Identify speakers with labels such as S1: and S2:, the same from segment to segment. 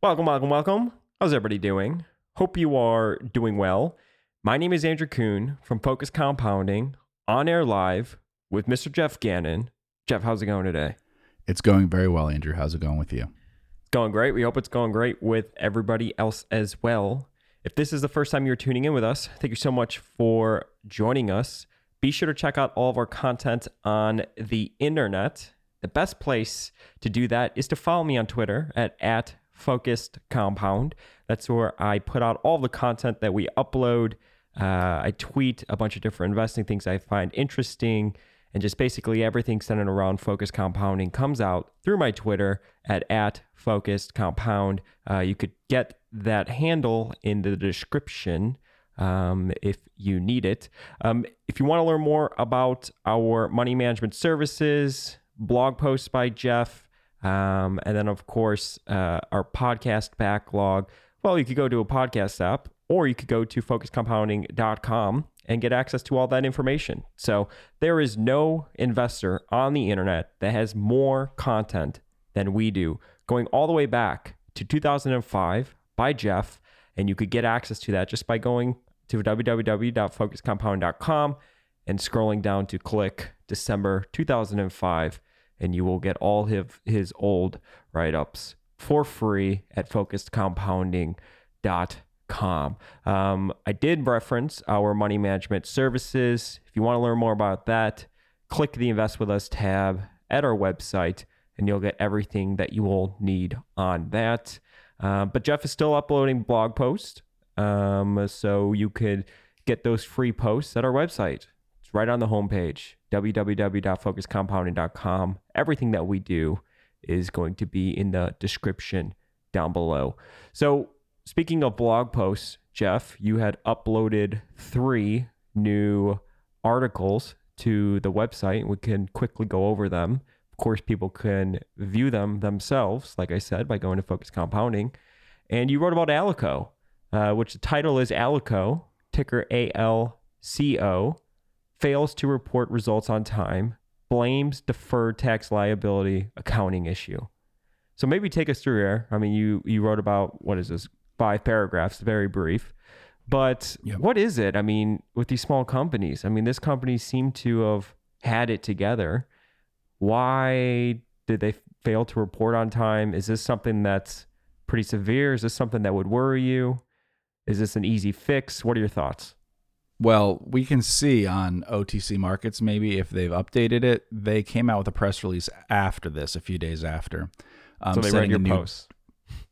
S1: Welcome, welcome, welcome. How's everybody doing? Hope you are doing well. My name is Andrew Kuhn from Focus Compounding, on air live with Mr. Jeff Gannon. Jeff, how's it going today?
S2: It's going very well, Andrew. How's it going with you?
S1: It's going great. We hope it's going great with everybody else as well. If this is the first time you're tuning in with us, thank you so much for joining us. Be sure to check out all of our content on the internet. The best place to do that is to follow me on Twitter at, at focused compound. That's where I put out all the content that we upload. Uh, I tweet a bunch of different investing things I find interesting, and just basically everything centered around focused compounding comes out through my Twitter at at focused compound. Uh, you could get that handle in the description um, if you need it. Um, if you want to learn more about our money management services, blog posts by Jeff, um, and then, of course, uh, our podcast backlog. Well, you could go to a podcast app or you could go to focuscompounding.com and get access to all that information. So there is no investor on the internet that has more content than we do, going all the way back to 2005 by Jeff. And you could get access to that just by going to www.focuscompounding.com and scrolling down to click December 2005 and you will get all his, his old write ups for free at focusedcompounding.com. Um, I did reference our money management services. If you want to learn more about that, click the Invest With Us tab at our website, and you'll get everything that you will need on that. Uh, but Jeff is still uploading blog posts, um, so you could get those free posts at our website. It's right on the homepage, www.focuscompounding.com. Everything that we do is going to be in the description down below. So, speaking of blog posts, Jeff, you had uploaded three new articles to the website. We can quickly go over them. Of course, people can view them themselves, like I said, by going to Focus Compounding. And you wrote about Alico, uh, which the title is Alico, ticker A L C O fails to report results on time, blames deferred tax liability accounting issue. So maybe take us through here. I mean, you you wrote about what is this five paragraphs, very brief. But yep. what is it? I mean, with these small companies, I mean, this company seemed to have had it together. Why did they fail to report on time? Is this something that's pretty severe? Is this something that would worry you? Is this an easy fix? What are your thoughts?
S2: Well, we can see on OTC markets maybe if they've updated it. They came out with a press release after this, a few days after.
S1: Um, so they read your
S2: new,
S1: post.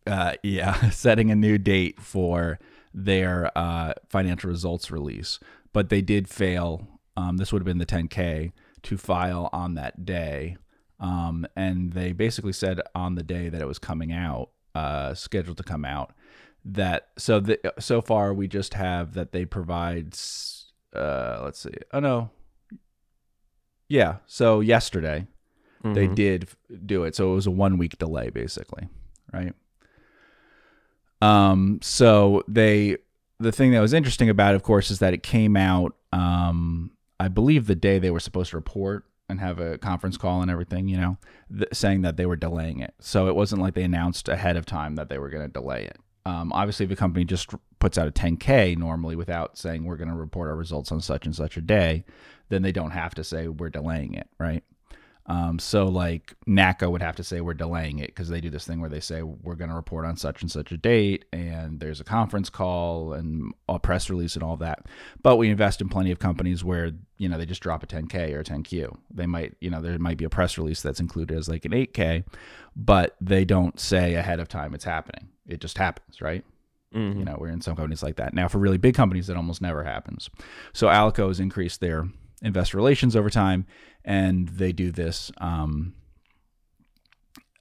S2: Uh, yeah, setting a new date for their uh, financial results release, but they did fail. Um, this would have been the 10K to file on that day, um, and they basically said on the day that it was coming out, uh, scheduled to come out, that so the, so far we just have that they provide uh let's see oh no. Yeah so yesterday mm-hmm. they did do it so it was a one week delay basically right? Um so they the thing that was interesting about it of course is that it came out um i believe the day they were supposed to report and have a conference call and everything you know th- saying that they were delaying it. So it wasn't like they announced ahead of time that they were going to delay it um, obviously, if a company just puts out a 10K normally without saying we're going to report our results on such and such a day, then they don't have to say we're delaying it, right? Um, so like NACA would have to say we're delaying it because they do this thing where they say we're going to report on such and such a date, and there's a conference call and a press release and all that. But we invest in plenty of companies where you know they just drop a 10k or a 10q. They might you know there might be a press release that's included as like an 8k, but they don't say ahead of time it's happening it just happens, right? Mm-hmm. You know, we're in some companies like that. Now, for really big companies, that almost never happens. So Alico has increased their investor relations over time, and they do this. Um,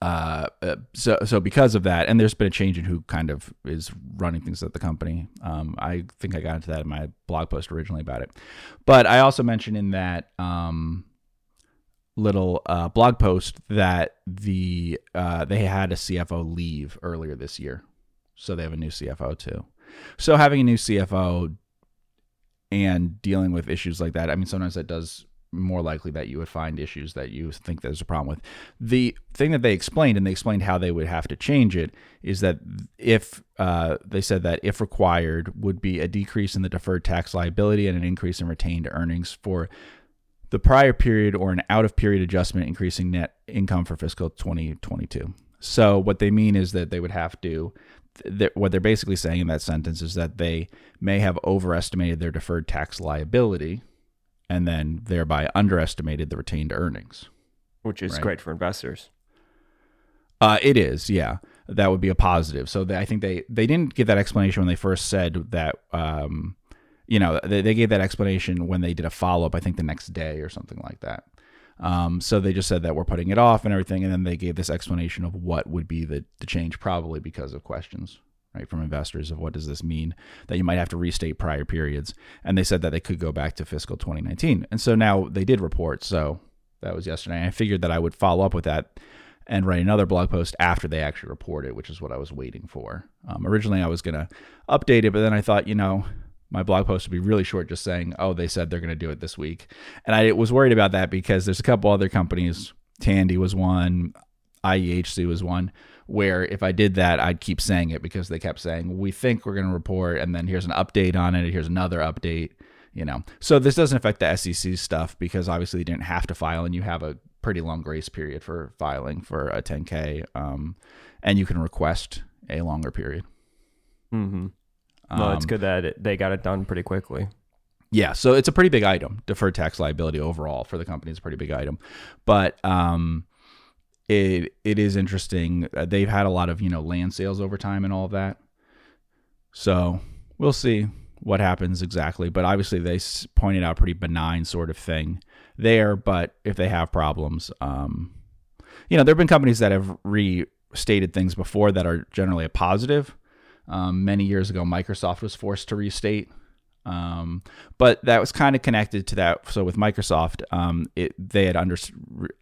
S2: uh, uh, so so because of that, and there's been a change in who kind of is running things at the company. Um, I think I got into that in my blog post originally about it, but I also mentioned in that um, little uh, blog post that the uh, they had a CFO leave earlier this year, so they have a new CFO too. So having a new CFO and dealing with issues like that, I mean, sometimes that does more likely that you would find issues that you think there's a problem with. The thing that they explained, and they explained how they would have to change it, is that if uh, they said that if required, would be a decrease in the deferred tax liability and an increase in retained earnings for the prior period or an out of period adjustment, increasing net income for fiscal 2022. So what they mean is that they would have to what they're basically saying in that sentence is that they may have overestimated their deferred tax liability and then thereby underestimated the retained earnings.
S1: Which is right? great for investors.
S2: Uh, it is, yeah. That would be a positive. So they, I think they they didn't give that explanation when they first said that. Um, you know, they, they gave that explanation when they did a follow up. I think the next day or something like that. Um, so they just said that we're putting it off and everything, and then they gave this explanation of what would be the, the change, probably because of questions right from investors of what does this mean that you might have to restate prior periods, and they said that they could go back to fiscal 2019, and so now they did report. So that was yesterday. I figured that I would follow up with that and write another blog post after they actually report it, which is what I was waiting for. Um, originally, I was going to update it, but then I thought, you know, my blog post would be really short, just saying, "Oh, they said they're going to do it this week," and I was worried about that because there's a couple other companies. Tandy was one, IEHC was one, where if I did that, I'd keep saying it because they kept saying, "We think we're going to report," and then here's an update on it. Here's another update. You know, so this doesn't affect the SEC stuff because obviously you didn't have to file, and you have a pretty long grace period for filing for a 10K, um, and you can request a longer period.
S1: Mm-hmm. Well, it's um, good that it, they got it done pretty quickly.
S2: Yeah, so it's a pretty big item. Deferred tax liability overall for the company is a pretty big item, but um, it it is interesting. Uh, they've had a lot of you know land sales over time and all of that. So we'll see what happens exactly. But obviously, they pointed out pretty benign sort of thing there. But if they have problems, um, you know, there have been companies that have restated things before that are generally a positive. Um, many years ago, Microsoft was forced to restate, um, but that was kind of connected to that. So with Microsoft, um, it, they had under,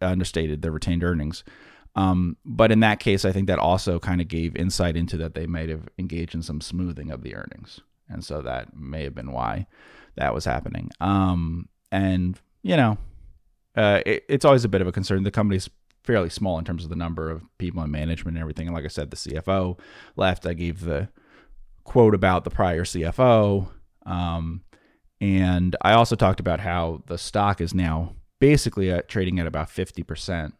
S2: understated their retained earnings. Um, but in that case, I think that also kind of gave insight into that they might have engaged in some smoothing of the earnings, and so that may have been why that was happening. Um, and you know, uh, it, it's always a bit of a concern. The company's fairly small in terms of the number of people in management and everything. And like I said, the CFO left. I gave the quote about the prior CFO. Um, and I also talked about how the stock is now basically at, trading at about 50%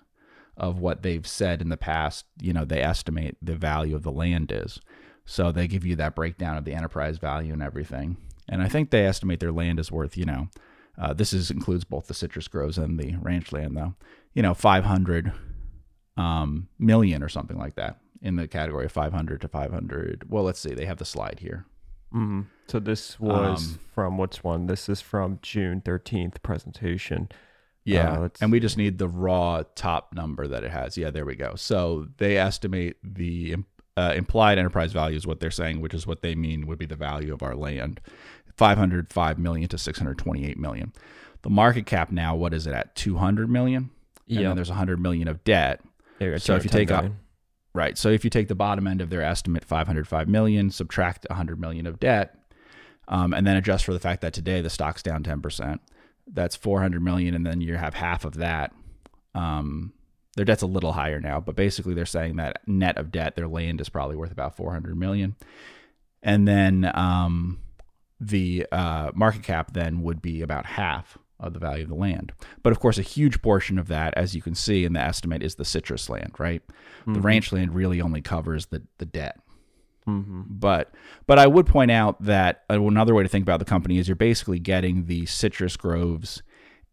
S2: of what they've said in the past. You know, they estimate the value of the land is. So they give you that breakdown of the enterprise value and everything. And I think they estimate their land is worth, you know, uh, this is includes both the citrus groves and the ranch land, though. You know, 500 um, million or something like that in the category of 500 to 500. Well, let's see. They have the slide here.
S1: Mm-hmm. So this was um, from which one? This is from June 13th presentation.
S2: Yeah. Uh, and we just need the raw top number that it has. Yeah, there we go. So they estimate the uh, implied enterprise value is what they're saying, which is what they mean would be the value of our land. 505 million to 628 million. The market cap now, what is it at? 200 million. And then there's 100 million of debt. So if you take up, right, so if you take the bottom end of their estimate, 505 million, subtract 100 million of debt, um, and then adjust for the fact that today the stock's down 10 percent, that's 400 million, and then you have half of that. Um, their debt's a little higher now, but basically they're saying that net of debt, their land is probably worth about 400 million, and then um, the uh, market cap then would be about half of the value of the land. But of course, a huge portion of that, as you can see in the estimate, is the citrus land, right? Mm-hmm. The ranch land really only covers the, the debt. Mm-hmm. But but I would point out that another way to think about the company is you're basically getting the citrus groves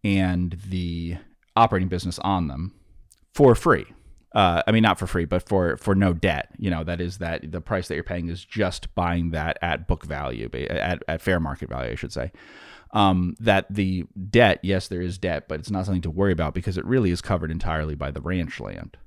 S2: and the operating business on them for free uh, I mean, not for free, but for for no debt. You know, that is that the price that you're paying is just buying that at book value, at, at fair market value, I should say. Um, that the debt, yes, there is debt, but it's not something to worry about because it really is covered entirely by the ranch land.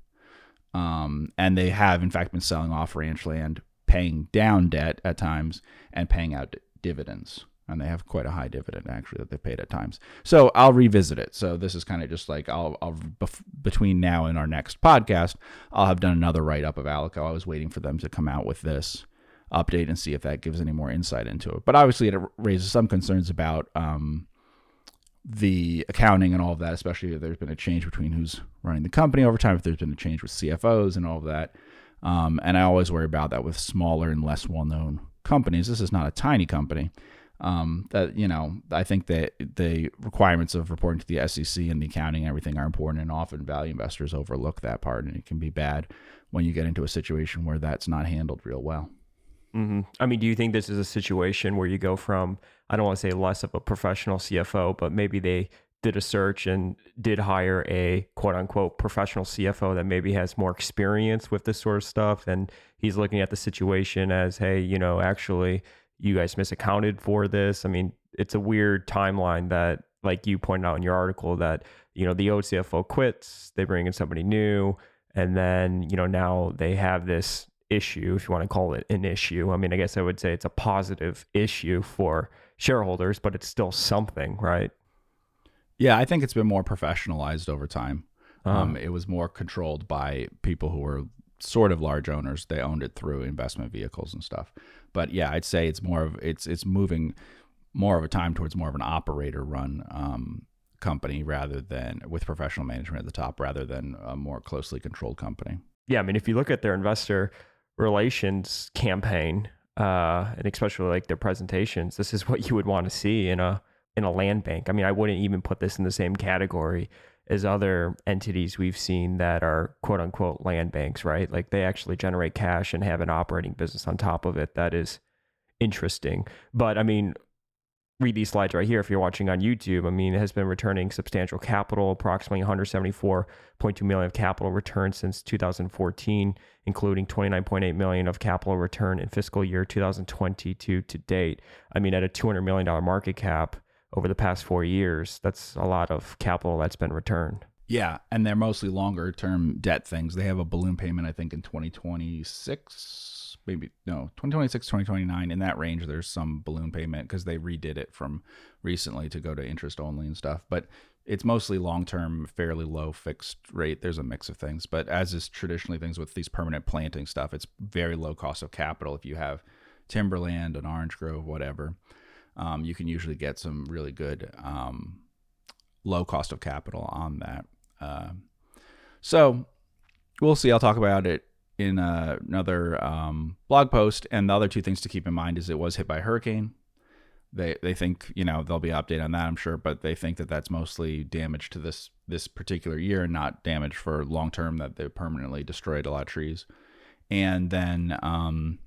S2: Um, and they have, in fact, been selling off ranch land, paying down debt at times, and paying out dividends and they have quite a high dividend actually that they've paid at times. So I'll revisit it. So this is kind of just like I'll, I'll bef- between now and our next podcast, I'll have done another write up of Alico. I was waiting for them to come out with this update and see if that gives any more insight into it. But obviously, it raises some concerns about um, the accounting and all of that, especially if there's been a change between who's running the company over time, if there's been a change with CFOs and all of that. Um, and I always worry about that with smaller and less well known companies. This is not a tiny company. Um, that you know, I think that the requirements of reporting to the SEC and the accounting and everything are important, and often value investors overlook that part, and it can be bad when you get into a situation where that's not handled real well.
S1: Mm-hmm. I mean, do you think this is a situation where you go from I don't want to say less of a professional CFO, but maybe they did a search and did hire a quote unquote professional CFO that maybe has more experience with this sort of stuff, and he's looking at the situation as, hey, you know, actually you guys misaccounted for this. I mean, it's a weird timeline that, like you pointed out in your article, that you know the old CFO quits, they bring in somebody new, and then you know now they have this issue, if you want to call it an issue. I mean, I guess I would say it's a positive issue for shareholders, but it's still something, right?
S2: Yeah, I think it's been more professionalized over time. Uh-huh. Um, it was more controlled by people who were sort of large owners. They owned it through investment vehicles and stuff. But yeah, I'd say it's more of it's it's moving more of a time towards more of an operator run um, company rather than with professional management at the top rather than a more closely controlled company.
S1: Yeah, I mean, if you look at their investor relations campaign, uh, and especially like their presentations, this is what you would want to see in a in a land bank. I mean, I wouldn't even put this in the same category as other entities we've seen that are quote unquote land banks, right? Like they actually generate cash and have an operating business on top of it that is interesting. But I mean, read these slides right here if you're watching on YouTube. I mean, it has been returning substantial capital, approximately 174.2 million of capital return since 2014, including 29.8 million of capital return in fiscal year 2022 to date. I mean, at a 200 million dollar market cap, over the past four years, that's a lot of capital that's been returned.
S2: Yeah, and they're mostly longer term debt things. They have a balloon payment, I think, in 2026, maybe no, 2026, 2029. In that range, there's some balloon payment because they redid it from recently to go to interest only and stuff. But it's mostly long term, fairly low fixed rate. There's a mix of things, but as is traditionally things with these permanent planting stuff, it's very low cost of capital if you have timberland, an orange grove, whatever um, you can usually get some really good um, low cost of capital on that. Uh, so we'll see. I'll talk about it in uh, another um, blog post. And the other two things to keep in mind is it was hit by a hurricane. They they think you know there'll be update on that I'm sure, but they think that that's mostly damage to this this particular year and not damage for long term that they permanently destroyed a lot of trees. And then um,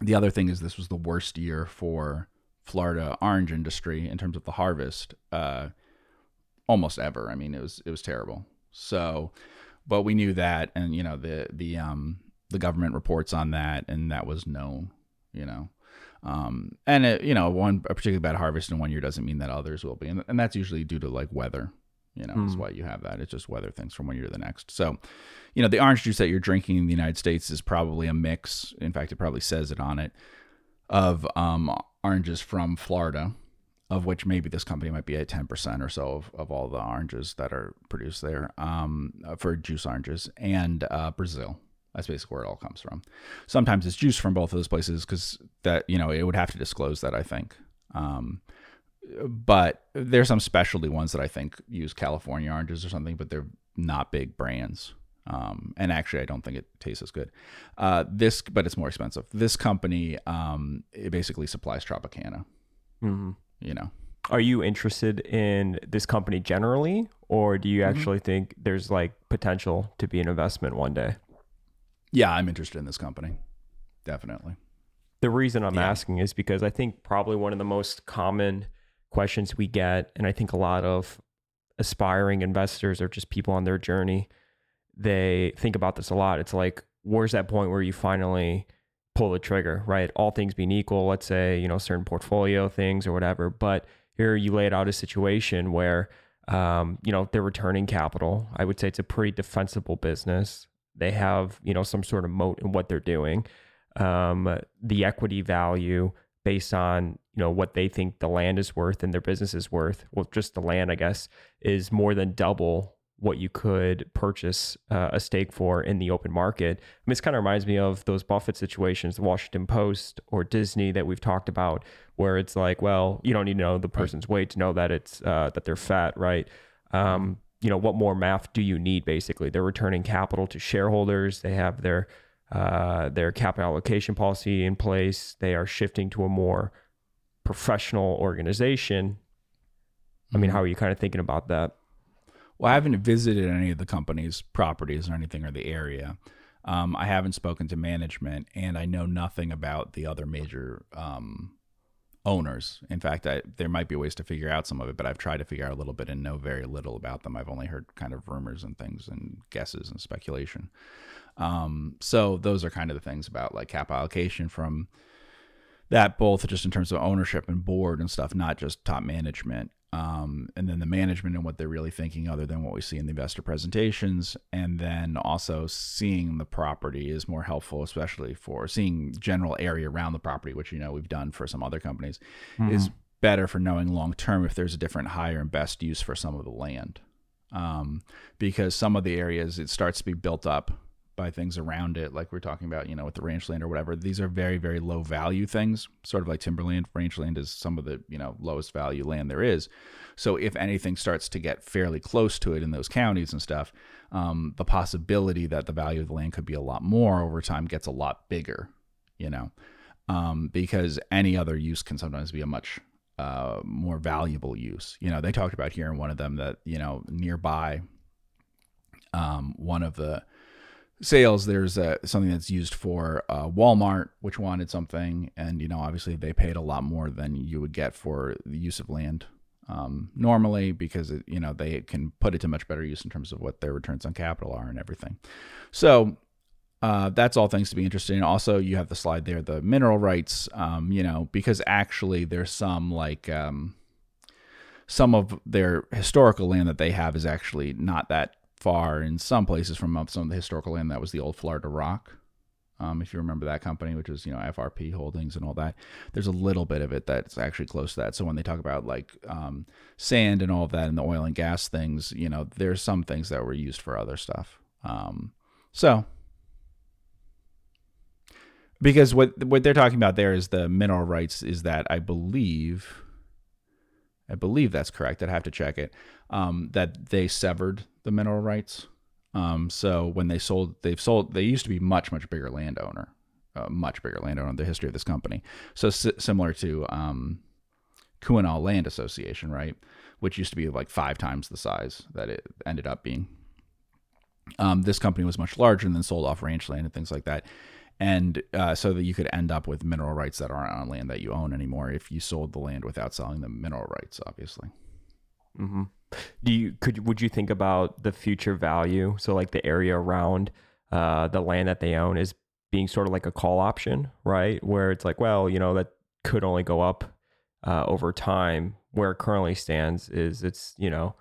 S2: the other thing is this was the worst year for Florida orange industry in terms of the harvest uh, almost ever. I mean, it was it was terrible. So, but we knew that, and you know the the um the government reports on that, and that was known. You know, um, and it, you know one a particularly bad harvest in one year doesn't mean that others will be, and, and that's usually due to like weather. You know, mm. that's why you have that. It's just weather things from one year to the next. So, you know, the orange juice that you're drinking in the United States is probably a mix. In fact, it probably says it on it of um, oranges from Florida, of which maybe this company might be at 10% or so of, of all the oranges that are produced there um, for juice oranges, and uh, Brazil. That's basically where it all comes from. Sometimes it's juice from both of those places because that, you know, it would have to disclose that, I think. Um, but there's some specialty ones that I think use California oranges or something, but they're not big brands. Um, and actually, I don't think it tastes as good. Uh, this, but it's more expensive. This company, um, it basically supplies Tropicana. Mm-hmm. You know,
S1: are you interested in this company generally, or do you mm-hmm. actually think there's like potential to be an investment one day?
S2: Yeah, I'm interested in this company. Definitely.
S1: The reason I'm yeah. asking is because I think probably one of the most common questions we get, and I think a lot of aspiring investors or just people on their journey they think about this a lot. It's like, where's that point where you finally pull the trigger, right? All things being equal, let's say, you know, certain portfolio things or whatever. But here you laid out a situation where, um, you know, they're returning capital. I would say it's a pretty defensible business. They have, you know, some sort of moat in what they're doing. Um, the equity value based on, you know, what they think the land is worth and their business is worth, well, just the land, I guess, is more than double what you could purchase uh, a stake for in the open market. I mean, this kind of reminds me of those Buffett situations, the Washington Post or Disney that we've talked about, where it's like, well, you don't need to know the person's weight to know that it's uh, that they're fat, right? Um, you know, what more math do you need? Basically, they're returning capital to shareholders. They have their uh, their capital allocation policy in place. They are shifting to a more professional organization. I mean,
S2: Mm-hmm.
S1: how are you kind of thinking about that?
S2: Well, I haven't visited any of the company's properties or anything or the area. Um, I haven't spoken to management, and I know nothing about the other major um, owners. In fact, I, there might be ways to figure out some of it, but I've tried to figure out a little bit and know very little about them. I've only heard kind of rumors and things and guesses and speculation. Um, so those are kind of the things about like cap allocation from that, both just in terms of ownership and board and stuff, not just top management. Um, and then the management and what they're really thinking, other than what we see in the investor presentations, and then also seeing the property is more helpful, especially for seeing general area around the property, which you know we've done for some other companies, is better for knowing long term if there's a different higher and best use for some of the land, um, because some of the areas it starts to be built up by things around it, like we're talking about, you know, with the ranch land or whatever. These are very, very low value things, sort of like timberland. Ranch land is some of the, you know, lowest value land there is. So if anything starts to get fairly close to it in those counties and stuff, um, the possibility that the value of the land could be a lot more over time gets a lot bigger, you know, um, because any other use can sometimes be a much uh, more valuable use. You know, they talked about here in one of them that, you know, nearby, um, one of the sales there's uh, something that's used for uh, walmart which wanted something and you know obviously they paid a lot more than you would get for the use of land um, normally because it, you know they can put it to much better use in terms of what their returns on capital are and everything so uh, that's all things to be interested in. Also, you have the slide there, the mineral rights, um, you know, because actually there's some like um, some of their historical land that they have is actually not that far in some places from some of the historical land that was the old Florida Rock. Um, if you remember that company, which is you know FRP Holdings and all that, there's a little bit of it that's actually close to that. So when they talk about like um, sand and all of that and the oil and gas things, you know, there's some things that were used for other stuff. Um, so because what what they're talking about there is the mineral rights is that I believe I believe that's correct. I'd have to check it. Um, that they severed the mineral rights. Um, so when they sold, they've sold. They used to be much much bigger landowner, uh, much bigger landowner the history of this company. So si- similar to um, Keweenaw Land Association, right, which used to be like five times the size that it ended up being. Um, this company was much larger and then sold off ranch land and things like that and uh, so that you could end up with mineral rights that aren't on land that you own anymore if you sold the land without selling the mineral rights obviously
S1: hmm Do you could would you think about the future value? So like the area around uh, the land that they own is being sort of like a call option, right? Where it's like, well, you know, that could only go up uh, over time. Where it currently stands is it's you know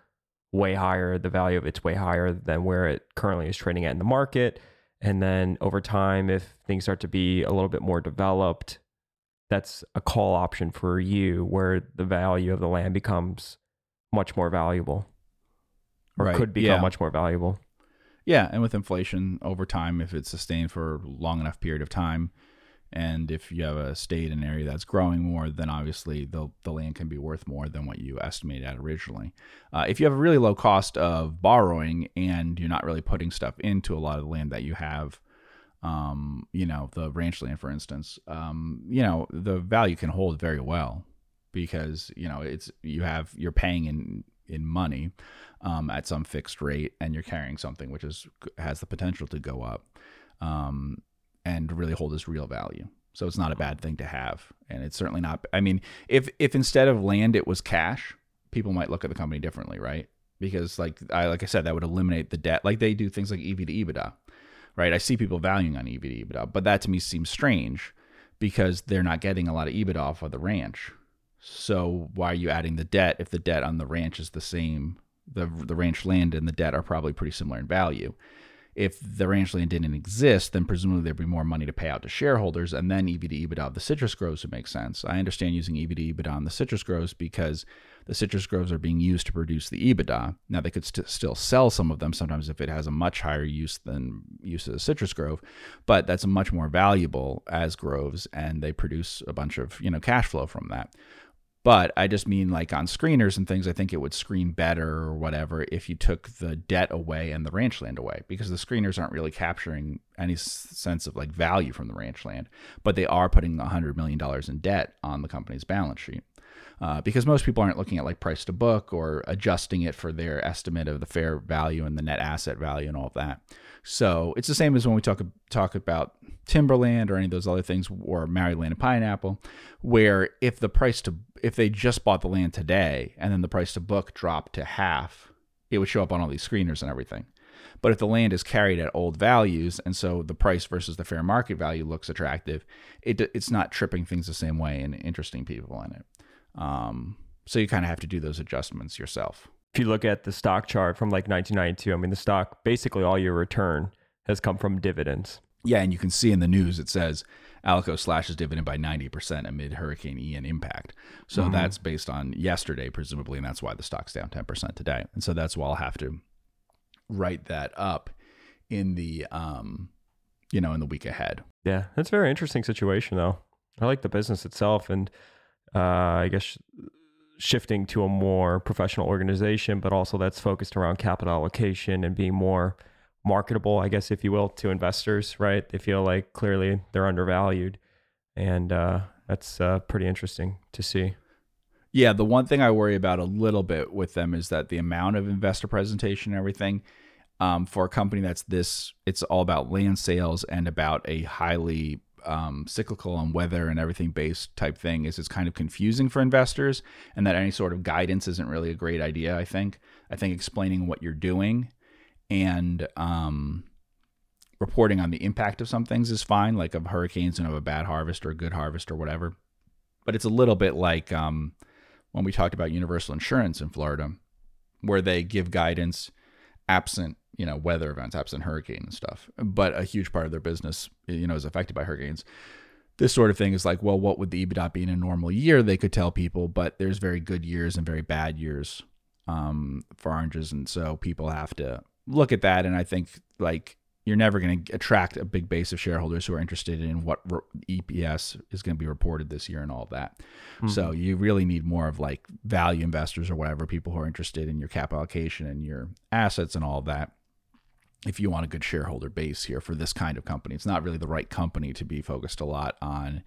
S1: way higher. The value of it's way higher than where it currently is trading at in the market. And then over time, if things start to be a little bit more developed, that's a call option for you where the value of the land becomes much more valuable or
S2: Right,
S1: could become
S2: yeah.
S1: much more valuable.
S2: yeah and with inflation over time if it's sustained for a long enough period of time and if you have a state and area that's growing more then obviously the, the land can be worth more than what you estimated at originally uh, if you have a really low cost of borrowing and you're not really putting stuff into a lot of the land that you have um, you know the ranch land for instance um, you know the value can hold very well because you know it's you have you're paying in in money um, at some fixed rate and you're carrying something which is has the potential to go up um, and really hold its real value. So it's not a bad thing to have. And it's certainly not i mean if if instead of land it was cash people might look at the company differently right? Because like i like i said that would eliminate the debt. Like they do things like ev to ebitda right? I see people valuing on ev to ebitda but that to me seems strange because they're not getting a lot of ebitda off of the ranch so why are you adding the debt if the debt on the ranch is the same? The the ranch land and the debt are probably pretty similar in value. if the ranch land didn't exist, then presumably there'd be more money to pay out to shareholders, and then EV to EBITDA of the citrus groves would make sense. I understand using EV to EBITDA on the citrus groves because the citrus groves are being used to produce the EBITDA. Now they could st- still sell some of them sometimes if it has a much higher use than use of a citrus grove, but that's much more valuable as groves, and they produce a bunch of you know cash flow from that. But I just mean like on screeners and things, I think it would screen better or whatever if you took the debt away and the ranch land away because the screeners aren't really capturing any sense of like value from the ranch land, but they are putting $100 million in debt on the company's balance sheet. Uh, because most people aren't looking at like price to book or adjusting it for their estimate of the fair value and the net asset value and all of that. So it's the same as when we talk talk about timberland or any of those other things, or Maui Land and pineapple, where if the price to if they just bought the land today and then the price to book dropped to half, it would show up on all these screeners and everything. But if the land is carried at old values, and so the price versus the fair market value looks attractive, it, it's not tripping things the same way and interesting people in it. Um, so you kind of have to do those adjustments yourself
S1: if you look at the stock chart from like 1992, I mean, the stock basically all your return has come from dividends.
S2: Yeah, and you can see in the news it says Alico slashes dividend by 90% amid Hurricane Ian impact. So mm-hmm. that's based on yesterday, presumably, and that's why the stock's down 10% today. And so that's why I'll have to write that up in the um you know in the week ahead.
S1: Yeah, that's a very interesting situation though. I like the business itself and uh I guess shifting to a more professional organization, but also that's focused around capital allocation and being more marketable, I guess, if you will, to investors, right? They feel like clearly they're undervalued. And uh, that's uh, pretty interesting to see.
S2: Yeah, the one thing I worry about a little bit with them is that the amount of investor presentation and everything um, for a company that's this, it's all about land sales and about a highly um, cyclical and weather and everything based type thing is it's kind of confusing for investors and that any sort of guidance isn't really a great idea i think i think explaining what you're doing and um, reporting on the impact of some things is fine like of hurricanes and of a bad harvest or a good harvest or whatever but it's a little bit like um, when we talked about universal insurance in florida where they give guidance absent you know weather events, absent hurricane and stuff. But a huge part of their business, you know, is affected by hurricanes. This sort of thing is like, well, what would the EBITDA be in a normal year? They could tell people, but there's very good years and very bad years um, for oranges, and so people have to look at that. And I think like you're never going to attract a big base of shareholders who are interested in what EPS is going to be reported this year and all that. Mm-hmm. So you really need more of like value investors or whatever people who are interested in your cap allocation and your assets and all that if you want a good shareholder base here for this kind of company. It's not really the right company to be focused a lot on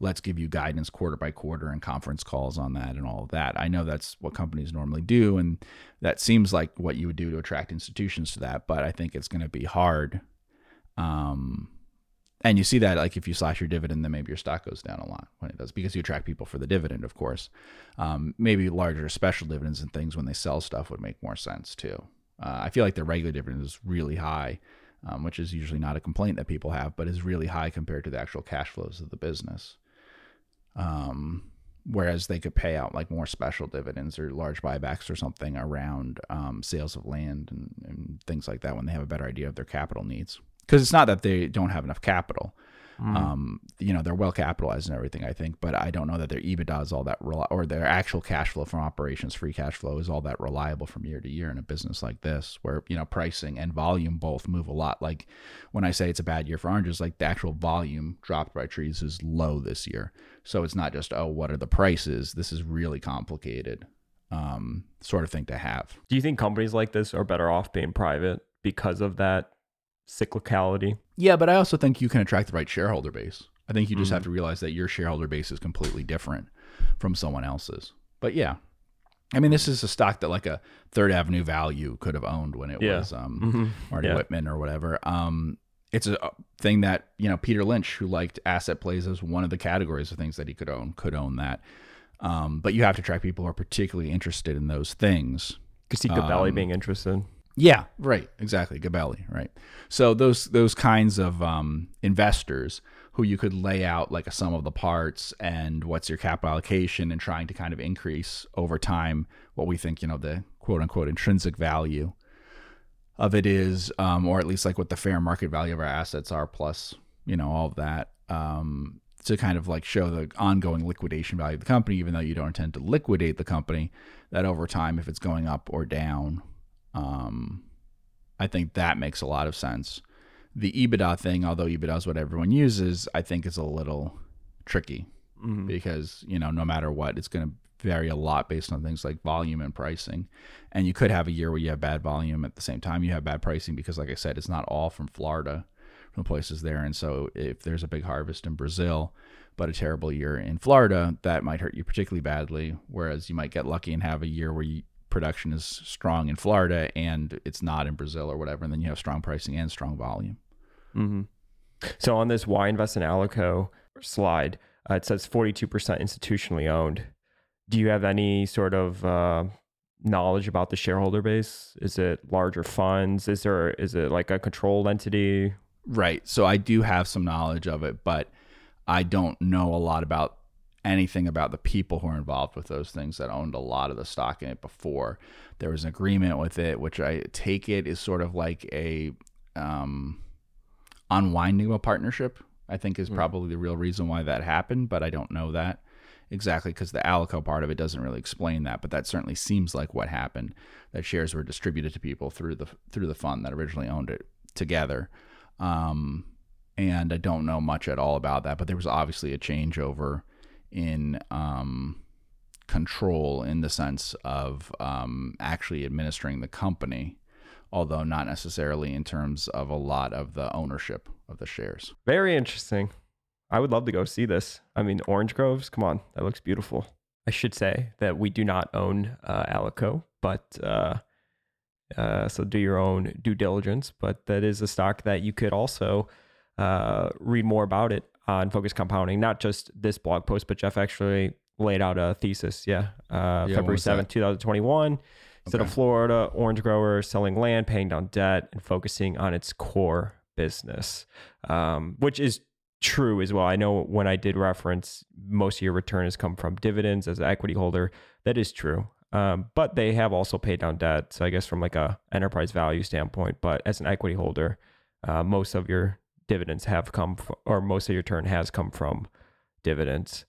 S2: let's give you guidance quarter by quarter and conference calls on that and all of that. I know that's what companies normally do and that seems like what you would do to attract institutions to that, but I think it's going to be hard. Um and you see that like if you slash your dividend, then maybe your stock goes down a lot when it does because you attract people for the dividend, of course. Um, maybe larger special dividends and things when they sell stuff would make more sense too. Uh, I feel like the regular dividend is really high, um, which is usually not a complaint that people have, but is really high compared to the actual cash flows of the business. Um, whereas they could pay out like more special dividends or large buybacks or something around um, sales of land and, and, things like that when they have a better idea of their capital needs. Because it's not that they don't have enough capital. Mm. Um, you know, they're well capitalized and everything, I think, but I don't know that their EBITDA is all that, rel- or their actual cash flow from operations, free cash flow is all that reliable from year to year in a business like this, where, you know, pricing and volume both move a lot. Like when I say it's a bad year for oranges, like the actual volume dropped by trees is low this year. So it's not just, oh, what are the prices? This is really complicated um, sort of thing to have.
S1: Do you think companies like this are better off being private because of that cyclicality.
S2: Yeah, but I also think you can attract the right shareholder base. I think you just mm-hmm. have to realize that your shareholder base is completely different from someone else's. But yeah, I mean, this is a stock that like a Third Avenue Value could have owned when it yeah. was um, mm-hmm. Marty yeah. Whitman or whatever. Um, it's a thing that you know Peter Lynch, who liked asset plays as one of the categories of things that he could own, could own that. Um, but you have to attract people who are particularly interested in those things.
S1: Could see um, being interested.
S2: Yeah, right. Exactly. Gabelli, right. So those those kinds of um, investors who you could lay out like a sum of the parts and what's your capital allocation and trying to kind of increase over time what we think, you know, the quote unquote intrinsic value of it is, um, or at least like what the fair market value of our assets are, plus you know all of that, um, to kind of like show the ongoing liquidation value of the company, even though you don't intend to liquidate the company. That over time, if it's going up or down, um, I think that makes a lot of sense. The EBITDA thing, although EBITDA is what everyone uses, I think is a little tricky
S1: Mhm.
S2: because you know no matter what, it's going to vary a lot based on things like volume and pricing. And you could have a year where you have bad volume at the same time you have bad pricing because, like I said, it's not all from Florida, from the places there. And so if there's a big harvest in Brazil, but a terrible year in Florida, that might hurt you particularly badly. Whereas you might get lucky and have a year where you, production is strong in Florida and it's not in Brazil or whatever, and then you have strong pricing and strong volume.
S1: hmm So on this why invest in Alico slide, uh, it says 42% institutionally owned. Do you have any sort of uh, knowledge about the shareholder base? Is it larger funds? Is there is it like a controlled entity?
S2: Right. So I do have some knowledge of it, but I don't know a lot about anything about the people who are involved with those things that owned a lot of the stock in it before. There was an agreement with it, which I take it is sort of like a um, unwinding of a partnership. I think is probably the real reason why that happened, but I don't know that exactly because the Alico part of it doesn't really explain that. But that certainly seems like what happened. That shares were distributed to people through the through the fund that originally owned it together. Um, and I don't know much at all about that. But there was obviously a changeover in um, control in the sense of um, actually administering the company, although not necessarily in terms of a lot of the ownership of the shares.
S1: Very interesting. I would love to go see this. I mean, Orange Groves, come on, that looks beautiful. I should say that we do not own uh, Alico, but uh, uh, so do your own due diligence. But that is a stock that you could also uh, read more about it on Focus Compounding, not just this blog post, but Jeff actually laid out a thesis. Yeah, uh,
S2: when
S1: February seventh, two thousand twenty-one. Instead of
S2: Okay.
S1: Florida, orange grower selling land, paying down debt, and focusing on its core business, um, which is true as well. I know when I did reference most of your return has come from dividends as an equity holder. That is true. Um, but they have also paid down debt. So I guess from like a enterprise value standpoint, but as an equity holder, uh, most of your dividends have come from, or most of your turn has come from dividends.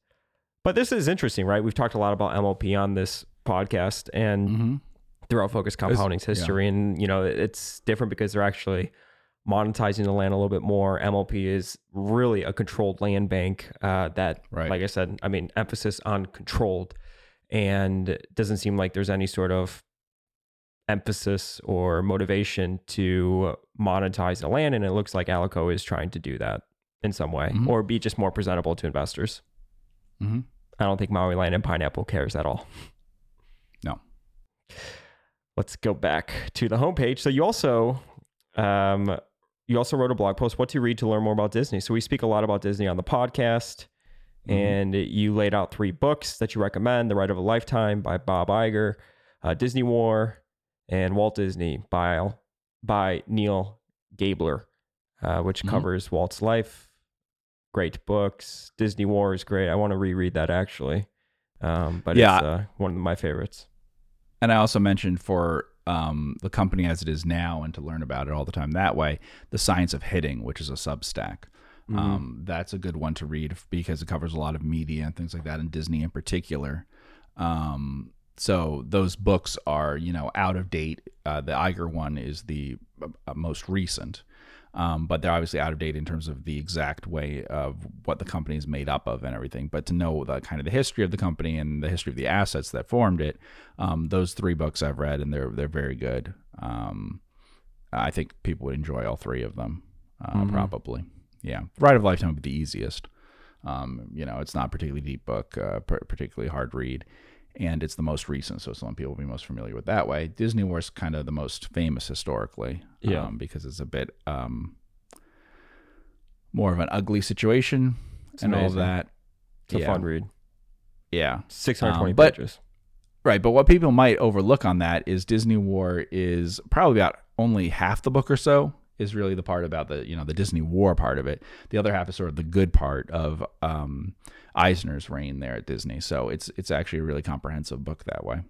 S1: But this is interesting, right? We've talked a lot about MLP on this podcast and
S2: Mm-hmm.
S1: throughout Focus Compounding's
S2: yeah.
S1: history. And, you know, it's different because they're actually monetizing the land a little bit more. MLP is really a controlled land bank uh, that,
S2: Right.
S1: like I said, I mean, emphasis on controlled. And doesn't seem like there's any sort of emphasis or motivation to monetize the land. And it looks like Alico is trying to do that in some way
S2: Mhm.
S1: or be just more presentable to investors.
S2: Mm-hmm.
S1: I don't think Maui Land and Pineapple cares at all.
S2: No.
S1: Let's go back to the homepage. So you also um, you also wrote a blog post, What to Read to Learn More About Disney. So we speak a lot about Disney on the podcast.
S2: Mhm.
S1: And you laid out three books that you recommend The Ride of a Lifetime by Bob Iger, uh, Disney War, and Walt Disney by, by Neal Gabler, uh, which
S2: Mhm.
S1: covers Walt's life. Great books. Disney War is great. I want to reread that actually. Um, but
S2: Yeah.
S1: it's uh, one of my favorites.
S2: And I also mentioned for um, the company as it is now, and to learn about it all the time that way, the science of hitting, which is a Substack.
S1: Mhm.
S2: Um, that's a good one to read because it covers a lot of media and things like that, and Disney in particular. Um, so those books are, you know, out of date. Uh, the Iger one is the uh, most recent, um, but they're obviously out of date in terms of the exact way of what the company is made up of and everything. But to know the kind of the history of the company and the history of the assets that formed it, um, those three books I've read and they're they're very good. Um, I think people would enjoy all three of them, uh,
S1: Mhm.
S2: probably. Yeah, Ride of Lifetime would be the easiest. Um, you know, it's not a particularly deep book, uh, par- particularly hard read, and it's the most recent, so some people will be most familiar with that way. Disney War's kind of the most famous historically,
S1: Yeah.
S2: um, because it's a bit um, more of an ugly situation
S1: It's
S2: and all of that.
S1: It's a fun read.
S2: Yeah,
S1: 620
S2: Um,
S1: pages.
S2: Right, but what people might overlook on that is Disney War is probably about only half the book or so is really the part about the you know the Disney War part of it. The other half is sort of the good part of um, Eisner's reign there at Disney. So it's it's actually a really comprehensive book that way.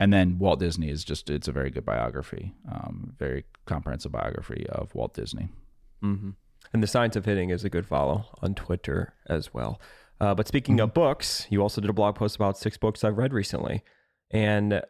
S2: and then Walt Disney is just it's a very good biography, um, very comprehensive biography of Walt Disney.
S1: Mm-hmm. And the science of hitting is a good follow on Twitter as well. Uh, but speaking mm-hmm. of books, you also did a blog post about six books I've read recently, and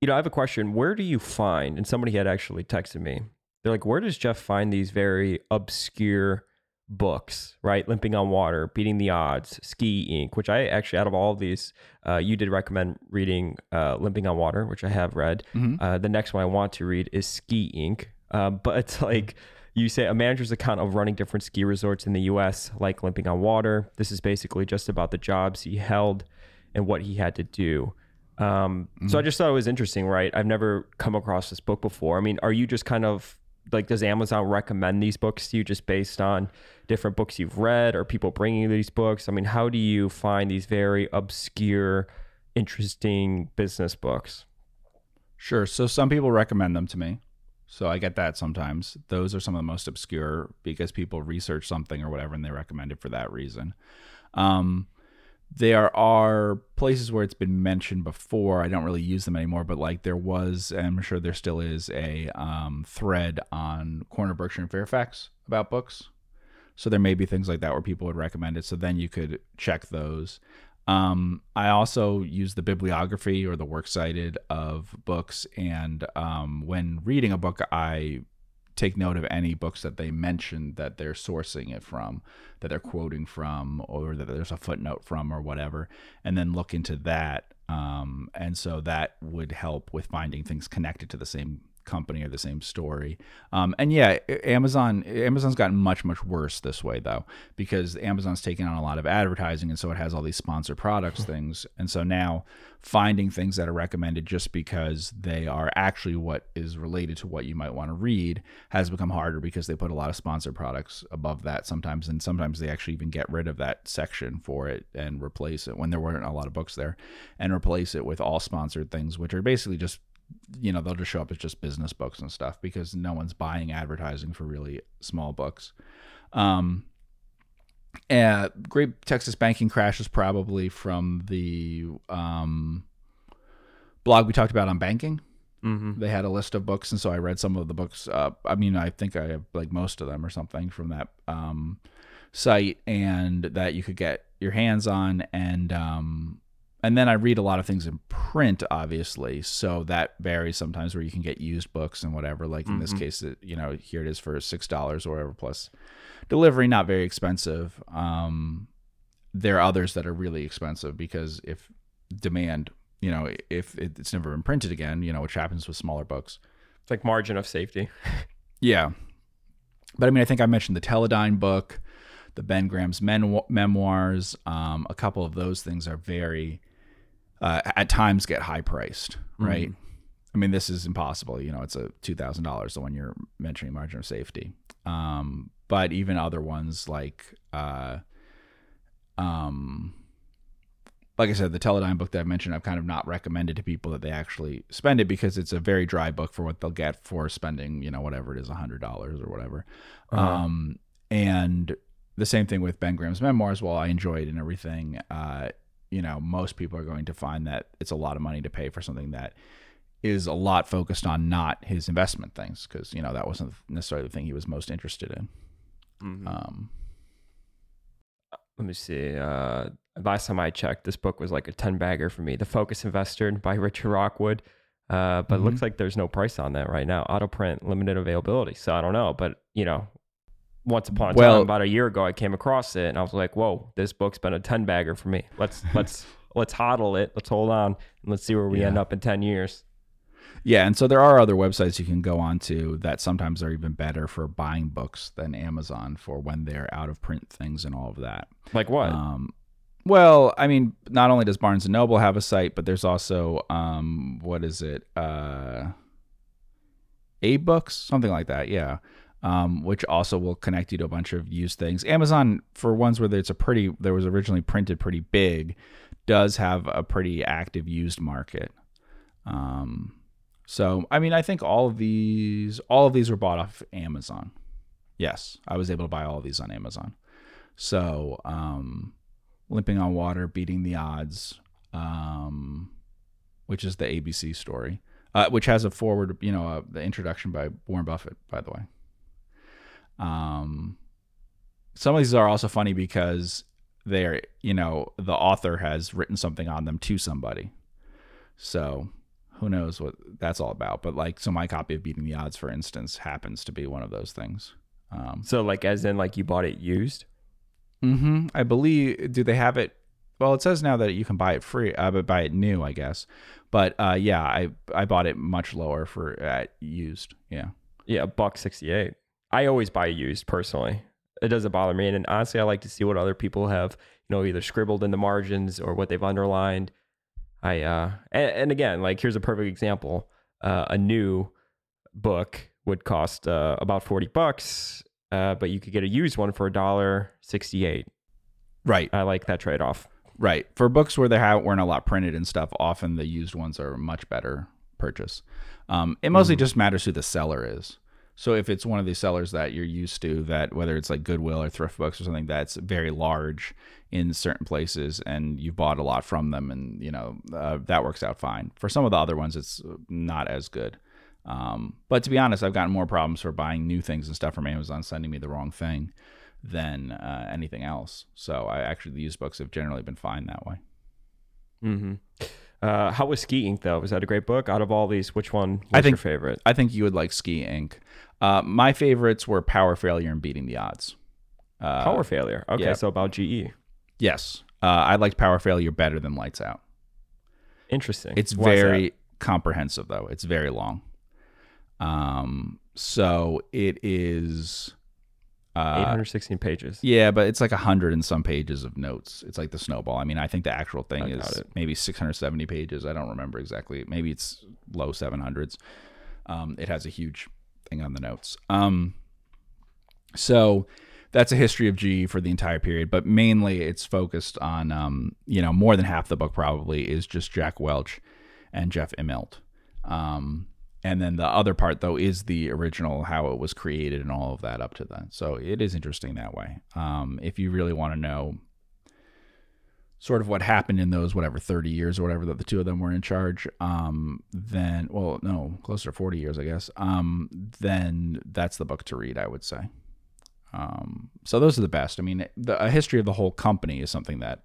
S1: you know I have a question. Where do you find? And somebody had actually texted me. They're like, where does Jeff find these very obscure books, right? Limping on Water, Beating the Odds, Ski Inc, which I actually, out of all of these, uh, you did recommend reading uh, Limping on Water, which I have read. Mm-hmm. Uh, the next one I want to read is Ski Inc. Uh, but it's like you say a manager's account of running different ski resorts in the US, like Limping on Water. This is basically just about the jobs he held and what he had to do. Um, mm-hmm. So I just thought it was interesting, right? I've never come across this book before. I mean, are you just kind of like does Amazon recommend these books to you just based on different books you've read or people bringing you these books? I mean, how do you find these very obscure, interesting business books?
S2: Sure. So some people recommend them to me. So I get that sometimes. Those are some of the most obscure because people research something or whatever and they recommend it for that reason. Um, there are places where it's been mentioned before. I don't really use them anymore, but like there was, I'm sure there still is, a um, thread on Corner Berkshire and Fairfax about books. So there may be things like that where people would recommend it. So then you could check those. Um, I also use the bibliography or the works cited of books, and um, when reading a book, I take note of any books that they mention that they're sourcing it from, that they're quoting from, or that there's a footnote from, or whatever, and then look into that. Um, and so that would help with finding things connected to the same company or the same story. Um, and yeah, Amazon Amazon's gotten much much worse this way though because Amazon's taken on a lot of advertising and so it has all these sponsored products things. And so now finding things that are recommended just because they are actually what is related to what you might want to read has become harder because they put a lot of sponsored products above that sometimes and sometimes they actually even get rid of that section for it and replace it when there weren't a lot of books there and replace it with all sponsored things which are basically just you know they'll just show up as just business books and stuff because no one's buying advertising for really small books um and great texas banking crash is probably from the um blog we talked about on banking mm-hmm. they had a list of books and so i read some of the books uh, i mean i think i have like most of them or something from that um site and that you could get your hands on and um and then I read a lot of things in print, obviously. So that varies sometimes where you can get used books and whatever. Like in mm-hmm. this case, it, you know, here it is for six dollars or whatever plus delivery, not very expensive. Um, there are others that are really expensive because if demand, you know, if it's never been printed again, you know, which happens with smaller books.
S1: It's like margin of safety.
S2: yeah, but I mean, I think I mentioned the Teledyne book, the Ben Graham's memoirs. Um, a couple of those things are very uh, at times get high priced, right? Mm. I mean, this is impossible. You know, it's a two thousand dollars the one you're mentioning margin of safety. Um, but even other ones like, uh, um, like I said, the Teledyne book that I've mentioned, I've kind of not recommended to people that they actually spend it because it's a very dry book for what they'll get for spending, you know, whatever it is, a hundred dollars or whatever. Uh-huh. Um, and the same thing with Ben Graham's memoirs. While I enjoyed and everything, uh, you know, most people are going to find that it's a lot of money to pay for something that is a lot focused on not his investment things because you know that wasn't necessarily the thing he was most interested in. Mm-hmm. Um,
S1: Let me see. Uh, last time I checked, this book was like a ten bagger for me. The Focus Investor by Richard Rockwood. Uh, but mm-hmm. looks like there's no price on that right now. Auto print, limited availability. So I don't know, but you know, once upon a well, time, about a year ago, I came across it and I was like, "Whoa, this book's been a ten bagger for me. Let's let's let's hodl it. Let's hold on and let's see where we yeah. end up in ten years."
S2: Yeah, and so there are other websites you can go on to that sometimes are even better for buying books than Amazon for when they're out of print things and all of that.
S1: Like what? Um,
S2: well, I mean, not only does Barnes and Noble have a site, but there's also um, what is it? Uh, AbeBooks, something like that. Yeah um, which also will connect you to a bunch of used things. Amazon, for ones where it's a pretty, there was originally printed pretty big, does have a pretty active used market. Um, so, I mean, I think all of these, all of these were bought off Amazon. Yes, I was able to buy all of these on Amazon. So, um, limping on water, beating the odds. Um, which is the ABC story, uh, which has a forward, you know, uh, the introduction by Warren Buffett, by the way. Um, some of these are also funny because they're, you know, the author has written something on them to somebody. So who knows what that's all about. But like, so my copy of Beating the Odds, for instance, happens to be one of those things. Um,
S1: So like as in like you bought it used?
S2: Mm-hmm. I believe. Do they have it? Well, it says now that you can buy it free, uh, but buy it new, I guess. But uh, yeah, I I bought it much lower for uh, used. Yeah.
S1: Yeah, a buck sixty eight. I always buy used personally. It doesn't bother me. And honestly I like to see what other people have, you know, either scribbled in the margins or what they've underlined. I uh and, and again, like here's a perfect example. Uh, a new book would cost uh, about forty bucks, uh, but you could get a used one for a dollar sixty eight.
S2: Right.
S1: I like that trade off.
S2: Right. For books where there ha- weren't a lot printed and stuff, often the used ones are a much better purchase. Um, it mostly just matters who the seller is. So if it's one of these sellers that you're used to, that whether it's like Goodwill or Thrift Books or something that's very large in certain places, and you've bought a lot from them, and you know uh, that works out fine. For some of the other ones, it's not as good. Um, but to be honest, I've gotten more problems for buying new things and stuff from Amazon sending me the wrong thing than uh, anything else. So I actually the used books have generally been fine that way.
S1: Mm-hmm. Uh, how was Ski Inc though? Was that a great book? Out of all these, which one was
S2: I think-
S1: your favorite?
S2: I think you would like Ski Inc. Uh, my favorites were Power Failure and Beating the Odds. Uh,
S1: Power Failure. Okay,
S2: yeah.
S1: so about. GE.
S2: Yes, uh, I liked Power Failure better than Lights Out.
S1: Interesting.
S2: It's
S1: Why
S2: very comprehensive though. It's very long. Um, so it is. Uh,
S1: 816 pages.
S2: yeah, but it's like a hundred and some pages of notes. It's like the snowball. I mean, I think the actual thing
S1: I
S2: is
S1: it.
S2: maybe 670 pages. I don't remember exactly. Maybe it's low 700s. Um, it has a huge thing on the notes. Um, so that's a history of GE for the entire period, but mainly it's focused on, um, you know, more than half the book probably is just Jack Welch and Jeff Immelt. Um, and then the other part though is the original how it was created and all of that up to then. So it is interesting that way. Um, if you really want to know sort of what happened in those whatever 30 years or whatever that the two of them were in charge um then well no closer to 40 years i guess um then that's the book to read i would say um so those are the best i mean the, a history of the whole company is something that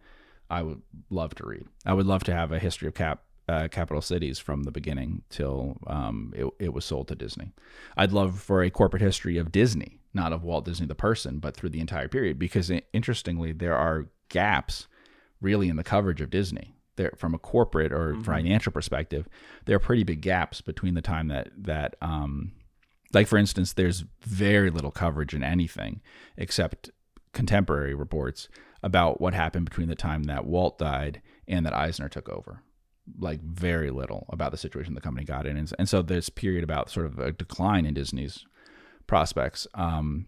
S2: i would love to read i would love to have a history of cap uh, capital cities from the beginning till um, it, it was sold to disney i'd love for a corporate history of disney not of walt disney the person but through the entire period because interestingly there are gaps really in the coverage of Disney. There, from a corporate or financial perspective, there are pretty big gaps between the time that that, um, like for instance, there's very little coverage in anything except contemporary reports about what happened between the time that Walt died and that Eisner took over. Like very little about the situation the company got in, and, and so this period about sort of a decline in Disney's prospects. Um,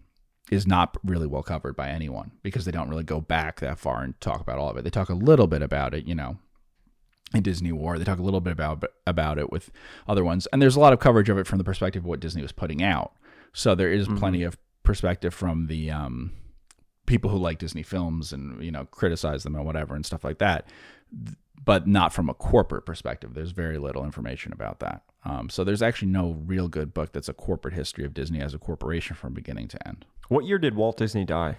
S2: is not really well covered by anyone because they don't really go back that far and talk about all of it. They talk a little bit about it, you know, in Disney War. They talk a little bit about about it with other ones, and there's a lot of coverage of it from the perspective of what Disney was putting out. So there is plenty of perspective from the um, people who like Disney films and you know criticize them and whatever and stuff like that, but not from a corporate perspective. There's very little information about that. Um, so there's actually no real good book that's a corporate history of Disney as a corporation from beginning to end.
S1: What year did Walt Disney die?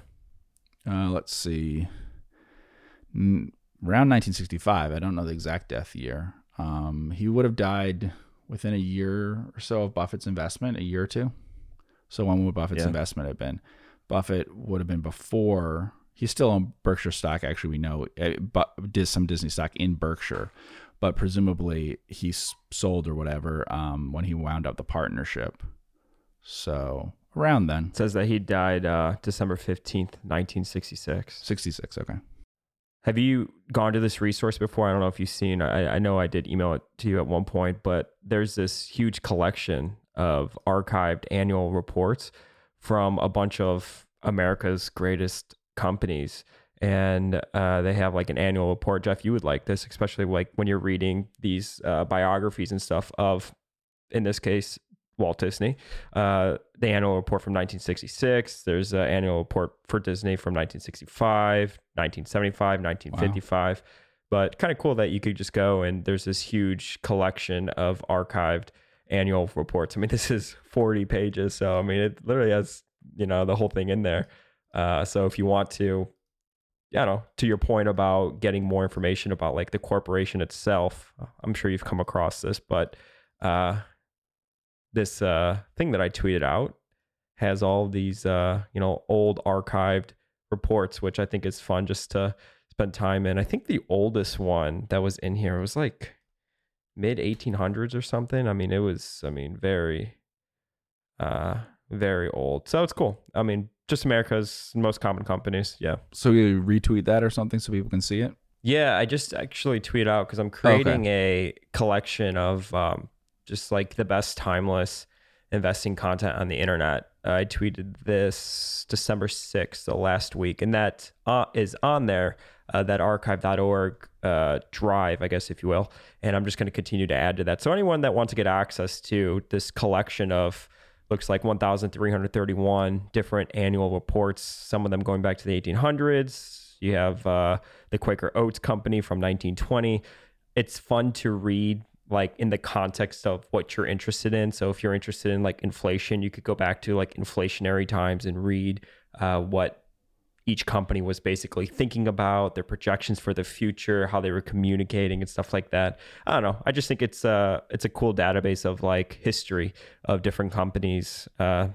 S2: Uh, let's see. N- around 1965. I don't know the exact death year. Um, he would have died within a year or so of Buffett's investment, a year or two. So when would Buffett's
S1: Yeah.
S2: investment have been? Buffett would have been before. He's still on Berkshire stock. Actually, we know, uh, but did some Disney stock in Berkshire, but presumably he sold or whatever um, when he wound up the partnership. So around then,
S1: It says that he died uh, December 15th, 1966.
S2: 66. Okay.
S1: Have you gone to this resource before? I don't know if you've seen. I, I know I did email it to you at one point, but there's this huge collection of archived annual reports from a bunch of America's greatest companies. And uh, they have like an annual report. Jeff, you would like this, especially like when you're reading these uh, biographies and stuff of, in this case, Walt Disney. Uh, the annual report from 1966. There's an annual report for Disney from 1965, 1975, 1955. but kind of cool that you could just go and there's this huge collection of archived annual reports. I mean, this is 40 pages, so I mean, it literally has you know the whole thing in there. Uh, so if you want to, don't know, to your point about getting more information about like the corporation itself, I'm sure you've come across this, but uh, this uh, thing that I tweeted out has all these uh, you know old archived reports, which I think is fun just to spend time in. I think the oldest one that was in here was like mid 1800s or something. I mean, it was I mean very uh very old. So it's cool. I mean, just America's most common companies. Yeah.
S2: So you retweet that or something so people can see it.
S1: Yeah, I just actually tweet out because I'm creating a collection of um, just like the best timeless investing content on the internet. I tweeted this December 6th, the last week, and that uh, is on there, uh, that archive.org uh, drive, I guess, if you will. And I'm just going to continue to add to that. So, anyone that wants to get access to this collection of looks like 1,331 different annual reports, some of them going back to the 1800s. You have uh, the Quaker Oats Company from 1920. It's fun to read like in the context of what you're interested in. So if you're interested in like inflation, you could go back to like inflationary times and read uh, what each company was basically thinking about their projections for the future, how they were communicating and stuff like that. I don't know. I just think it's a uh, it's a cool database of like history of different companies, uh,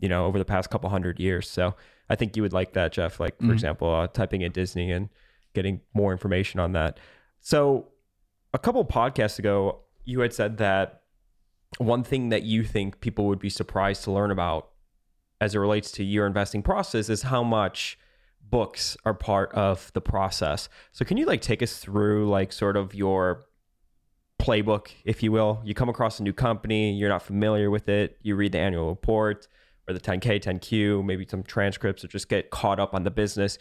S1: you know, over the past couple hundred years. So I think you would like that, Jeff. Like for mm-hmm. example, uh, typing in Disney and getting more information on that. So a couple podcasts ago, you had said that one thing that you think people would be surprised to learn about as it relates to your investing process is how much books are part of the process. So can you like take us through like sort of your playbook, if you will? You come across a new company, you're not familiar with it, you read the annual report or the 10K, 10Q, maybe some transcripts or just get caught up on the business.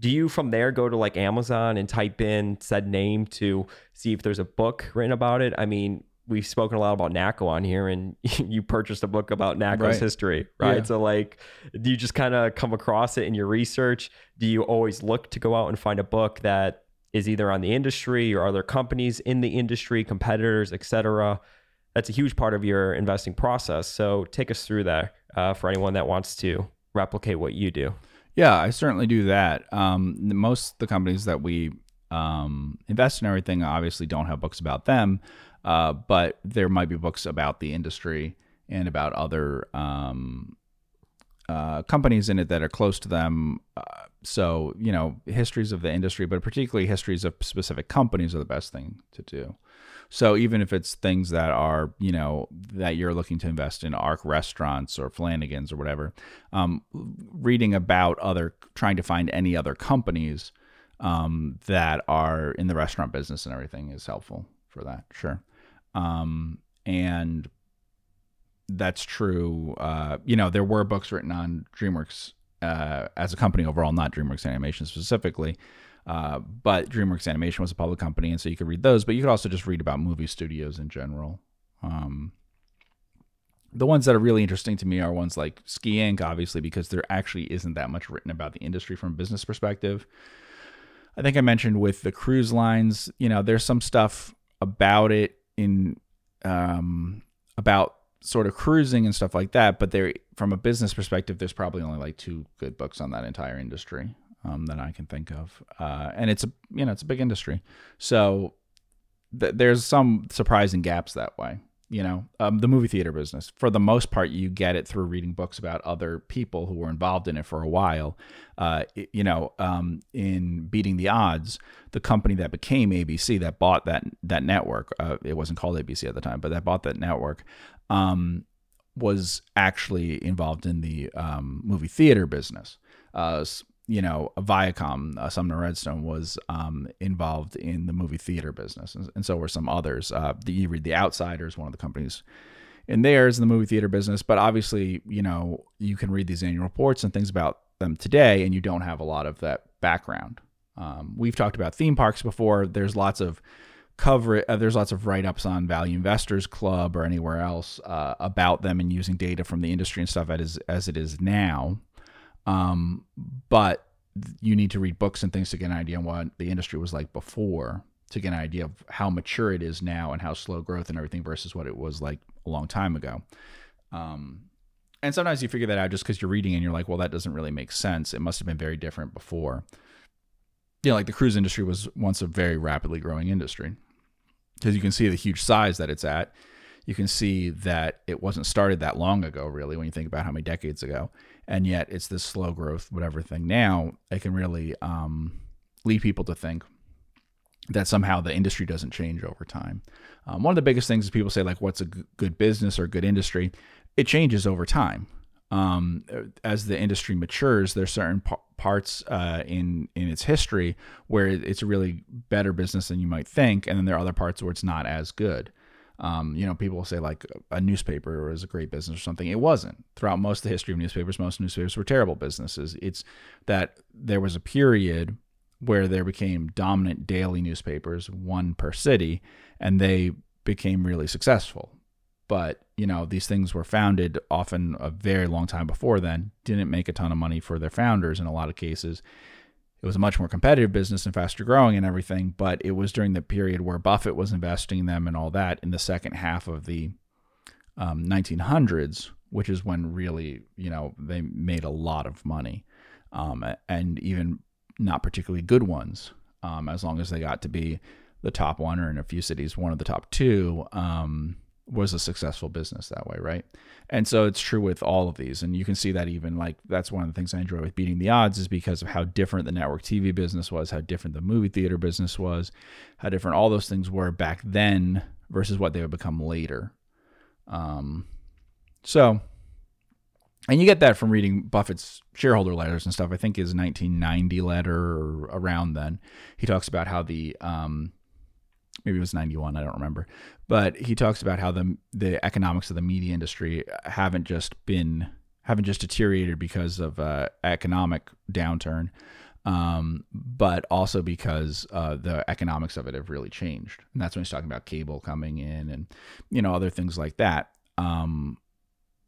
S1: Do you from there go to like Amazon and type in said name to see if there's a book written about it? I mean, we've spoken a lot about NACCO on here, and you purchased a book about NACCO's right. history, right? Yeah. So, like, do you just kind of come across it in your research? Do you always look to go out and find a book that is either on the industry or other companies in the industry, competitors, etc.? That's a huge part of your investing process. So, take us through that uh, for anyone that wants to replicate what you do.
S2: Yeah, I certainly do that. Um, most the companies that we um, invest in everything obviously don't have books about them. Uh, but there might be books about the industry and about other um, uh, companies in it that are close to them. Uh, so, you know, histories of the industry, but particularly histories of specific companies are the best thing to do. So, even if it's things that are, you know, that you're looking to invest in, Ark restaurants or Flanigan's or whatever, um, reading about other, trying to find any other companies um, that are in the restaurant business and everything is helpful for that. Sure. Um, and that's true. Uh, you know, there were books written on DreamWorks uh, as a company overall, not DreamWorks Animation specifically. Uh, but DreamWorks Animation was a public company, and so you could read those. But you could also just read about movie studios in general. Um, the ones that are really interesting to me are ones like Ski Inc., obviously, because there actually isn't that much written about the industry from a business perspective. I think I mentioned with the cruise lines, you know, there's some stuff about it in um, about sort of cruising and stuff like that. But there, from a business perspective, there's probably only like two good books on that entire industry um, that I can think of, uh, and it's a you know it's a big industry, so th- there's some surprising gaps that way you know um, the movie theater business. For the most part you get it through reading books about other people who were involved in it for a while. Uh, you know um, in beating the odds the company that became abc that bought that that network uh, it wasn't called abc at the time but that bought that network um, was actually involved in the um, movie theater business. Uh, you know, Viacom, uh, Sumner Redstone was um, involved in the movie theater business, and, and so were some others. Uh, the, you read The Outsiders, one of the companies in theirs in the movie theater business, but obviously, you know, you can read these annual reports and things about them today, and you don't have a lot of that background. Um, we've talked about theme parks before. There's lots of cover uh, there's lots of write-ups on value investors club or anywhere else uh, about them and using data from the industry and stuff as, as it is now um, but you need to read books and things to get an idea on what the industry was like before to get an idea of how mature it is now and how slow growth and everything versus what it was like a long time ago. Um, and sometimes you figure that out just because you're reading and you're like, well, that doesn't really make sense. It must have been very different before. You know, like the cruise industry was once a very rapidly growing industry because you can see the huge size that it's at. You can see that it wasn't started that long ago, really, when you think about how many decades ago. And yet it's this slow growth, whatever thing now, it can really um, lead people to think that somehow the industry doesn't change over time. Um, one of the biggest things is people say, like, what's a g- good business or good industry? It changes over time. Um, as the industry matures, there's certain p- parts uh, in in its history where it's a really better business than you might think, and then there are other parts where it's not as good. Um, you know, people will say like a newspaper is a great business or something. It wasn't. Throughout most of the history of newspapers, most newspapers were terrible businesses. It's that there was a period where there became dominant daily newspapers, one per city, and they became really successful. But, you know, these things were founded often a very long time before then, didn't make a ton of money for their founders in a lot of cases. It was a much more competitive business and faster growing and everything, but it was during the period where Buffett was investing in them and all that in the second half of the um, 1900s, which is when really, you know, they made a lot of money. Um, and even not particularly good ones, um, as long as they got to be the top one or in a few cities, one of the top two, um, was a successful business that way, right? And so it's true with all of these. And you can see that even like that's one of the things I enjoy with beating the odds is because of how different the network TV business was, how different the movie theater business was, how different all those things were back then versus what they would become later. Um, so and you get that from reading Buffett's shareholder letters and stuff. I think his 1990 letter around then, he talks about how the um, maybe it was 91, I don't remember, but he talks about how the the economics of the media industry haven't just been haven't just deteriorated because of uh, economic downturn, um, but also because uh, the economics of it have really changed. And that's when he's talking about cable coming in and you know other things like that. Um,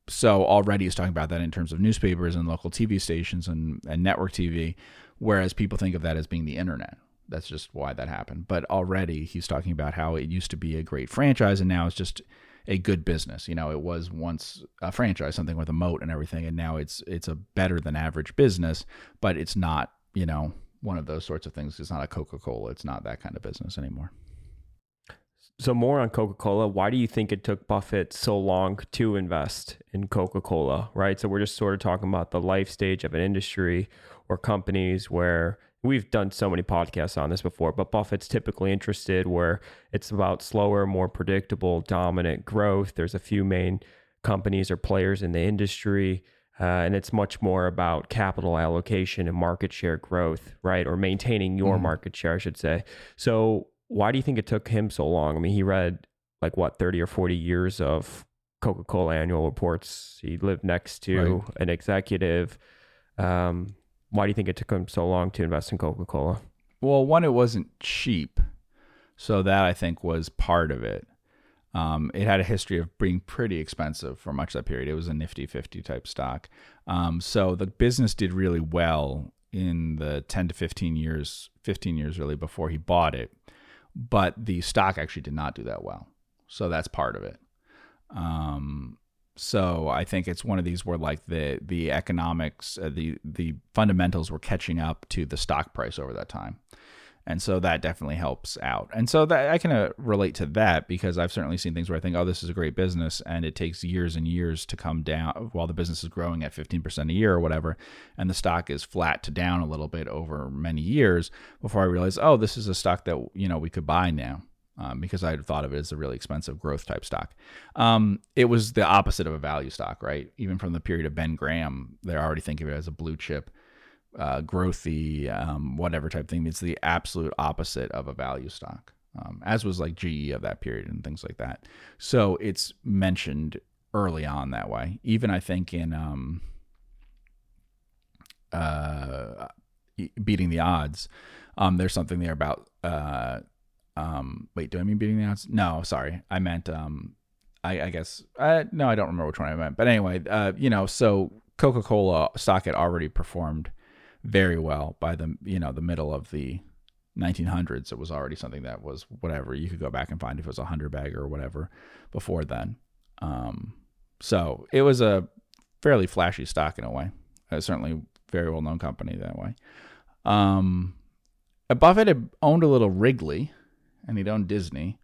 S2: so already he's talking about that in terms of newspapers and local TV stations and, and network TV, whereas people think of that as being the internet. That's just why that happened. But already he's talking about how it used to be a great franchise and now it's just a good business. You know, it was once a franchise, something with a moat and everything, and now it's it's a better than average business, but it's not, you know, one of those sorts of things. It's not a Coca Cola. It's not that kind of business anymore.
S1: So more on Coca-Cola. Why do you think it took Buffett so long to invest in Coca-Cola, right? So we're just sort of talking about the life stage of an industry or companies where we've done so many podcasts on this before, but Buffett's typically interested where it's about slower, more predictable, dominant growth. There's a few main companies or players in the industry. Uh, and it's much more about capital allocation and market share growth, right? Or maintaining your mm-hmm. market share, I should say. So, why do you think it took him so long? I mean, he read like what 30 or 40 years of Coca-Cola annual reports. He lived next to right. an executive. Um, why do you think it took him so long to invest in Coca-Cola?
S2: Well, one, it wasn't cheap, so that I think was part of it. Um, it had a history of being pretty expensive for much of that period. It was a nifty 50 type stock. Um, so the business did really well in the 10 to 15 years, 15 years really before he bought it but the stock actually did not do that well. So that's part of it. Um, so I think it's one of these where like the the economics, uh, the the fundamentals were catching up to the stock price over that time. And so that definitely helps out. And so that i can uh, relate to that because i've certainly seen things where i think oh this is a great business and it takes years and years to come down while the business is growing at 15% a year or whatever and the stock is flat to down a little bit over many years before i realize oh this is a stock that you know we could buy now um, because I had thought of it as a really expensive growth type stock. Um, it was the opposite of a value stock, right? Even from the period of Ben Graham, they're already thinking of it as a blue chip uh, growthy, um, whatever type thing. It's the absolute opposite of a value stock, um, as was like GE of that period and things like that. So it's mentioned early on that way. Even I think in um, uh, beating the odds, um, there's something there about. Uh, um, wait, do I mean beating the odds? No, sorry, I meant. Um, I, I guess. I, no, I don't remember which one I meant. But anyway, uh, you know, so Coca Cola stock had already performed very well by the you know the middle of the 1900s. It was already something that was whatever you could go back and find if it was a hundred bag or whatever before then. Um, so it was a fairly flashy stock in a way. Uh, certainly very well known company that way. Um, Buffett had owned a little Wrigley, and he'd owned Disney,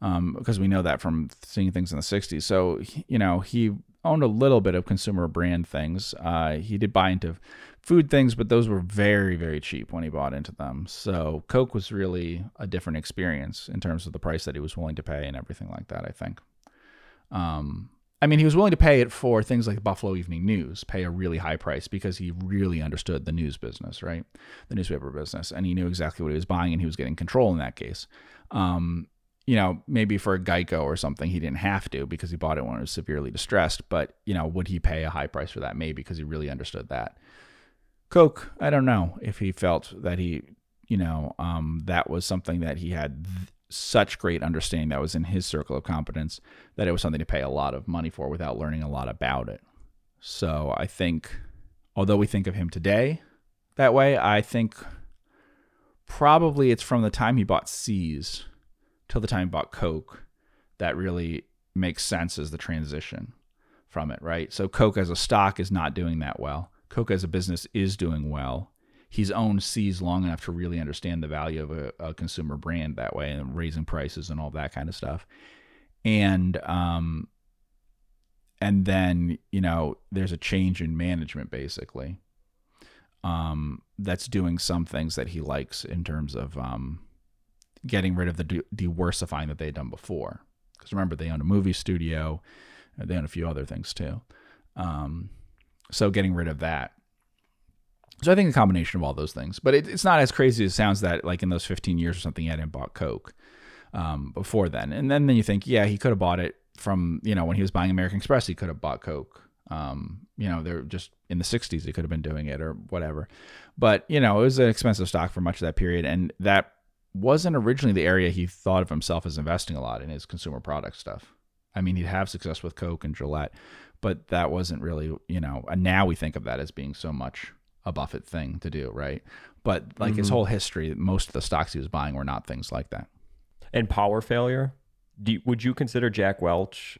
S2: um, because we know that from seeing things in the '60s. So you know he owned a little bit of consumer brand things. Uh, he did buy into food things, but those were very very cheap when he bought into them. So Coke was really a different experience in terms of the price that he was willing to pay and everything like that. I think. Um, I mean, he was willing to pay it for things like Buffalo Evening News, pay a really high price because he really understood the news business, right? The newspaper business, and he knew exactly what he was buying, and he was getting control in that case. Um, you know, maybe for a Geico or something, he didn't have to because he bought it when it was severely distressed. But you know, would he pay a high price for that? Maybe because he really understood that. Coke, I don't know if he felt that he, you know, um, that was something that he had th- such great understanding that was in his circle of competence that it was something to pay a lot of money for without learning a lot about it. So I think, although we think of him today that way, I think probably it's from the time he bought See's till the time he bought Coke that really makes sense as the transition from it, right? So Coke as a stock is not doing that well. Coke as a business is doing well he's owned See's long enough to really understand the value of a, a, consumer brand that way and raising prices and all that kind of stuff. And um, and then you know there's a change in management basically. Um, that's doing some things that he likes in terms of um, getting rid of the diversifying that they'd done before. Because remember, they own a movie studio, they own a few other things too. Um, so getting rid of that so I think a combination of all those things, but it, it's not as crazy as it sounds that like in those 15 years or something, he hadn't bought Coke um, before then. And then, then you think, yeah, he could have bought it from, you know, when he was buying American Express, he could have bought Coke. Um, you know, they're just in the 60s, he could have been doing it or whatever. But, you know, it was an expensive stock for much of that period. And that wasn't originally the area he thought of himself as investing a lot in his consumer product stuff. I mean, he'd have success with Coke and Gillette, but that wasn't really, you know, and now we think of that as being so much a Buffett thing to do, right? But like mm-hmm. his whole history, most of the stocks he was buying were not things like that.
S1: And power failure, you, would you consider Jack Welch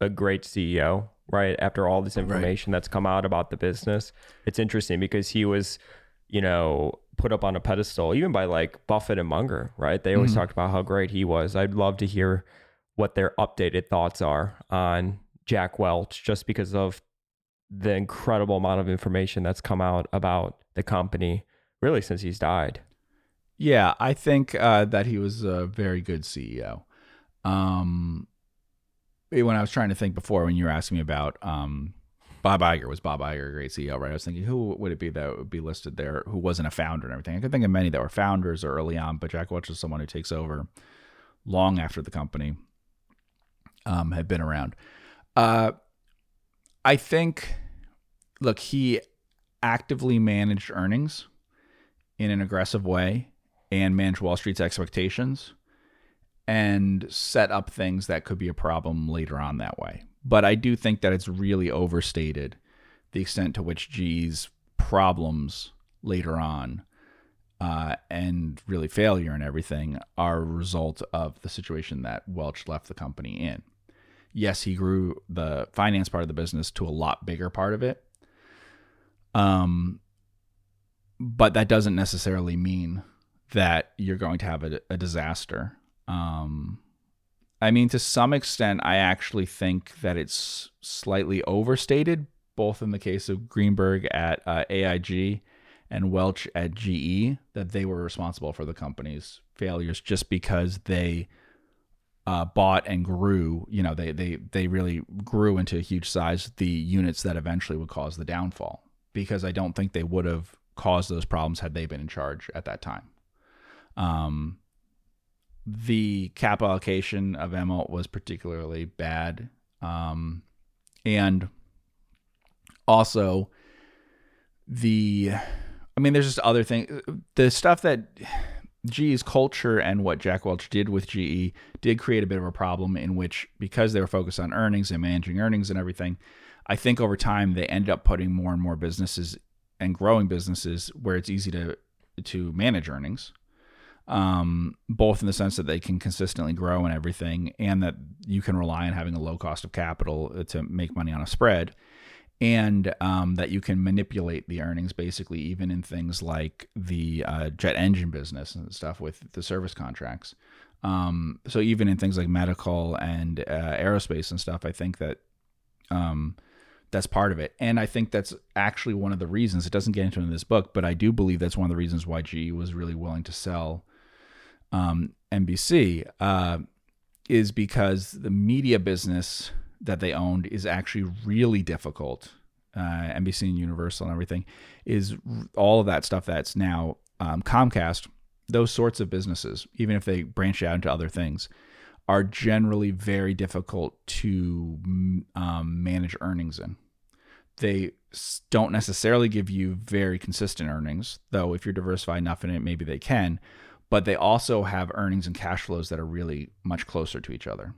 S1: a great CEO? Right after all this information right. that's come out about the business, it's interesting because he was, you know, put up on a pedestal even by like Buffett and Munger. Right? They always mm-hmm. talked about how great he was. I'd love to hear what their updated thoughts are on Jack Welch, just because of the incredible amount of information that's come out about the company really since he's died.
S2: Yeah, I think uh, that he was a very good CEO. Um, when I was trying to think before, when you were asking me about um, Bob Iger, was Bob Iger a great CEO, right? I was thinking, who would it be that would be listed there who wasn't a founder and everything? I could think of many that were founders or early on, but Jack Welch is someone who takes over long after the company um, had been around. Uh, I think, look, he actively managed earnings in an aggressive way and managed Wall Street's expectations and set up things that could be a problem later on that way. But I do think that it's really overstated the extent to which GE's problems later on uh, and really failure and everything are a result of the situation that Welch left the company in yes, he grew the finance part of the business to a lot bigger part of it. Um, but that doesn't necessarily mean that you're going to have a, a disaster. Um, I mean, to some extent, I actually think that it's slightly overstated, both in the case of Greenberg at uh, AIG and Welch at GE, that they were responsible for the company's failures just because they uh, bought and grew, you know, they they they really grew into a huge size. The units that eventually would cause the downfall, because I don't think they would have caused those problems had they been in charge at that time. Um, the capital allocation of Immelt was particularly bad, um, and also the, I mean, there's just other things. The stuff that GE's culture and what Jack Welch did with GE did create a bit of a problem in which, because they were focused on earnings and managing earnings and everything, I think over time they ended up putting more and more businesses and growing businesses where it's easy to to manage earnings um, both in the sense that they can consistently grow and everything, and that you can rely on having a low cost of capital uh, to make money on a spread, and um, that you can manipulate the earnings basically, even in things like the uh, jet engine business and stuff with the service contracts. Um, so even in things like medical and uh, aerospace and stuff, I think that um, that's part of it. And I think that's actually one of the reasons it doesn't get into in this book, but I do believe that's one of the reasons why GE was really willing to sell um, NBC uh, is because the media business that they owned is actually really difficult. Uh, NBC and Universal and everything is all of that stuff that's now um, Comcast. Those sorts of businesses, even if they branch out into other things, are generally very difficult to um, manage earnings in. They don't necessarily give you very consistent earnings, though. If you're diversified enough in it, maybe they can but they also have earnings and cash flows that are really much closer to each other.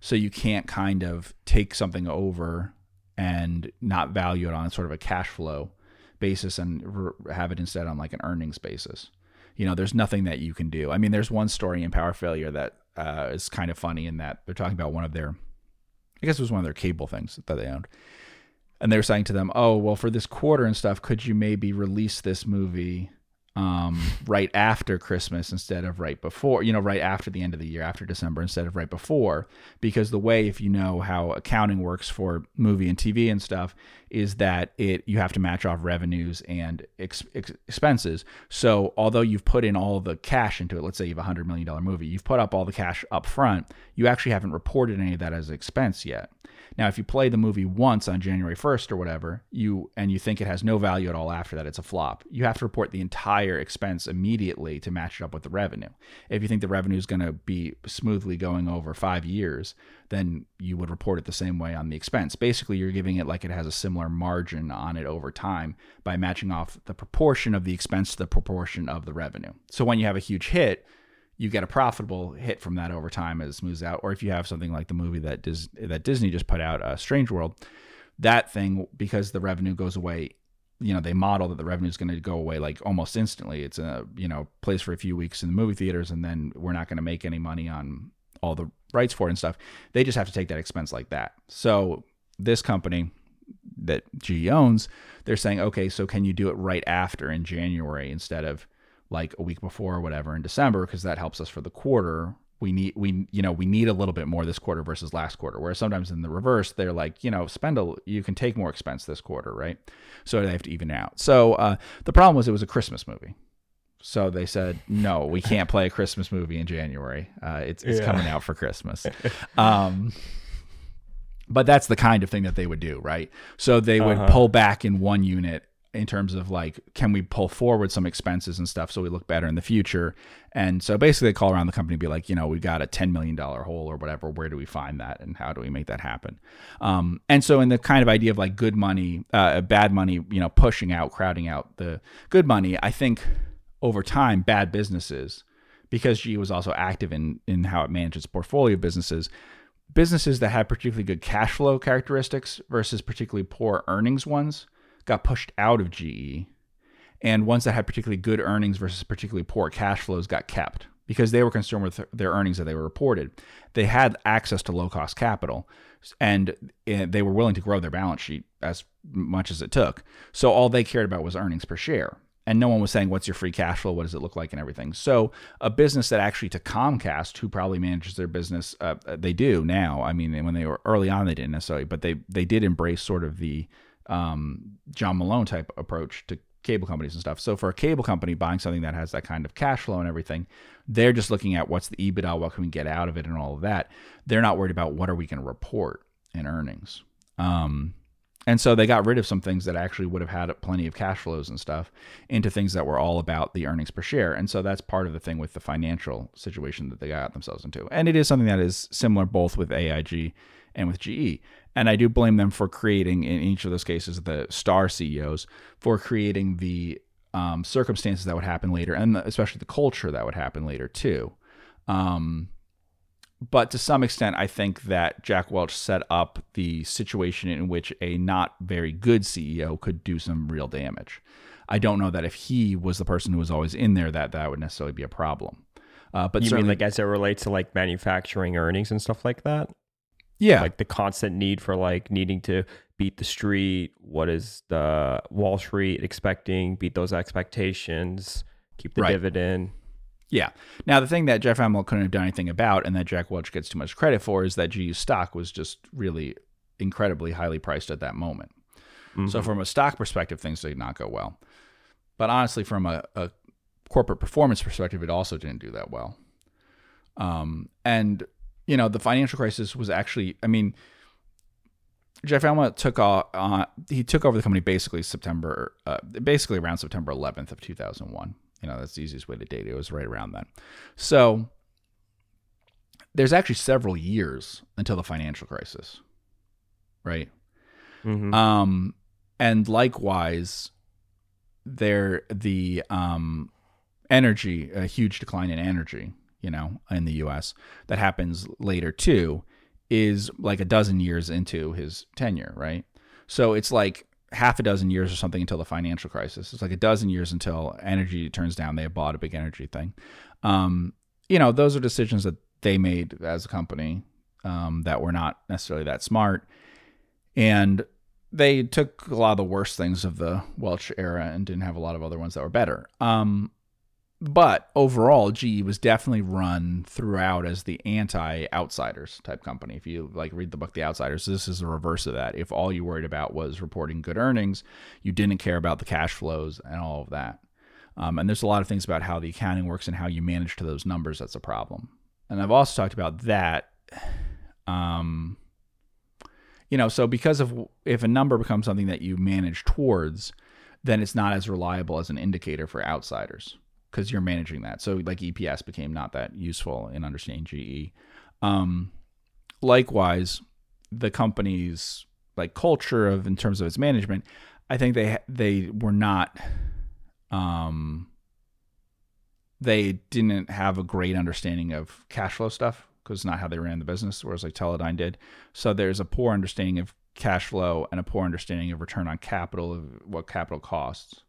S2: So you can't kind of take something over and not value it on sort of a cash flow basis and have it instead on like an earnings basis. You know, there's nothing that you can do. I mean, there's one story in Power Failure that uh, is kind of funny in that they're talking about one of their, I guess it was one of their cable things that they owned. And they were saying to them, oh, well, for this quarter and stuff, could you maybe release this movie um, right after Christmas instead of right before, you know, right after the end of the year, after December instead of right before. Because the way, if you know how accounting works for movie and TV and stuff, is that it you have to match off revenues and ex- ex- expenses. So although you've put in all the cash into it, let's say you have a hundred million dollar movie, you've put up all the cash up front. You actually haven't reported any of that as expense yet. Now, if you play the movie once on January 1st or whatever, you and you think it has no value at all after that, it's a flop. You have to report the entire expense immediately to match it up with the revenue. If you think the revenue is going to be smoothly going over five years, then you would report it the same way on the expense. Basically, you're giving it like it has a similar margin on it over time by matching off the proportion of the expense to the proportion of the revenue. So when you have a huge hit, you get a profitable hit from that over time as it smooths out. Or if you have something like the movie that Dis- that Disney just put out, uh, Strange World, that thing because the revenue goes away. You know, they model that the revenue is going to go away like almost instantly. It's a you know plays for a few weeks in the movie theaters, and then we're not going to make any money on all the rights for it and stuff. They just have to take that expense like that. So this company that GE owns, they're saying, okay, so can you do it right after in January instead of like a week before or whatever in December because that helps us for the quarter. We need we you know we need a little bit more this quarter versus last quarter. Whereas sometimes in the reverse, they're like you know spend a you can take more expense this quarter, right? So they have to even out. So uh, the problem was it was a Christmas movie. So they said, no, we can't play a Christmas movie in January. Uh, it's it's yeah. coming out for Christmas. Um, but that's the kind of thing that they would do, right? So they would uh-huh. pull back in one unit in terms of like can we pull forward some expenses and stuff so we look better in the future? And so basically they call around the company and be like you know we got a $10 million hole or whatever. Where do we find that and how do we make that happen? Um, and so in the kind of idea of like good money uh, bad money you know pushing out crowding out the good money i think over time bad businesses because GE was also active in in how it manages portfolio businesses businesses that had particularly good cash flow characteristics versus particularly poor earnings ones got pushed out of GE, and ones that had particularly good earnings versus particularly poor cash flows got kept because they were concerned with their earnings that they were reported. They had access to low cost capital and eh, they were willing to grow their balance sheet as much as it took. So all they cared about was earnings per share. And no one was saying, What's your free cash flow? What does it look like? And everything. So, a business that actually to Comcast, who probably manages their business, uh, they do now. I mean, when they were early on, they didn't necessarily, but they, they did embrace sort of the um, John Malone type approach to cable companies and stuff. So for a cable company buying something that has that kind of cash flow and everything, they're just looking at what's the EBITDA, what can we get out of it, and all of that. They're not worried about what are we going to report in earnings. Um, and so they got rid of some things that actually would have had plenty of cash flows and stuff into things that were all about the earnings per share. And so that's part of the thing with the financial situation that they got themselves into. And it is something that is similar both with AIG and with GE. And I do blame them for creating, in each of those cases, the star CEOs, for creating the um, circumstances that would happen later, and the, especially the culture that would happen later too. Um, but to some extent, I think that Jack Welch set up the situation in which a not very good CEO could do some real damage. I don't know that if he was the person who was always in there, that that would necessarily be a problem. Uh, but
S1: you mean like as it relates to like manufacturing earnings and stuff like that?
S2: Yeah,
S1: Like the constant need for like needing to beat the street. What is the Wall Street expecting? Beat those expectations. Keep the
S2: Right.
S1: dividend.
S2: Yeah. Now, the thing that Jeff Immelt couldn't have done anything about and that Jack Welch gets too much credit for is that GE stock was just really incredibly highly priced at that moment. So,
S1: Mhm.
S2: from a stock perspective, things did not go well. But honestly, from a, a corporate performance perspective, it also didn't do that well. Um, and, you know, the financial crisis was actually, I mean, Jeff Immelt took off, uh, he took over the company basically September, uh, basically around September 11th of 2001. You know, that's the easiest way to date it. It was right around then. So there's actually several years until the financial crisis, right?
S1: Mhm.
S2: Um, and likewise, there the um, energy, a huge decline in energy, you know, in the U.S. that happens later too, is like a dozen years into his tenure, right? So it's like half a dozen years or something until the financial crisis. It's like a dozen years until energy turns down. They bought a big energy thing. Um, you know, those are decisions that they made as a company um, that were not necessarily that smart. And they took a lot of the worst things of the Welch era and didn't have a lot of other ones that were better. Um, but overall, GE was definitely run throughout as the anti-outsiders type company. If you like read the book The Outsiders, this is the reverse of that. If all you worried about was reporting good earnings, you didn't care about the cash flows and all of that. Um, and there's a lot of things about how the accounting works and how you manage to those numbers that's a problem. And I've also talked about that. Um, you know, so because of if a number becomes something that you manage towards, then it's not as reliable as an indicator for outsiders because you're managing that. So like EPS became not that useful in understanding GE. Um, likewise, the company's like culture of in terms of its management, I think they they were not um they didn't have a great understanding of cash flow stuff because not how they ran the business, whereas like Teledyne did. So there's a poor understanding of cash flow and a poor understanding of return on capital of what capital costs.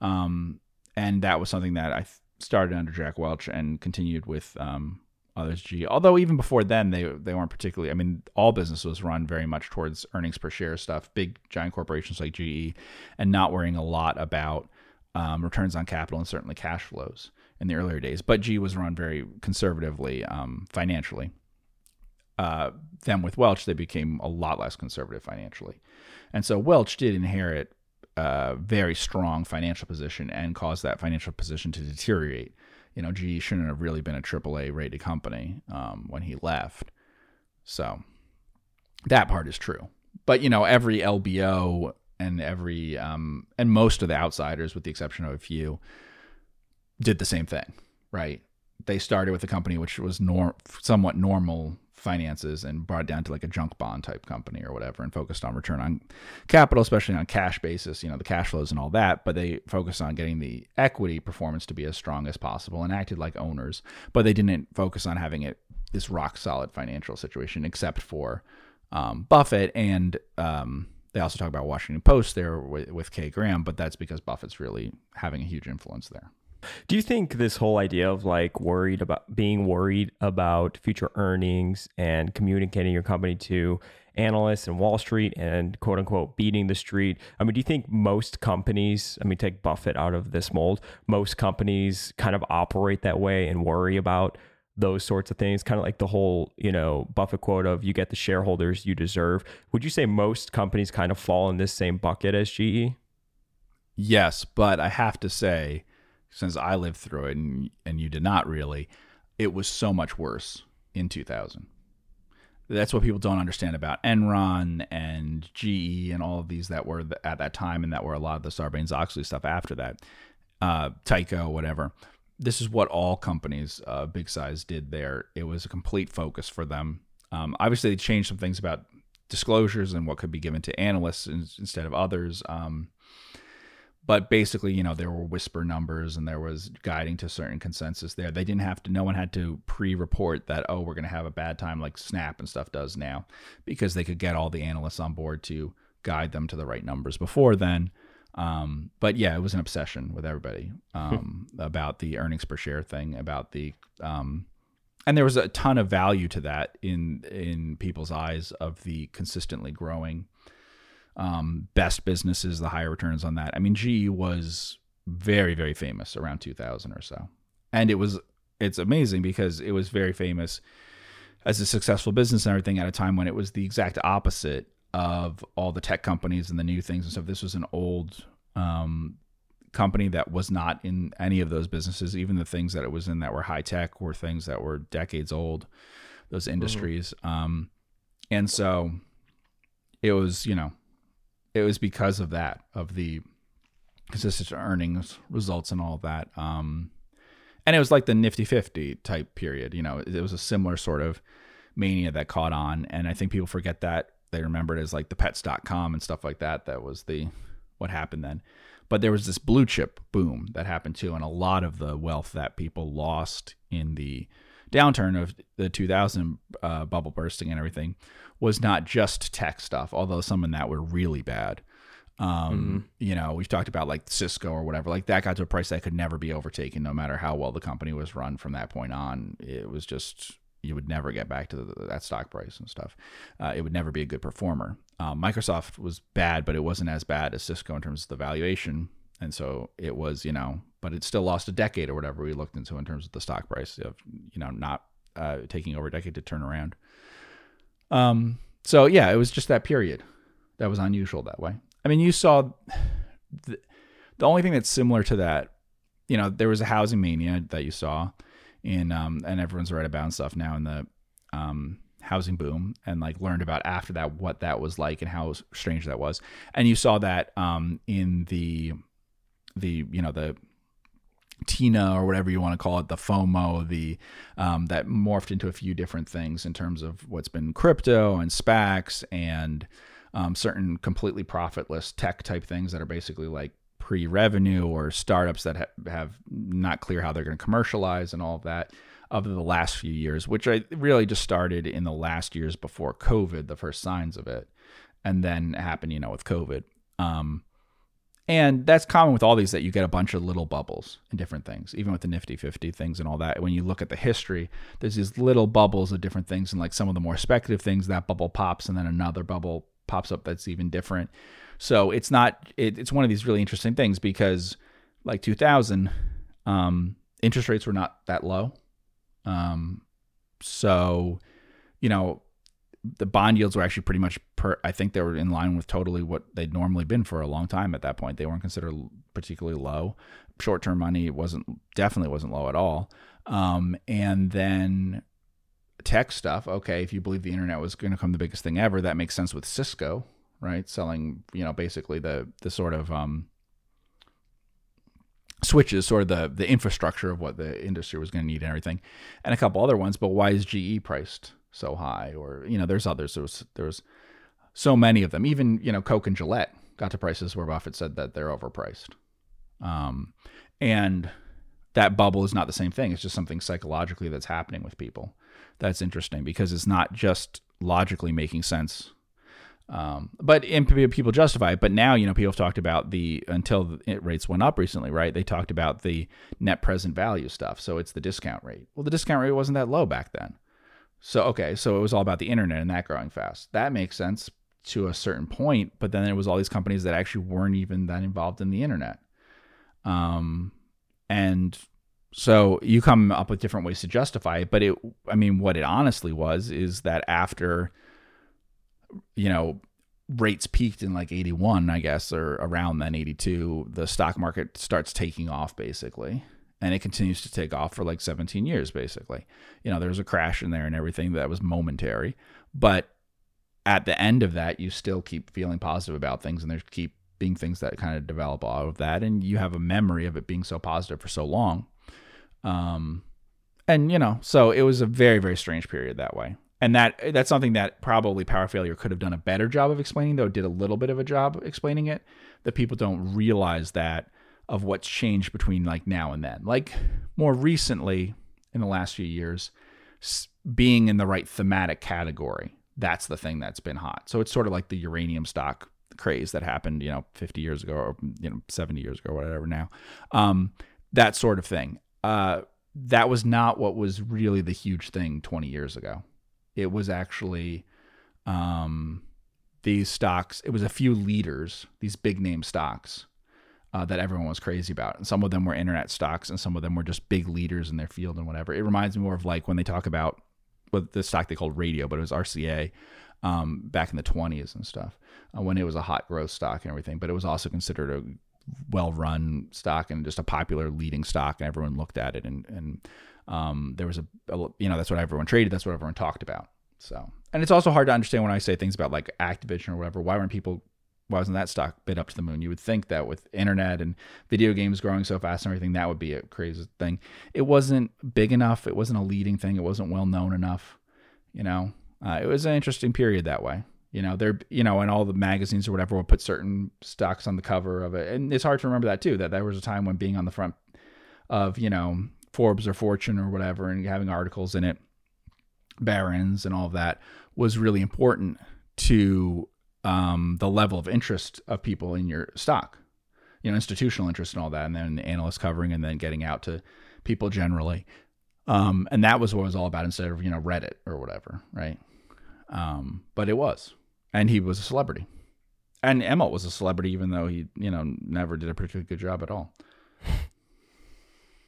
S2: Um, and that was something that I started under Jack Welch and continued with um, others. G. Although even before then, they they weren't particularly. I mean, all business was run very much towards earnings per share stuff. Big giant corporations like GE, and not worrying a lot about um, returns on capital and certainly cash flows in the earlier days. But G was run very conservatively um, financially. Uh, then with Welch, they became a lot less conservative financially, and so Welch did inherit a very strong financial position and caused that financial position to deteriorate. You know, GE shouldn't have really been a AAA rated company um, when he left. So that part is true. But you know, every LBO and every um, and most of the outsiders, with the exception of a few, did the same thing, right? They started with a company which was nor- somewhat normal finances and brought it down to like a junk bond type company or whatever and focused on return on capital, especially on cash basis, you know, the cash flows and all that. But they focused on getting the equity performance to be as strong as possible and acted like owners. But they didn't focus on having it this rock solid financial situation, except for um, Buffett. And um, they also talk about Washington Post there with, with Kay Graham, but that's because Buffett's really having a huge influence there.
S1: Do you think this whole idea of like worried about being worried about future earnings and communicating your company to analysts and Wall Street and quote unquote beating the street? I mean, do you think most companies, I mean, take Buffett out of this mold, most companies kind of operate that way and worry about those sorts of things? Kind of like the whole, you know, Buffett quote of you get the shareholders you deserve. Would you say most companies kind of fall in this same bucket as? GE?
S2: Yes, but I have to say, since I lived through it and and you did not really, it was so much worse in 2000. That's what people don't understand about Enron and GE and all of these that were at that time and that were a lot of the Sarbanes Oxley stuff after that, uh, Tyco, whatever. This is what all companies, uh, big size, did there. It was a complete focus for them. Um, obviously, they changed some things about disclosures and what could be given to analysts in, instead of others. Um, but basically, you know, there were whisper numbers and there was guiding to certain consensus there. They didn't have to, no one had to pre report that, oh, we're going to have a bad time like Snap and stuff does now because they could get all the analysts on board to guide them to the right numbers before then. Um, but yeah, it was an obsession with everybody um, about the earnings per share thing, about the, um, and there was a ton of value to that in in people's eyes of the consistently growing um, best businesses, the higher returns on that. I mean, GE was very, very famous around 2000 or so. And it was, it's amazing because it was very famous as a successful business and everything at a time when it was the exact opposite of all the tech companies and the new things and stuff. This was an old um, company that was not in any of those businesses. Even the things that it was in that were high tech were things that were decades old, those mm-hmm. industries. Mm-hmm. Um, and so it was, you know, it was because of that, of the consistent earnings results and all that. Um, and it was like the nifty 50 type period. You know, it, it was a similar sort of mania that caught on. And I think people forget that. They remember it as like the pets.com and stuff like that. That was the what happened then. But there was this blue chip boom that happened too. And a lot of the wealth that people lost in the downturn of the 2000 uh, bubble bursting and everything was not just tech stuff, although some in that were really bad. Um, mm-hmm. You know, we've talked about like Cisco or whatever, like that got to a price that could never be overtaken, no matter how well the company was run from that point on. It was just, you would never get back to the, that stock price and stuff. Uh, it would never be a good performer. Um, Microsoft was bad, but it wasn't as bad as Cisco in terms of the valuation. And so it was, you know, but it still lost a decade or whatever we looked into in terms of the stock price of, you know, not uh, taking over a decade to turn around. Um, so yeah, it was just that period that was unusual that way. I mean, you saw the, the only thing that's similar to that, you know, there was a housing mania that you saw in, um, and everyone's read about and stuff now in the, um, housing boom and like learned about after that what that was like and how strange that was and you saw that um in the the you know the Tina or whatever you want to call it, the FOMO, the um, that morphed into a few different things in terms of what's been crypto and SPACs and um, certain completely profitless tech type things that are basically like pre-revenue or startups that ha- have not clear how they're going to commercialize and all of that of the last few years, which I really just started in the last years before COVID, the first signs of it, and then happened, you know, with COVID. Um, and that's common with all these that you get a bunch of little bubbles and different things, even with the Nifty 50 things and all that. When you look at the history, there's these little bubbles of different things. And like some of the more speculative things, that bubble pops and then another bubble pops up that's even different. So it's not, it, it's one of these really interesting things because like 2000, um, interest rates were not that low. Um, so, you know, the bond yields were actually pretty much per I think they were in line with totally what they'd normally been for a long time at that point. They weren't considered particularly low. Short-term money wasn't definitely wasn't low at all. Um, and then tech stuff, okay, if you believe the internet was going to become the biggest thing ever, that makes sense with Cisco, right? Selling, you know, basically the the sort of um, switches, sort of the the infrastructure of what the industry was going to need and everything, and a couple other ones. But why is GE priced so high, or you know, there's others. There was there so many of them. Even you know, Coke and Gillette got to prices where Buffett said that they're overpriced. Um, and that bubble is not the same thing. It's just something psychologically that's happening with people. That's interesting because it's not just logically making sense. Um, but and people justify it. But now, you know, people have talked about the until the rates went up recently, right? They talked about the net present value stuff. So it's the discount rate. Well, the discount rate wasn't that low back then. So okay, so it was all about the internet and that growing fast. That makes sense to a certain point, but then it was all these companies that actually weren't even that involved in the internet. Um, and so you come up with different ways to justify it, but it, I mean, what it honestly was is that after, you know, rates peaked in like 81, I guess, or around then 82, the stock market starts taking off basically and it continues to take off for like 17 years basically. You know there's a crash in there and everything that was momentary but at the end of that you still keep feeling positive about things and there's keep being things that kind of develop out of that and you have a memory of it being so positive for so long. Um and you know so it was a very very strange period that way. And that that's something that probably Power Failure could have done a better job of explaining, though it did a little bit of a job explaining it. That people don't realize that of what's changed between like now and then. Like more recently, in the last few years, being in the right thematic category. That's the thing that's been hot. So it's sort of like the uranium stock craze that happened, you know, 50 years ago or you know 70 years ago, whatever. Now, um, that sort of thing. Uh, that was not what was really the huge thing 20 years ago. It was actually um, these stocks. It was a few leaders, these big name stocks. Uh, that everyone was crazy about. And some of them were internet stocks, and some of them were just big leaders in their field and whatever. It reminds me more of like when they talk about what the stock they called Radio, but it was RCA um, back in the 20s and stuff uh, when it was a hot growth stock and everything. But it was also considered a well run stock and just a popular leading stock, and everyone looked at it. And, and um, there was a, a, you know, that's what everyone traded, that's what everyone talked about. So, and it's also hard to understand when I say things about like Activision or whatever. Why weren't people why wasn't that stock bid up to the moon? You would think that with internet and video games growing so fast and everything, that would be a crazy thing. It wasn't big enough. It wasn't a leading thing. It wasn't well known enough. You know, uh, it was an interesting period that way. You know, there, you know, and all the magazines or whatever will put certain stocks on the cover of it, and it's hard to remember that too. That there was a time when being on the front of you know Forbes or Fortune or whatever, and having articles in it, Barron's and all of that was really important to um, the level of interest of people in your stock, you know, institutional interest and all that, and then the analysts covering, and then getting out to people generally. Um, and that was what it was all about instead of you know Reddit or whatever, right? Um, but it was and he was a celebrity. And Immelt was a celebrity, even though he, you know, never did a particularly good job at all.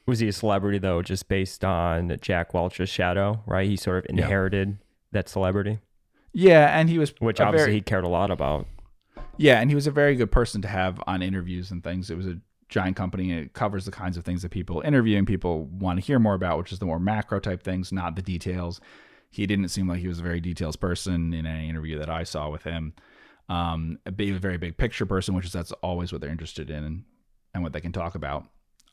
S1: Was he a celebrity though, just based on Jack Welch's shadow? Right, he sort of inherited yeah. that celebrity.
S2: Yeah, and he was,
S1: which obviously very, he cared a lot about.
S2: Yeah, and he was a very good person to have on interviews and things. It was a giant company and it covers the kinds of things that people interviewing people want to hear more about, which is the more macro type things, not the details he didn't seem like he was a very details person in any interview that I saw with him. Um, a big, very big picture person, which is that's always what they're interested in and, and what they can talk about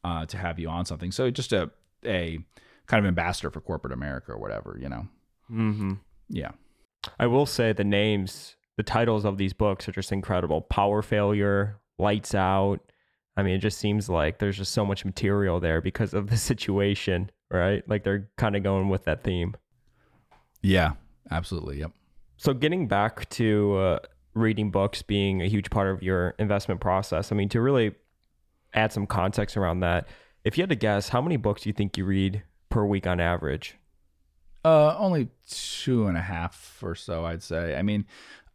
S2: uh, to have you on something. So just a a kind of ambassador for corporate America or whatever, you know.
S1: Mm-hmm.
S2: Yeah.
S1: I will say the names, the titles of these books are just incredible. Power Failure, Lights Out. I mean, it just seems like there's just so much material there because of the situation, right? Like they're kind of going with that theme.
S2: Yeah, absolutely. Yep.
S1: So getting back to uh, reading books being a huge part of your investment process, I mean, to really add some context around that, if you had to guess, how many books do you think you read per week on average?
S2: Uh, only two and a half or so, I'd say. I mean,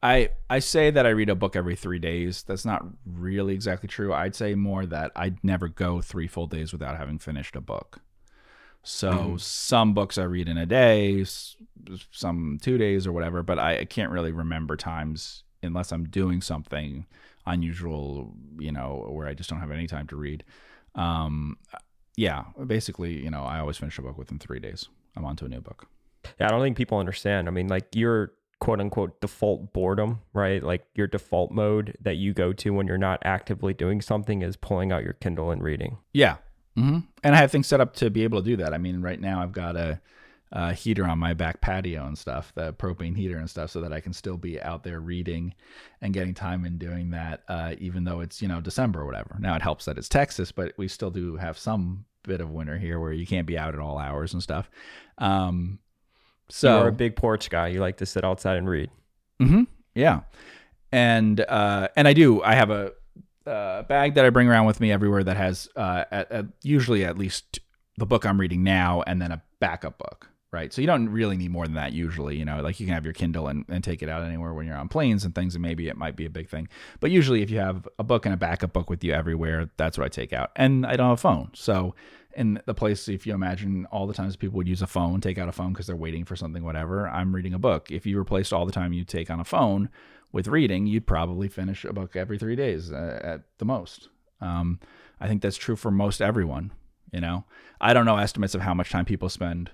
S2: I I say that I read a book every three days. That's not really exactly true. I'd say more that I'd never go three full days without having finished a book. So mm-hmm. some books I read in a day, some two days or whatever, but I, I can't really remember times unless I'm doing something unusual, you know, where I just don't have any time to read. Um, yeah, basically, you know, I always finish a book within three days. I'm on to a new book.
S1: Yeah, I don't think people understand. I mean, like your quote unquote default boredom, right? Like your default mode that you go to when you're not actively doing something is pulling out your Kindle and reading.
S2: Yeah, Mm-hmm. And I have things set up to be able to do that. I mean, right now I've got a, a, heater on my back patio and stuff, the propane heater and stuff, so that I can still be out there reading and getting time in doing that, uh, even though it's you know December or whatever. Now it helps that it's Texas, but we still do have some bit of winter here where you can't be out at all hours and stuff. Um, so
S1: you're a big porch guy. You like to sit outside and read.
S2: Mm-hmm. Yeah, and uh, and I do. I have a uh, bag that I bring around with me everywhere that has uh, at, at usually at least the book I'm reading now and then a backup book, right? So you don't really need more than that usually. You know, like you can have your Kindle and, and take it out anywhere when you're on planes and things, and maybe it might be a big thing. But usually, if you have a book and a backup book with you everywhere, that's what I take out. And I don't have a phone, so in the place, if you imagine all the times people would use a phone, take out a phone because they're waiting for something, whatever. I'm reading a book. If you replaced all the time you take on a phone with reading, you'd probably finish a book every three days uh, at the most. Um, I think that's true for most everyone. You know, I don't know estimates of how much time people spend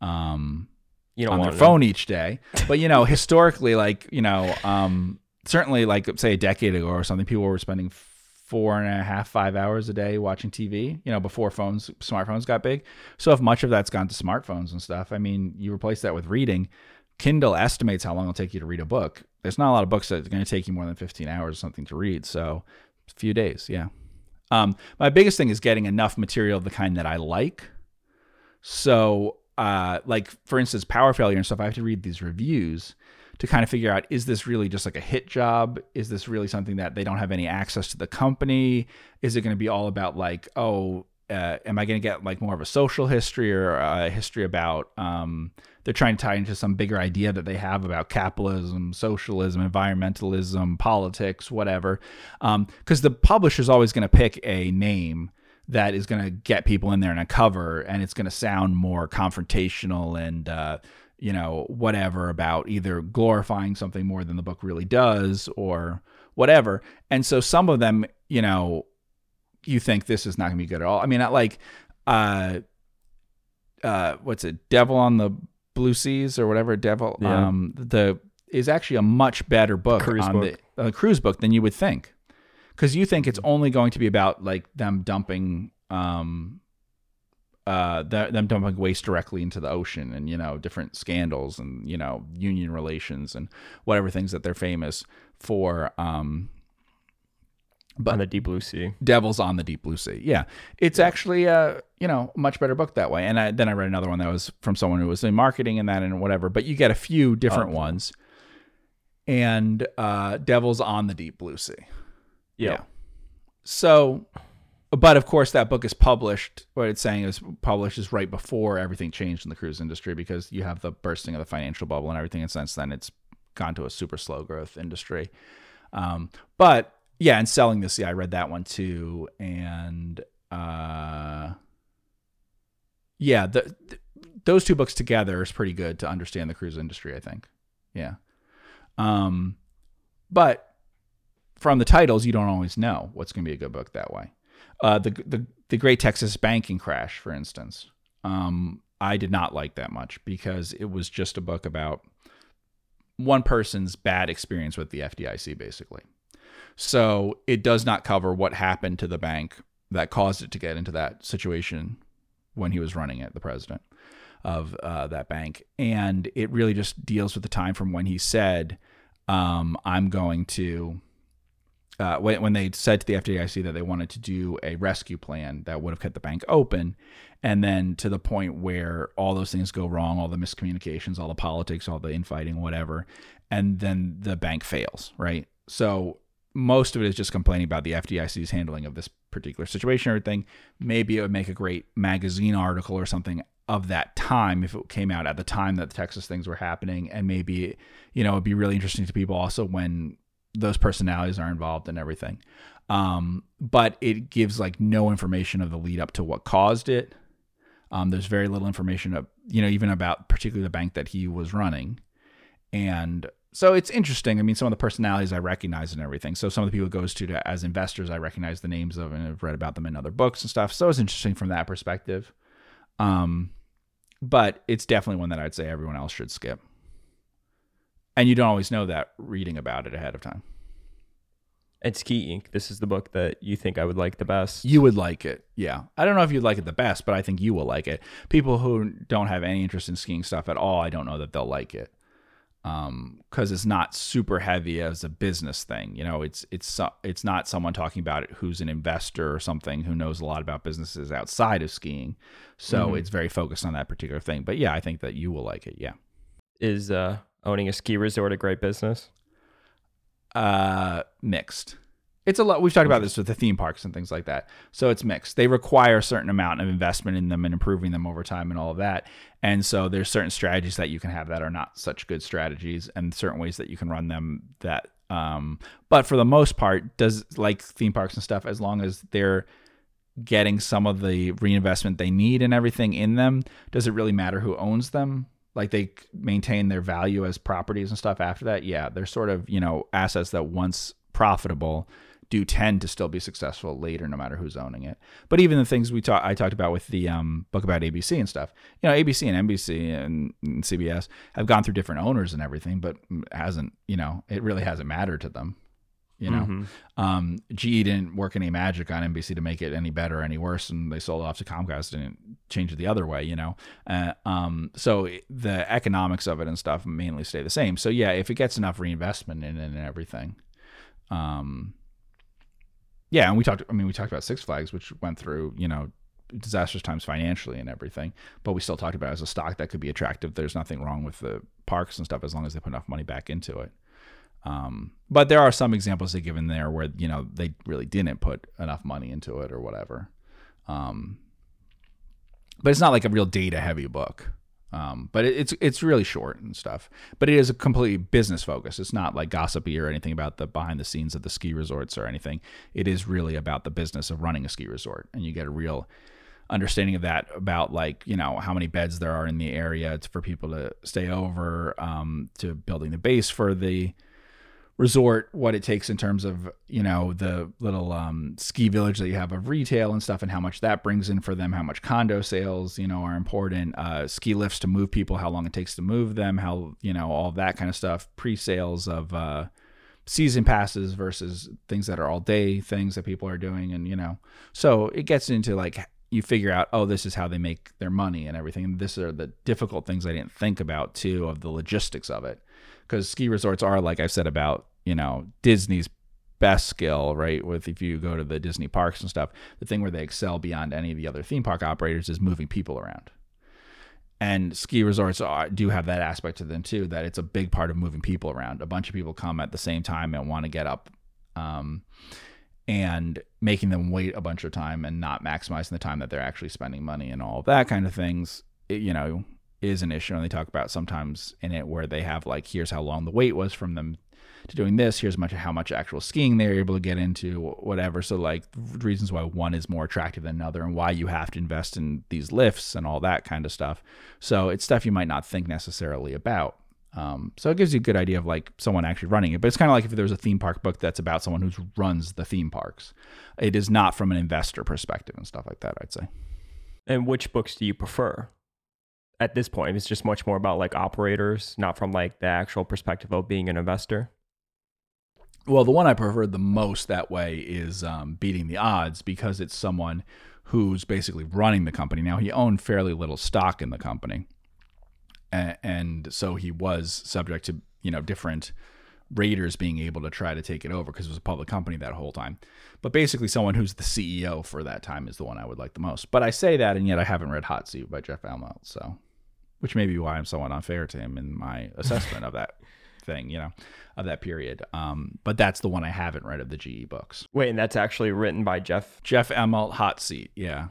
S2: um, you know, on their phone each day, but you know, historically, like you know, um, certainly, like say a decade ago or something, people were spending four and a half, five hours a day watching TV, you know, before phones, smartphones got big. So if much of that's gone to smartphones and stuff, I mean, you replace that with reading, Kindle estimates how long it'll take you to read a book. There's not a lot of books that are going to take you more than 15 hours or something to read. So a few days, yeah. Um, my biggest thing is getting enough material of the kind that I like. So, uh, like for instance, power failure and stuff, I have to read these reviews to kind of figure out is this really just like a hit job? Is this really something that they don't have any access to the company? Is it going to be all about like, oh, uh, am I going to get like more of a social history or a history about um, they're trying to tie into some bigger idea that they have about capitalism, socialism, environmentalism, politics, whatever? Because um, the publisher's always going to pick a name that is going to get people in there and a cover and it's going to sound more confrontational and uh, you know whatever about either glorifying something more than the book really does or whatever and so some of them you know you think this is not going to be good at all. I mean, not like, uh, uh, what's it, Devil on the Blue Seas or whatever, Devil, yeah. um, the is actually a much better book
S1: cruise
S2: on
S1: book.
S2: the uh, cruise book than you would think, because you think it's only going to be about like them dumping, um, uh, them dumping waste directly into the ocean and you know different scandals and you know union relations and whatever things that they're famous for, um,
S1: but on the deep blue sea.
S2: Devils on the deep blue sea. Yeah. It's yeah. actually a you know much better book that way. And I, then i read another one that was from someone who was in marketing and that and whatever but you get a few different oh. ones. And uh devils on the deep blue sea.
S1: Yeah. yeah.
S2: So but of course that book is published. What it's saying is published is right before everything changed in the cruise industry because you have the bursting of the financial bubble and everything. And since then it's gone to a super slow growth industry. Um, but yeah, and selling this, yeah, I read that one too, and uh, yeah, the, the, those two books together is pretty good to understand the cruise industry. I think, yeah, um, but from the titles, you don't always know what's going to be a good book that way. Uh, the the the Great Texas Banking Crash, for instance, um, I did not like that much because it was just a book about one person's bad experience with the FDIC, basically. So it does not cover what happened to the bank that caused it to get into that situation when he was running it, the president of uh, that bank. And it really just deals with the time from when he said, um, I'm going to. Uh, when, when they said to the FDIC that they wanted to do a rescue plan that would have kept the bank open, and then to the point where all those things go wrong, all the miscommunications, all the politics, all the infighting, whatever, and then the bank fails, right? So most of it is just complaining about the FDIC's handling of this particular situation or everything. Maybe it would make a great magazine article or something of that time if it came out at the time that the Texas things were happening. And maybe, you know, it'd be really interesting to people also when those personalities are involved and everything. Um, but it gives like no information of the lead up to what caused it. Um, there's very little information, of, you know, even about particularly the bank that he was running. And so it's interesting. I mean, some of the personalities I recognize and everything. So some of the people it goes to, to as investors, I recognize the names of and have read about them in other books and stuff. So it's interesting from that perspective. Um, but it's definitely one that I'd say everyone else should skip. And you don't always know that reading about it ahead of time.
S1: And Ski Inc, This is the book that you think I would like the best.
S2: You would like it, yeah. I don't know if you'd like it the best, but I think you will like it. People who don't have any interest in skiing stuff at all, I don't know that they'll like it um because it's not super heavy as a business thing you know it's it's it's not someone talking about it who's an investor or something who knows a lot about businesses outside of skiing so mm-hmm. it's very focused on that particular thing but yeah i think that you will like it yeah
S1: is uh owning a ski resort a great business?
S2: Uh mixed. It's a lot we've talked about this with the theme parks and things like that. So it's mixed. They require a certain amount of investment in them and improving them over time and all of that. And so there's certain strategies that you can have that are not such good strategies and certain ways that you can run them that um but for the most part does like theme parks and stuff as long as they're getting some of the reinvestment they need and everything in them does it really matter who owns them like they maintain their value as properties and stuff after that yeah they're sort of you know assets that once profitable do tend to still be successful later, no matter who's owning it. But even the things we talked, I talked about with the um, book about ABC and stuff, you know, ABC and NBC and, and, CBS have gone through different owners and everything, but hasn't, you know, it really hasn't mattered to them. You know,
S1: Mhm.
S2: um, GE didn't work any magic on NBC to make it any better or any worse, and they sold it off to Comcast and changed it the other way. You know, uh, um, so the economics of it and stuff mainly stay the same. So yeah, if it gets enough reinvestment in it and everything, um, yeah, and we talked. I mean, we talked about Six Flags, which went through you know disastrous times financially and everything, but we still talked about it as a stock that could be attractive. There's nothing wrong with the parks and stuff as long as they put enough money back into it. Um, but there are some examples they give in there where you know they really didn't put enough money into it or whatever. Um, but it's not like a real data heavy book. Um, but it, it's it's really short and stuff. But it is a completely business focus. It's not like gossipy or anything about the behind the scenes of the ski resorts or anything. It is really about the business of running a ski resort, and you get a real understanding of that about like you know how many beds there are in the area for people to stay over, um, to building the base for the resort what it takes in terms of you know the little um, ski village that you have of retail and stuff and how much that brings in for them how much condo sales you know are important uh, ski lifts to move people how long it takes to move them how you know all that kind of stuff pre-sales of uh, season passes versus things that are all day things that people are doing and you know so it gets into like you figure out oh this is how they make their money and everything. And this are the difficult things i didn't think about too of the logistics of it. Because ski resorts are like i said about you know disney's best skill right with if you go to the disney parks and stuff the thing where they excel beyond any of the other theme park operators is moving people around. And ski resorts are, do have that aspect to them too that it's a big part of moving people around. A bunch of people come at the same time and want to get up um, and making them wait a bunch of time and not maximizing the time that they're actually spending money and all that kind of things it, you know is an issue. And they talk about sometimes in it where they have like here's how long the wait was from them to doing this here's much how much actual skiing they're able to get into whatever. So like reasons why one is more attractive than another and why you have to invest in these lifts and all that kind of stuff. So it's stuff you might not think necessarily about. Um, so it gives you a good idea of like someone actually running it. But it's kind of like if there was a theme park book that's about someone who runs the theme parks. It is not from an investor perspective and stuff like that i'd say.
S1: And which books do you prefer? At this point, it's just much more about like operators, not from like the actual perspective of being an investor.
S2: Well, the one I prefer the most that way is um, beating the odds because it's someone who's basically running the company. Now he owned fairly little stock in the company, and, so he was subject to you know different raiders being able to try to take it over because it was a public company that whole time. But basically, someone who's the CEO for that time is the one I would like the most. But I say that, and yet I haven't read Hot Seat by Jeff Immelt, so which may be why I'm somewhat unfair to him in my assessment of that thing, you know, of that period. Um, but that's the one I haven't read of the GE books.
S1: Wait, and that's actually written by Jeff.
S2: Jeff Immelt, Hot Seat, yeah.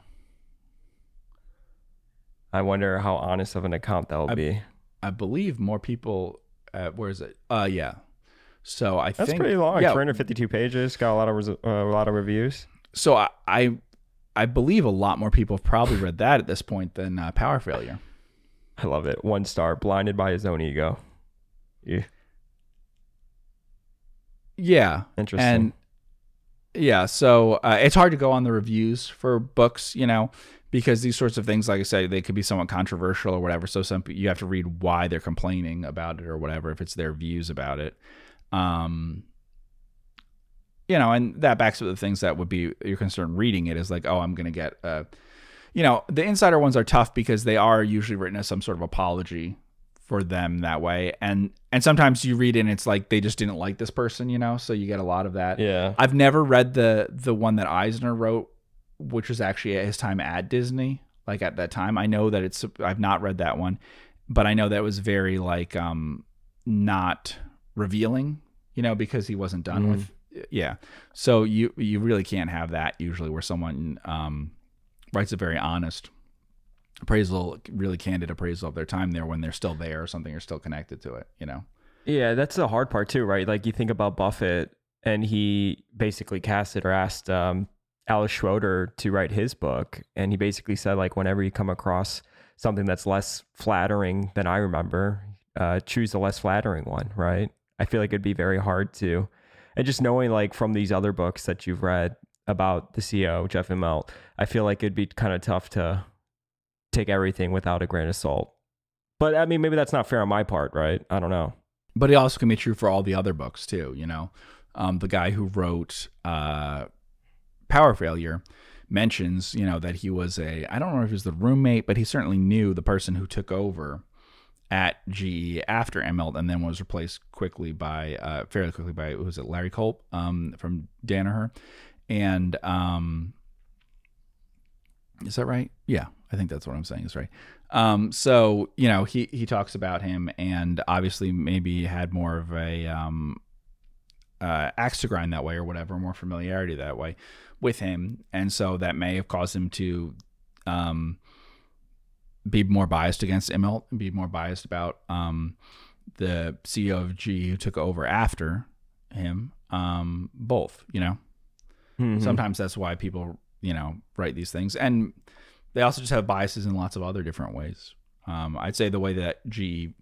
S1: I wonder how honest of an account that will
S2: I-
S1: be.
S2: I believe more people. Uh, where is it? Uh, yeah. So I think
S1: That's
S2: think
S1: pretty long.
S2: Yeah,
S1: 352 pages. Got a lot of res- uh, a lot of reviews.
S2: so I, I I believe a lot more people have probably read that at this point than uh, Power Failure.
S1: I love it. One star. Blinded by his own ego. Yeah,
S2: Yeah,
S1: interesting.
S2: and yeah, so uh, it's hard to go on the reviews for books, you know, because these sorts of things, like I said, they could be somewhat controversial or whatever. So some you have to read why they're complaining about it or whatever if it's their views about it. Um, you know, and that backs up the things that would be your concern reading it is like, oh, I'm going to get, uh, you know, the insider ones are tough because they are usually written as some sort of apology for them that way, and and sometimes you read it and it's like they just didn't like this person, you know, so you get a lot of that.
S1: yeah.
S2: I've never read the the one that Eisner wrote, which was actually at his time at Disney. Like at that time, I know that it's. I've not read that one, but I know that was very like um not revealing, you know, because he wasn't done
S1: Mm.
S2: with. Yeah, so you you really can't have that usually where someone um writes a very honest appraisal, really candid appraisal of their time there when they're still there or something or still connected to it. You know.
S1: Yeah, that's the hard part too, right? Like you think about Buffett, and he basically casted or asked um, Alice Schroeder to write his book, and he basically said like whenever you come across something that's less flattering than I remember, uh, choose the less flattering one, right? I feel like it'd be very hard to, and just knowing like from these other books that you've read about the CEO Jeff Immelt, I feel like it'd be kind of tough to take everything without a grain of salt. But I mean, maybe that's not fair on my part, right? I don't know.
S2: but it also can be true for all the other books too you know um, the guy who wrote uh, Power Failure, mentions, you know, that he was a, I don't know if he was the roommate, but he certainly knew the person who took over at GE after Immelt and then was replaced quickly by, uh, fairly quickly by, who was it Larry Culp um, from Danaher? And, um, is that right? Yeah, I think that's what I'm saying is right. Um, so you know, he he talks about him, and obviously maybe had more of a um, uh, axe to grind that way or whatever, more familiarity that way with him, and so that may have caused him to um, be more biased against Immelt and be more biased about um, the CEO of G who took over after him. Um, both, you know. Mm-hmm. Sometimes that's why people, you know, write these things, and they also just have biases in lots of other different ways. Um, I'd say the way that G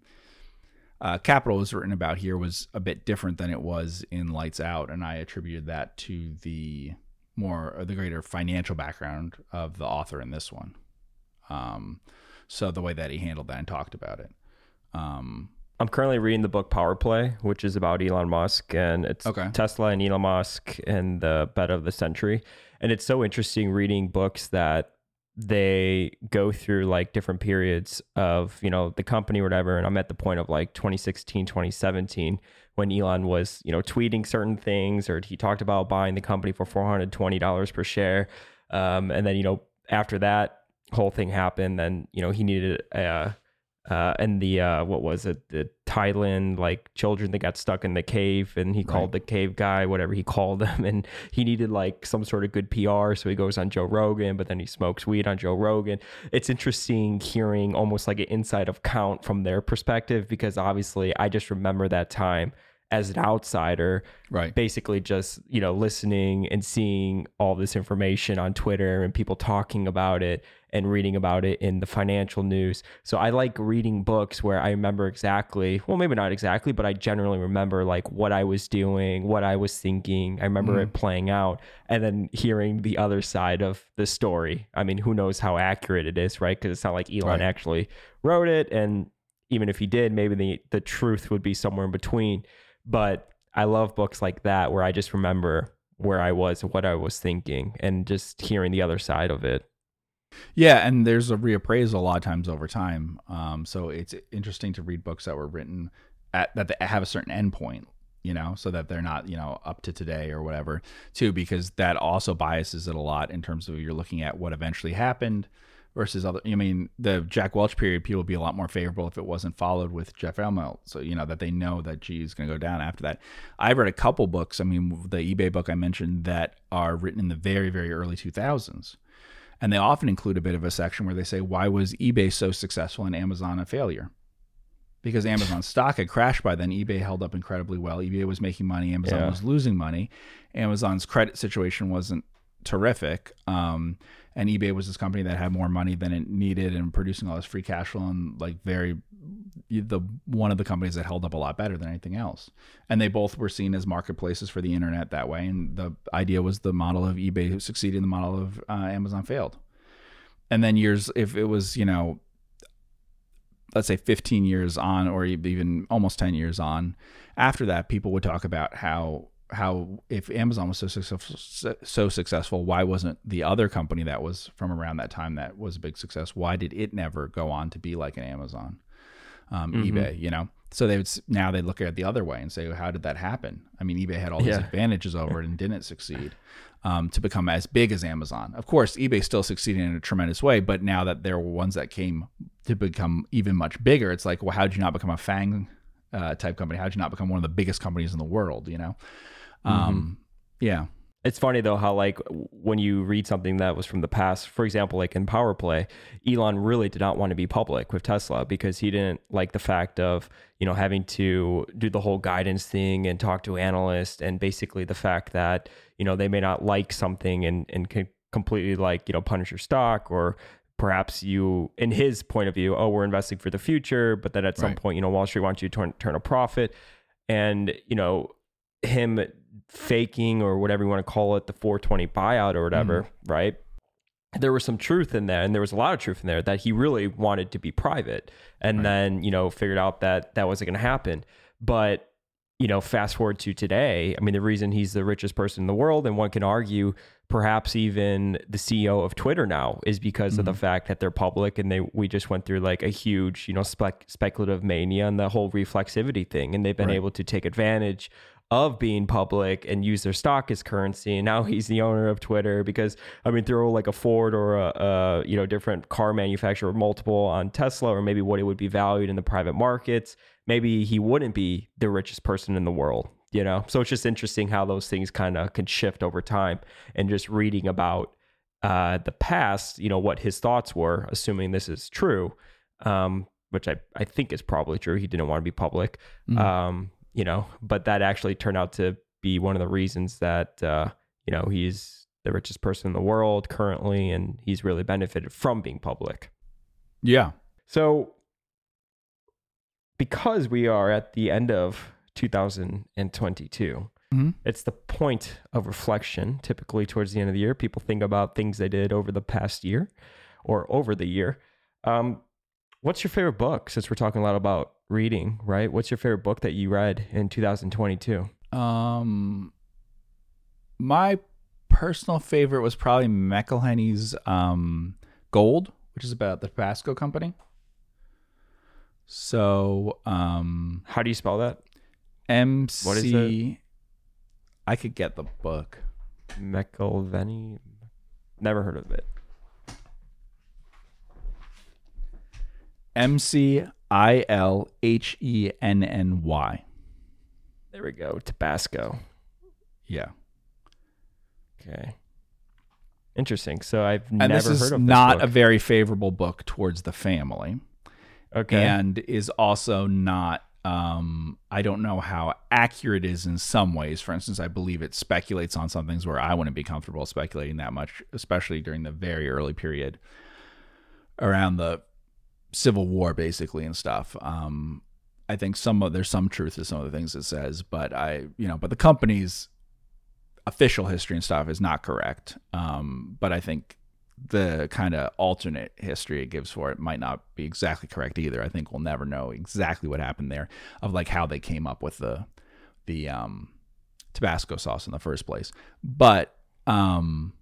S2: uh, Capital was written about here was a bit different than it was in Lights Out, and I attributed that to the more the greater financial background of the author in this one. Um, so the way that he handled that and talked about it. Um,
S1: I'm currently reading the book Power Play, which is about Elon Musk and it's okay. Tesla and Elon Musk and the bet of the century. And it's so interesting reading books that they go through like different periods of you know the company or whatever. And i'm at the point of like 2016 2017 when elon was you know tweeting certain things or he talked about buying the company for $420 per share. Um, and then you know after that whole thing happened then you know he needed a uh, and the uh, what was it the Thailand like children that got stuck in the cave and he right. called the cave guy whatever he called them and he needed like some sort of good PR so he goes on Joe Rogan but then he smokes weed on Joe Rogan it's interesting hearing almost like an inside of count from their perspective because obviously I just remember that time as an outsider,
S2: right?
S1: Basically, just you know, listening and seeing all this information on Twitter and people talking about it and reading about it in the financial news. So I like reading books where I remember exactly, well, maybe not exactly, but I generally remember like what I was doing, what I was thinking. I remember mm. it playing out and then hearing the other side of the story. I mean, who knows how accurate it is, right? Because it's not like Elon right. actually wrote it. And even if he did, maybe the, the truth would be somewhere in between. But I love books like that where I just remember where I was, what I was thinking, and just hearing the other side of it.
S2: Yeah, and there's a reappraisal a lot of times over time. Um, so it's interesting to read books that were written at that have a certain endpoint, you know, so that they're not, you know, up to today or whatever, too, because that also biases it a lot in terms of you're looking at what eventually happened versus other. I mean, the Jack Welch period, people would be a lot more favorable if it wasn't followed with Jeff Immelt. So you know that they know that G is going to go down after that. I've read a couple books. I mean, the eBay book I mentioned that are written in the very very early 2000s. And they often include a bit of a section where they say, why was eBay so successful and Amazon a failure? Because Amazon stock had crashed by then. eBay held up incredibly well. eBay was making money. Amazon yeah. was losing money. Amazon's credit situation wasn't terrific. Um, and eBay was this company that had more money than it needed and producing all this free cash flow and like very the one of the companies that held up a lot better than anything else. And they both were seen as marketplaces for the internet that way. And the idea was the model of eBay succeeded, the model of uh, Amazon failed. And then years, if it was you know, let's say 15 years on, or even almost 10 years on, after that, people would talk about how how if Amazon was so successful, so successful, why wasn't the other company that was from around that time that was a big success? Why did it never go on to be like an Amazon, um, mm-hmm. eBay? You know, so they would now they look at it the other way and say, well, how did that happen? I mean, eBay had all these yeah. advantages over it and didn't succeed um, to become as big as Amazon. Of course, eBay still succeeded in a tremendous way, but now that there were ones that came to become even much bigger, it's like, well, how did you not become a FAANG uh, type company? How did you not become one of the biggest companies in the world? You know. Mm-hmm. Um, yeah.
S1: It's funny though how like when you read something that was from the past, for example, like in Power Play, Elon really did not want to be public with Tesla because he didn't like the fact of you know having to do the whole guidance thing and talk to analysts and basically the fact that you know they may not like something and and can completely like you know punish your stock or perhaps you in his point of view oh we're investing for the future but then at some right. point you know wall street wants you to turn, turn a profit and you know him faking or whatever you want to call it, the 420 buyout or whatever, mm-hmm. right? There was some truth in there, and there was a lot of truth in there that he really wanted to be private, and right. then you know figured out that that wasn't going to happen. But you know, fast forward to today, I mean, the reason he's the richest person in the world, and one can argue perhaps even the CEO of Twitter now is because mm-hmm. of the fact that they're public and they we just went through like a huge, you know, spec, speculative mania and the whole reflexivity thing, and they've been right. able to take advantage of being public and use their stock as currency. And now he's the owner of Twitter because I mean, throw like a Ford or a, a you know different car manufacturer multiple on Tesla, or maybe what it would be valued in the private markets. Maybe he wouldn't be the richest person in the world. You know, so it's just interesting how those things kind of can shift over time. And just reading about uh, the past, you know, what his thoughts were, assuming this is true, um, which I, I think is probably true. He didn't want to be public. Mm-hmm. Um, you know, but that actually turned out to be one of the reasons that, uh, you know, he's the richest person in the world currently, and he's really benefited from being public.
S2: Yeah.
S1: So, because we are at the end of 2022, mm-hmm. it's the point of reflection. Typically, towards the end of the year, people think about things they did over the past year or over the year. Um, what's your favorite book since we're talking a lot about reading, right? What's your favorite book that you read in 2022? Um,
S2: my personal favorite was probably McIlhenny's um, Gold, which is about the Tabasco company. So, um,
S1: how do you spell that?
S2: M C. I could get the book.
S1: McIlhenny. Never heard of it.
S2: M C I L H E N N Y.
S1: There we go. Tabasco.
S2: Yeah.
S1: Okay. Interesting. So I've
S2: and
S1: never
S2: this is
S1: heard of
S2: not
S1: book.
S2: a very favorable book towards the family.
S1: Okay.
S2: And is also not um I don't know how accurate it is in some ways. For instance, I believe it speculates on some things where I wouldn't be comfortable speculating that much, especially during the very early period around the Civil War basically and stuff. Um, I think some of there's some truth to some of the things it says, but I you know, but the company's official history and stuff is not correct. Um, but I think the kind of alternate history it gives for it might not be exactly correct either. I think we'll never know exactly what happened there of like how they came up with the the um, Tabasco sauce in the first place. But um,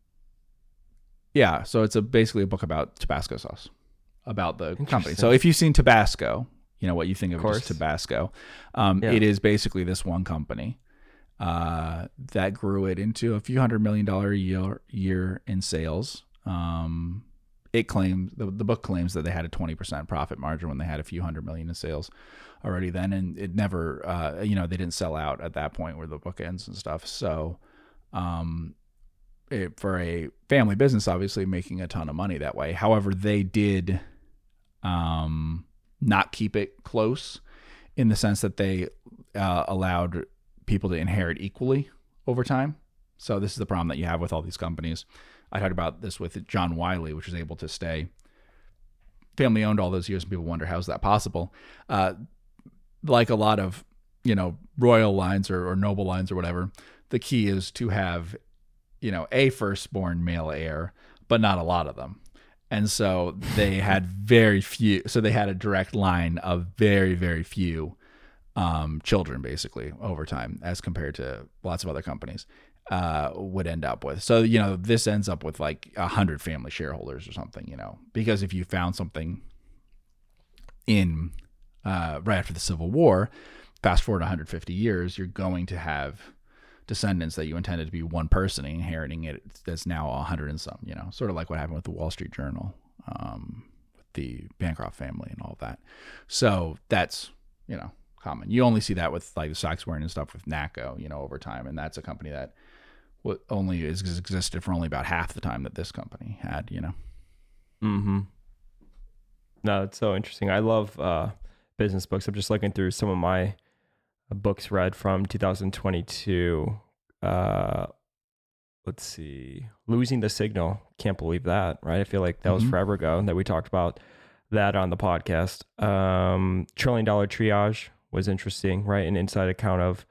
S2: yeah, so it's a basically a book about Tabasco sauce about the company. So if you've seen Tabasco, you know what you think of, of just Tabasco. Um, yeah. It is basically this one company uh, that grew it into a few hundred million dollar a year year in sales. Um, it claims the, the book claims that they had a 20% profit margin when they had a few hundred million in sales already then and it never uh, you know they didn't sell out at that point where the book ends and stuff so um, it, for a family business obviously making a ton of money that way however they did um, not keep it close in the sense that they uh, allowed people to inherit equally over time. So this is the problem that you have with all these companies. I talked about this with John Wiley, which was able to stay family owned all those years, and people wonder how's that possible. Uh, like a lot of you know royal lines or, or noble lines or whatever, the key is to have you know a firstborn male heir, but not a lot of them and so they had very few so they had a direct line of very very few um, children basically over time as compared to lots of other companies uh, would end up with. So you know this ends up with like a hundred family shareholders or something you know because if you found something in uh, right after the civil war fast forward 150 years you're going to have descendants that you intended to be one person inheriting it that's now a hundred and some, you know, sort of like what happened with the Wall Street Journal, um, with the Bancroft family and all that. So that's, you know, common. You only see that with like the stocks wearing and stuff with NACCO, you know, over time. And that's a company that only is existed for only about half the time that this company had, you know?
S1: Mm-hmm. No, it's so interesting. I love, uh, business books. I'm just looking through some of my, books read from 2022. Uh, let's see, losing the signal. Can't believe that, right? I feel like that mm-hmm. was forever ago that we talked about that on the podcast. Um, Trillion Dollar Triage was interesting, right? An inside account of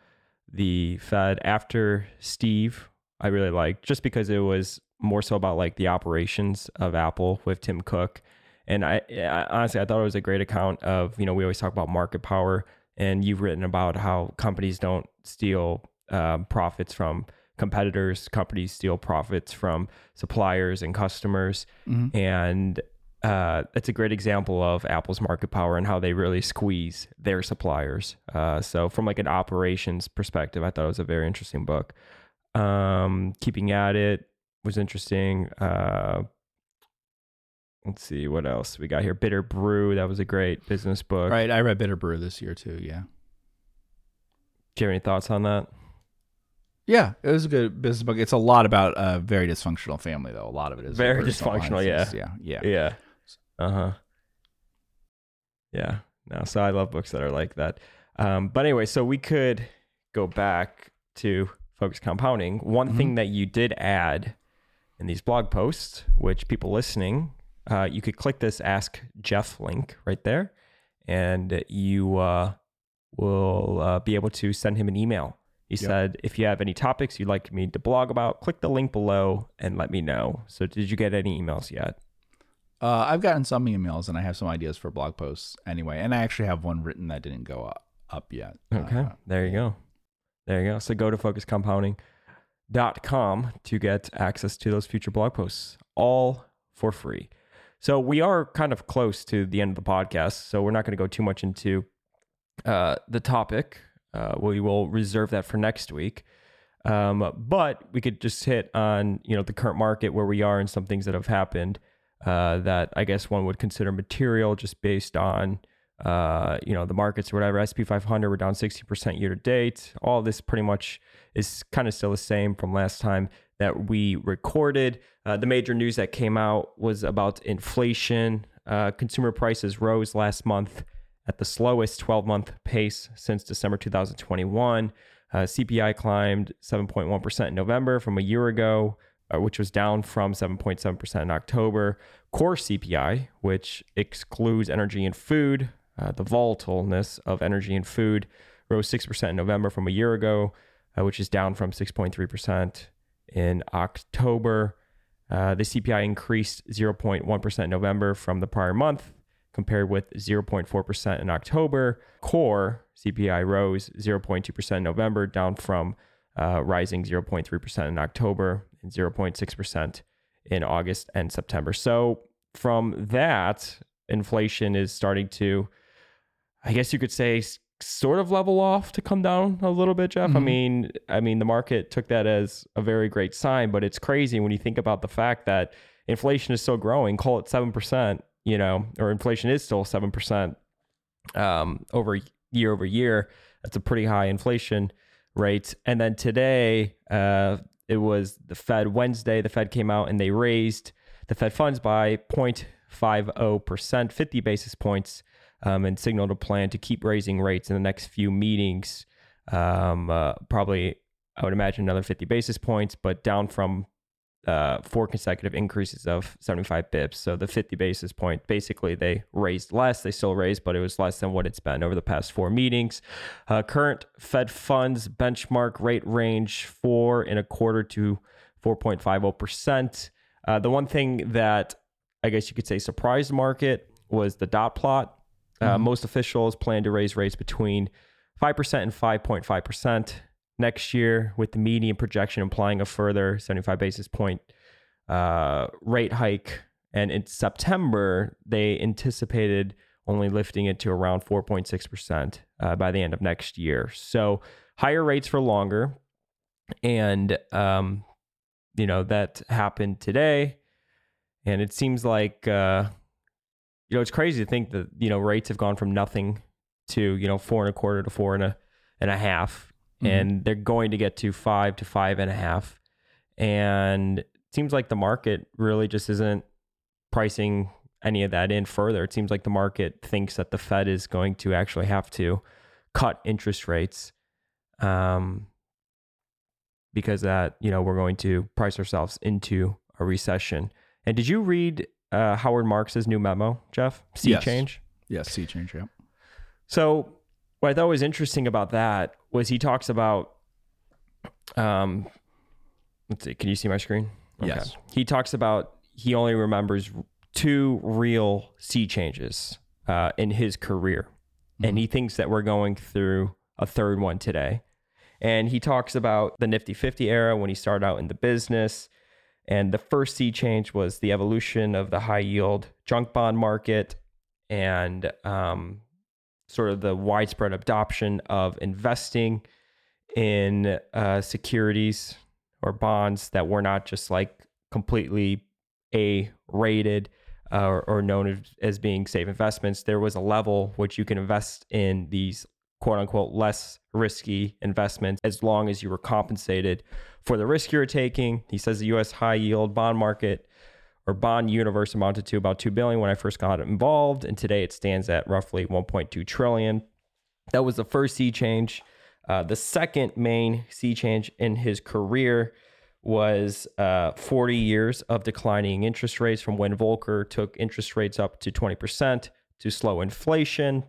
S1: the Fed after Steve. I really liked just because it was more so about like the operations of Apple with Tim Cook. And I, I honestly, I thought it was a great account of, you know, we always talk about market power and you've written about how companies don't steal um, profits from competitors. Companies steal profits from suppliers and customers,
S2: Mhm.
S1: and uh, that's a great example of Apple's market power and how they really squeeze their suppliers. Uh, so, from like an operations perspective, I thought it was a very interesting book. Um, Keeping at it was interesting. Uh, let's see what else we got here. Bitter Brew, that was a great business book.
S2: Right. I read Bitter Brew this year too. Yeah.
S1: Do you have any thoughts on that?
S2: Yeah, it was a good business book. It's a lot about a very dysfunctional family, though. A lot of it is
S1: Very dysfunctional,
S2: lives. Yeah, yeah.
S1: Yeah. Uh huh. Yeah. No. So I love books that are like that. Um, but anyway, so we could go back to focus compounding. One thing that you did add in these blog posts, which people listening, uh, you could click this Ask Jeff link right there, and you uh, will uh, be able to send him an email. He
S2: Yep.
S1: said, if you have any topics you'd like me to blog about, click the link below and let me know. So, did you get any emails yet?
S2: Uh, I've gotten some emails, and I have some ideas for blog posts anyway. And I actually have one written that didn't go up, up yet.
S1: Okay.
S2: Uh,
S1: there you go. There you go. So go to focuscompounding.com to get access to those future blog posts all for free. So we are kind of close to the end of the podcast. So we're not going to go too much into uh, the topic. Uh, we will reserve that for next week. Um, but we could just hit on you know the current market where we are and some things that have happened uh, that I guess one would consider material just based on uh, you know the markets or whatever. S&P 500 we're down 60% year to date. All this pretty much is kind of still the same from last time that we recorded. Uh, the major news that came out was about inflation. Uh, consumer prices rose last month at the slowest 12 month pace since December 2021. Uh, CPI climbed 7.1% in November from a year ago, uh, which was down from 7.7% in October. Core CPI, which excludes energy and food, uh, the volatileness of energy and food, rose 6% in November from a year ago, uh, which is down from 6.3% in October. Uh, the CPI increased 0.1% in November from the prior month, compared with 0.4% in October. Core CPI rose 0.2% in November, down from uh, rising 0.3% in October and 0.6% in August and September. So, from that, inflation is starting to, I guess you could say, sort of level off to come down a little bit, Jeff. I
S2: Mhm.
S1: mean, I mean, the market took that as a very great sign, but it's crazy when you think about the fact that inflation is still growing. Call it seven percent, you know, or inflation is still seven percent um, over year over year. That's a pretty high inflation rate. And then today, uh, it was the Fed Wednesday. The Fed came out and they raised the Fed funds by 0.50%, 50 basis points, um, and signaled a plan to keep raising rates in the next few meetings. Um, uh, probably, I would imagine another 50 basis points, but down from uh, four consecutive increases of 75 bips. So the 50 basis point, basically they raised less. They still raised, but it was less than what it's been over the past four meetings. Uh, current Fed funds benchmark rate range four and a quarter to 4.50%. Uh, the one thing that I guess you could say surprised market was the dot plot. Uh,
S2: Mhm.
S1: Most officials plan to raise rates between 5% and 5.5% next year, with the median projection implying a further 75 basis point uh, rate hike. And in September, they anticipated only lifting it to around 4.6% uh, by the end of next year. So higher rates for longer. And, um, you know, that happened today. And it seems like, uh, you know, it's crazy to think that, you know, rates have gone from nothing to, you know, four and a quarter to four and a, and a half
S2: Mhm.
S1: and they're going to get to five to five and a half. And it seems like the market really just isn't pricing any of that in further. It seems like the market thinks that the Fed is going to actually have to cut interest rates um, because that, you know, we're going to price ourselves into a recession. And did you read uh, Howard Marks's new memo, Jeff? Sea
S2: Yes.
S1: change?
S2: Yes, sea change. Yeah.
S1: So what I thought was interesting about that was he talks about um let's see, can you see my screen?
S2: Yes.
S1: He talks about he only remembers two real sea changes uh, in his career. and he thinks that we're going through a third one today. And he talks about the Nifty 50 era when he started out in the business. And the first sea change was the evolution of the high yield junk bond market and um, sort of the widespread adoption of investing in uh, securities or bonds that were not just like completely A rated uh, or, or known as, as being safe investments. There was a level which you can invest in these quote unquote less risky investments as long as you were compensated for the risk you were taking. He says the US high yield bond market or bond universe amounted to about 2 billion when I first got involved and today it stands at roughly 1.2 trillion. That was the first sea change. Uh, the second main sea change in his career was uh, 40 years of declining interest rates from when Volcker took interest rates up to 20% to slow inflation.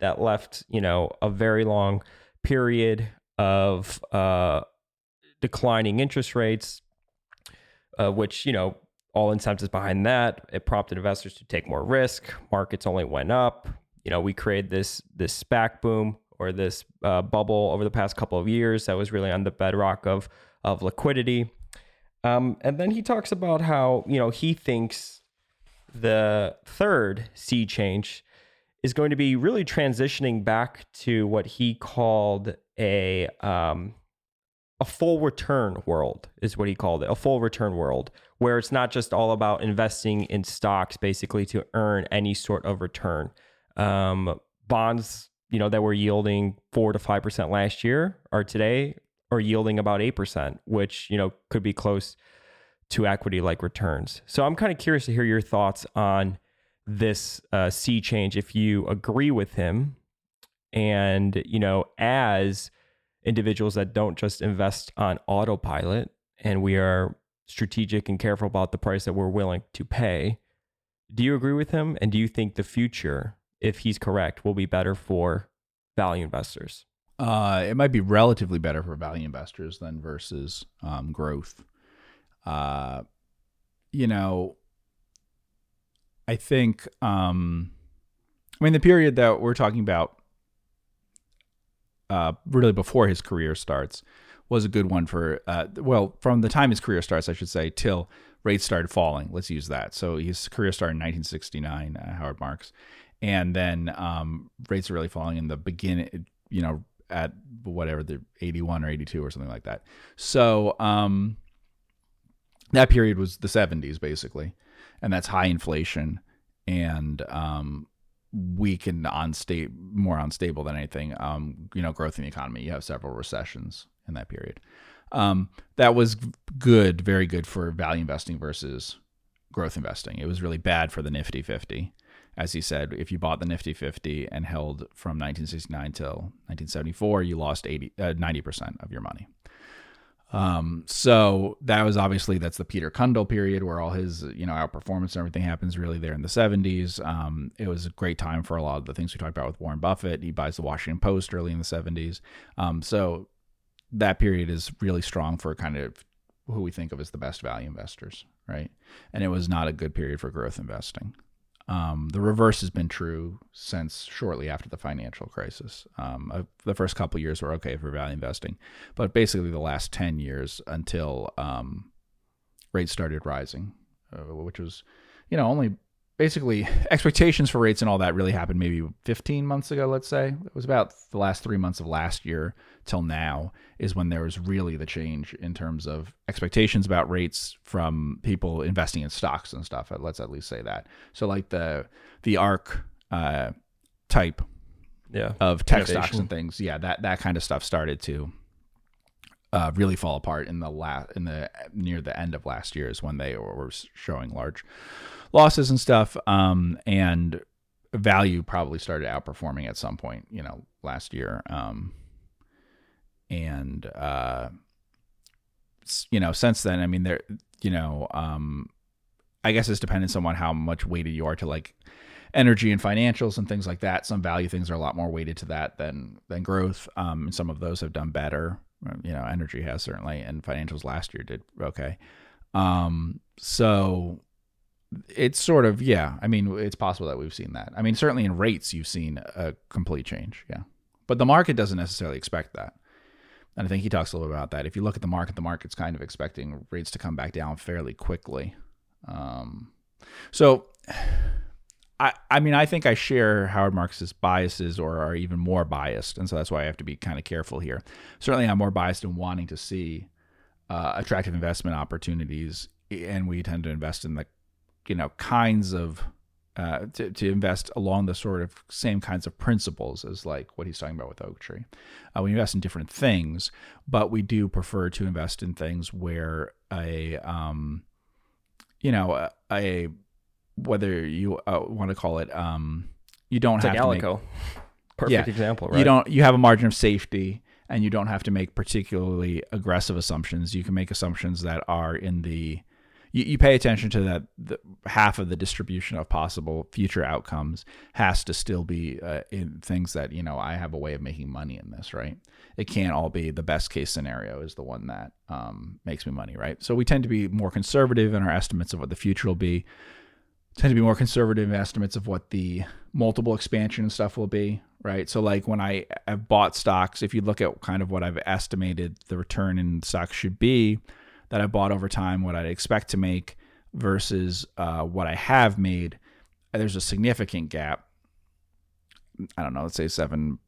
S1: That left, you know, a very long period of uh, declining interest rates, uh, which, you know, all incentives behind that. It prompted investors to take more risk. Markets only went up. You know, we created this this SPAC boom or this uh, bubble over the past couple of years that was really on the bedrock of of liquidity. Um, and then he talks about how you know he thinks the third sea change is going to be really transitioning back to what he called a um, a full return world is what he called it a full return world where it's not just all about investing in stocks basically to earn any sort of return um, bonds you know that were yielding four to five percent last year are today are yielding about eight percent, which you know could be close to equity like returns. So I'm kind of curious to hear your thoughts on this uh, sea change. If you agree with him, and you know as individuals that don't just invest on autopilot, and we are strategic and careful about the price that we're willing to pay. Do you agree with him? And do you think the future if he's correct, will be better for value investors?
S2: Uh, it might be relatively better for value investors than versus um, growth. Uh, you know, I think, um, I mean, the period that we're talking about, uh, really before his career starts, was a good one for, uh, well, from the time his career starts, I should say, till rates started falling. Let's use that. So his career started in 1969, uh, Howard Marks and then um, rates are really falling in the beginning. You know, at whatever the 81 or 82 or something like that. So um, that period was the 70s basically, and that's high inflation and um, weak and unstable, more unstable than anything. Um, you know, growth in the economy. You have several recessions in that period. Um, that was good, very good for value investing versus growth investing. It was really bad for the Nifty 50 as he said, if you bought the Nifty 50 and held from 1969 till 1974, you lost 80, uh, 90% of your money. Um, so that was obviously that's the Peter Cundill period where all his you know outperformance and everything happens really there in the 70s. Um, it was a great time for a lot of the things we talked about with Warren Buffett. He buys the Washington Post early in the 70s. Um, so that period is really strong for kind of who we think of as the best value investors, right? And it was not a good period for growth investing. Um, the reverse has been true since shortly after the financial crisis. Um, uh, the first couple years were okay for value investing, but basically the last 10 years until um, rates started rising, uh, which was, you know, only basically expectations for rates and all that really happened maybe 15 months ago let's say it was about the last three months of last year till now is when there was really the change in terms of expectations about rates from people investing in stocks and stuff let's at least say that so like the the Ark uh, type
S1: yeah.
S2: of tech Innovation. stocks and things yeah that that kind of stuff started to uh, really fall apart in the last in the near the end of last year is when they were showing large losses and stuff. Um, and value probably started outperforming at some point, you know, last year. Um, and, uh, you know, since then, I mean, there, you know, um, I guess it's dependent on how much weighted you are to like energy and financials and things like that. Some value things are a lot more weighted to that than than growth. Um, some of those have done better. You know, energy has certainly, and financials last year did okay. Um, so it's sort of yeah. I mean, it's possible that we've seen that. I mean, certainly in rates, you've seen a complete change. Yeah, but the market doesn't necessarily expect that. And I think he talks a little bit about that. If you look at the market, the market's kind of expecting rates to come back down fairly quickly. Um, so, I, I mean, I think I share Howard Marks's biases or are even more biased. And so that's why I have to be kind of careful here. Certainly, I'm more biased in wanting to see uh, attractive investment opportunities. And we tend to invest in the, you know, kinds of uh, to, to invest along the sort of same kinds of principles as like what he's talking about with Oaktree. Uh, we invest in different things, but we do prefer to invest in things where a, um, you know, a, a whether you uh, want to call it, um, you don't
S1: it's
S2: have
S1: like
S2: to
S1: Alico.
S2: make,
S1: Perfect
S2: Yeah.
S1: example, right?
S2: you don't you have a margin of safety and you don't have to make particularly aggressive assumptions you can make assumptions that are in the you, you pay attention to that the, half of the distribution of possible future outcomes has to still be uh, in things that you know i have a way of making money in this right? It can't all be the best case scenario is the one that um, makes me money right? So we tend to be more conservative in our estimates of what the future will be. Tend to be more conservative in estimates of what the multiple expansion and stuff will be, right? So like when I have bought stocks, if you look at kind of what I've estimated the return in stocks should be that I bought over time, what I'd expect to make versus uh, what I have made, there's a significant gap. I don't know, let's say seven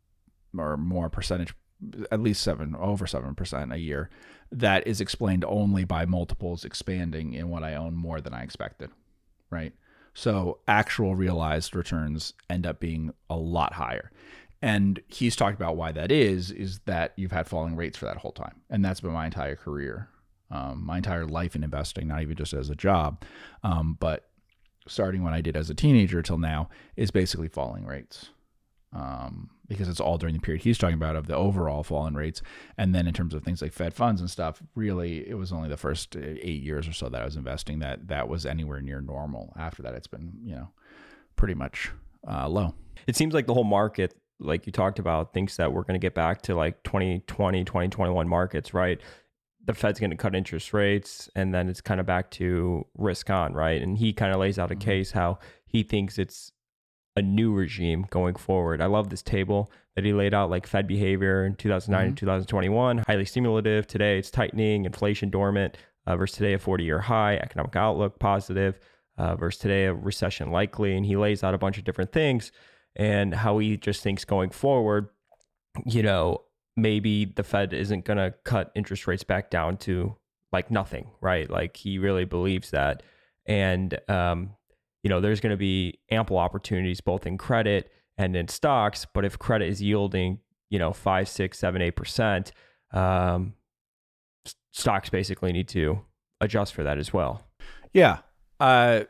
S2: or more percentage, at least seven, over seven percent a year, that is explained only by multiples expanding in what I own more than I expected, right? So actual realized returns end up being a lot higher. And he's talked about why that is, is that you've had falling rates for that whole time. And that's been my entire career, um, my entire life in investing, not even just as a job. Um, but starting when I did as a teenager till now is basically falling rates. Um, because it's all during the period he's talking about of the overall fall in rates. And then in terms of things like Fed funds and stuff, really, it was only the first uh, eight years or so that I was investing that that was anywhere near normal. After that, it's been, you know, pretty much uh, low.
S1: it seems like the whole market like you talked about thinks that we're going to get back to like 2020 2021 markets right the fed's going to cut interest rates and then it's kind of back to risk on right? And he kind of lays out a
S2: Mhm.
S1: case how he thinks it's a new regime going forward. I love this table that he laid out like fed behavior in 2009 and 2021 highly stimulative. Today it's tightening inflation dormant uh, versus today a 40 year high economic outlook positive uh, versus today a recession likely. And he lays out a bunch of different things and how he just thinks going forward, you know, maybe the Fed isn't going to cut interest rates back down to like nothing, right? Like he really believes that. And, um, you know, there's going to be ample opportunities both in credit and in stocks. But if credit is yielding, you know, five, six, seven, eight percent, um, stocks basically need to adjust for that as well.
S2: Yeah. Uh,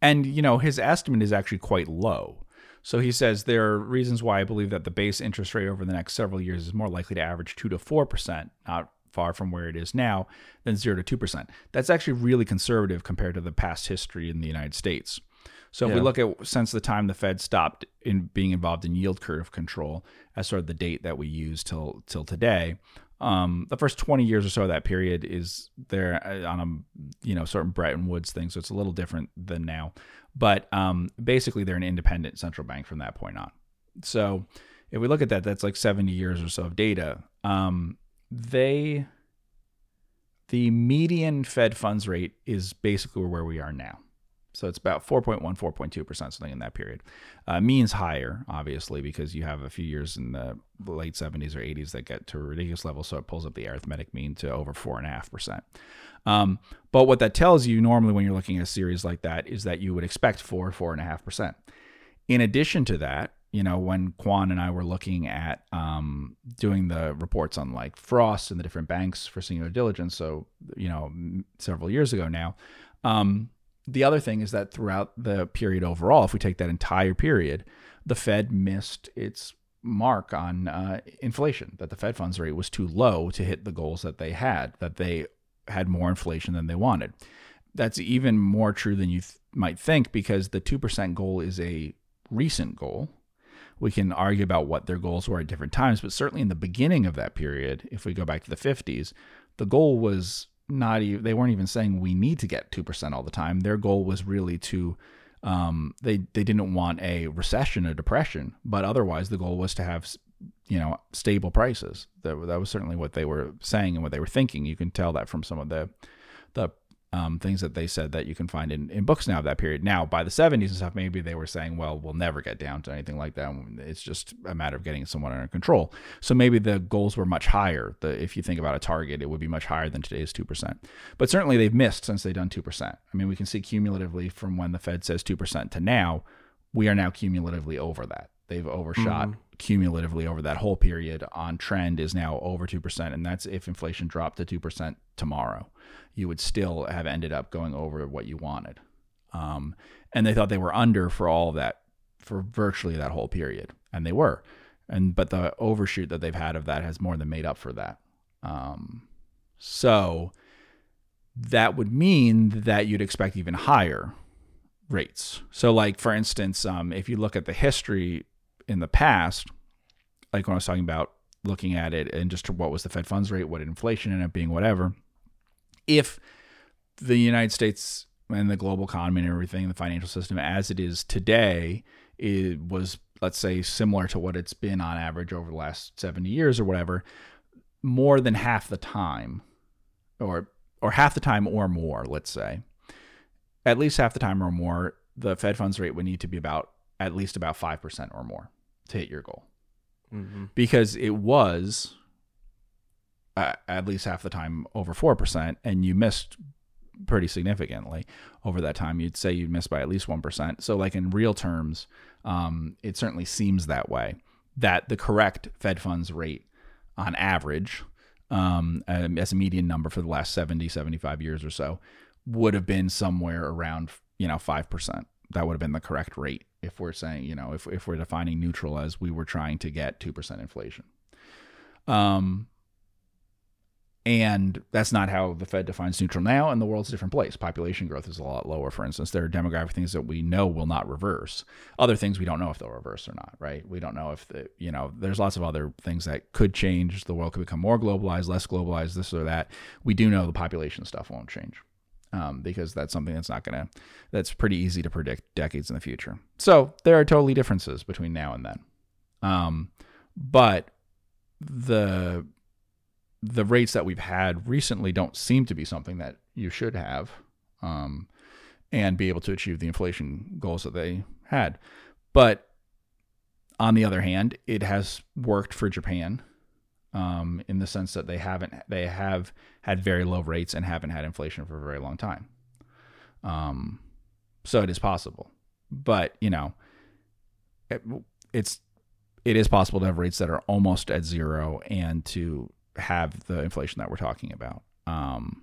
S2: and, you know, his estimate is actually quite low. So he says there are reasons why I believe that the base interest rate over the next several years is more likely to average 2 to 4%, not far from where it is now, than 0 to 2%. That's actually really conservative compared to the past history in the United States. So if we look at since the time the Fed stopped in being involved in yield curve control as sort of the date that we use till till today, um, the first 20 years or so of that period is there uh, on a you know of Bretton Woods thing, so it's a little different than now. But um, basically, they're an independent central bank from that point on. So if we look at that, that's like 70 years or so of data. Um, they the median Fed funds rate is basically where we are now. So it's about 4.1, 4.2%, something in that period. Uh, means higher, obviously, because you have a few years in the late 70s or 80s that get to a ridiculous level. So it pulls up the arithmetic mean to over 4.5%. Um, but what that tells you normally when you're looking at a series like that is that you would expect 4, 4.5%. In addition to that, you know, when Quan and I were looking at um, doing the reports on like Frost and the different banks for singular diligence, so, you know, several years ago now, um, the other thing is that throughout the period overall, if we take that entire period, the Fed missed its mark on uh, inflation, that the Fed funds rate was too low to hit the goals that they had, that they had more inflation than they wanted. That's even more true than you th- might think because the 2% goal is a recent goal. We can argue about what their goals were at different times, but certainly in the beginning of that period, if we go back to the 50s, the goal was not even they weren't even saying we need to get 2% all the time. Their goal was really to um, they they didn't want a recession or depression, but otherwise the goal was to have you know stable prices. That that was certainly what they were saying and what they were thinking. You can tell that from some of the the um, things that they said that you can find in, in books now of that period. Now, by the 70s and stuff, maybe they were saying, well, we'll never get down to anything like that. It's just a matter of getting someone under control. So maybe the goals were much higher. The, if you think about a target, it would be much higher than today's 2%. But certainly they've missed since they've done 2%. I mean, we can see cumulatively from when the Fed says 2% to now, we are now cumulatively over that. They've overshot mm-hmm. Cumulatively over that whole period on trend is now over 2%. And that's if inflation dropped to 2% tomorrow you would still have ended up going over what you wanted. Um, and they thought they were under for all of that, for virtually that whole period, and they were. And but the overshoot that they've had of that has more than made up for that. Um, so that would mean that you'd expect even higher rates. So, like for instance, um, if you look at the history in the past, like when I was talking about looking at it and just what was the Fed funds rate, what inflation ended up being, whatever if the United States and the global economy and everything, the financial system as it is today, it was let's say similar to what it's been on average over the last 70 years or whatever, more than half the time, or or half the time or more, let's say, at least half the time or more, the Fed funds rate would need to be about at least about five percent or more to hit your goal, mm-hmm. because it was uh, at least half the time over 4%, and you missed pretty significantly over that time. You'd say you'd miss by at least 1%. So, like in real terms, um, it certainly seems that way that the correct Fed funds rate on average, um, as a median number for the last 70, 75 years or so, would have been somewhere around, you know, 5%. That would have been the correct rate if we're saying, you know, if, if we're defining neutral as we were trying to get 2% inflation. Um, and that's not how the Fed defines neutral now, and the world's a different place. Population growth is a lot lower, for instance. There are demographic things that we know will not reverse. Other things we don't know if they'll reverse or not, right? We don't know if, the, you know, there's lots of other things that could change. The world could become more globalized, less globalized, this or that. We do know the population stuff won't change um, because that's something that's not going to, that's pretty easy to predict decades in the future. So there are totally differences between now and then. Um, but the the rates that we've had recently don't seem to be something that you should have um, and be able to achieve the inflation goals that they had. But on the other hand, it has worked for Japan um, in the sense that they haven't they have had very low rates and haven't had inflation for a very long time. Um, so it is possible, but you know, it, it's it is possible to have rates that are almost at zero and to have the inflation that we're talking about. Um,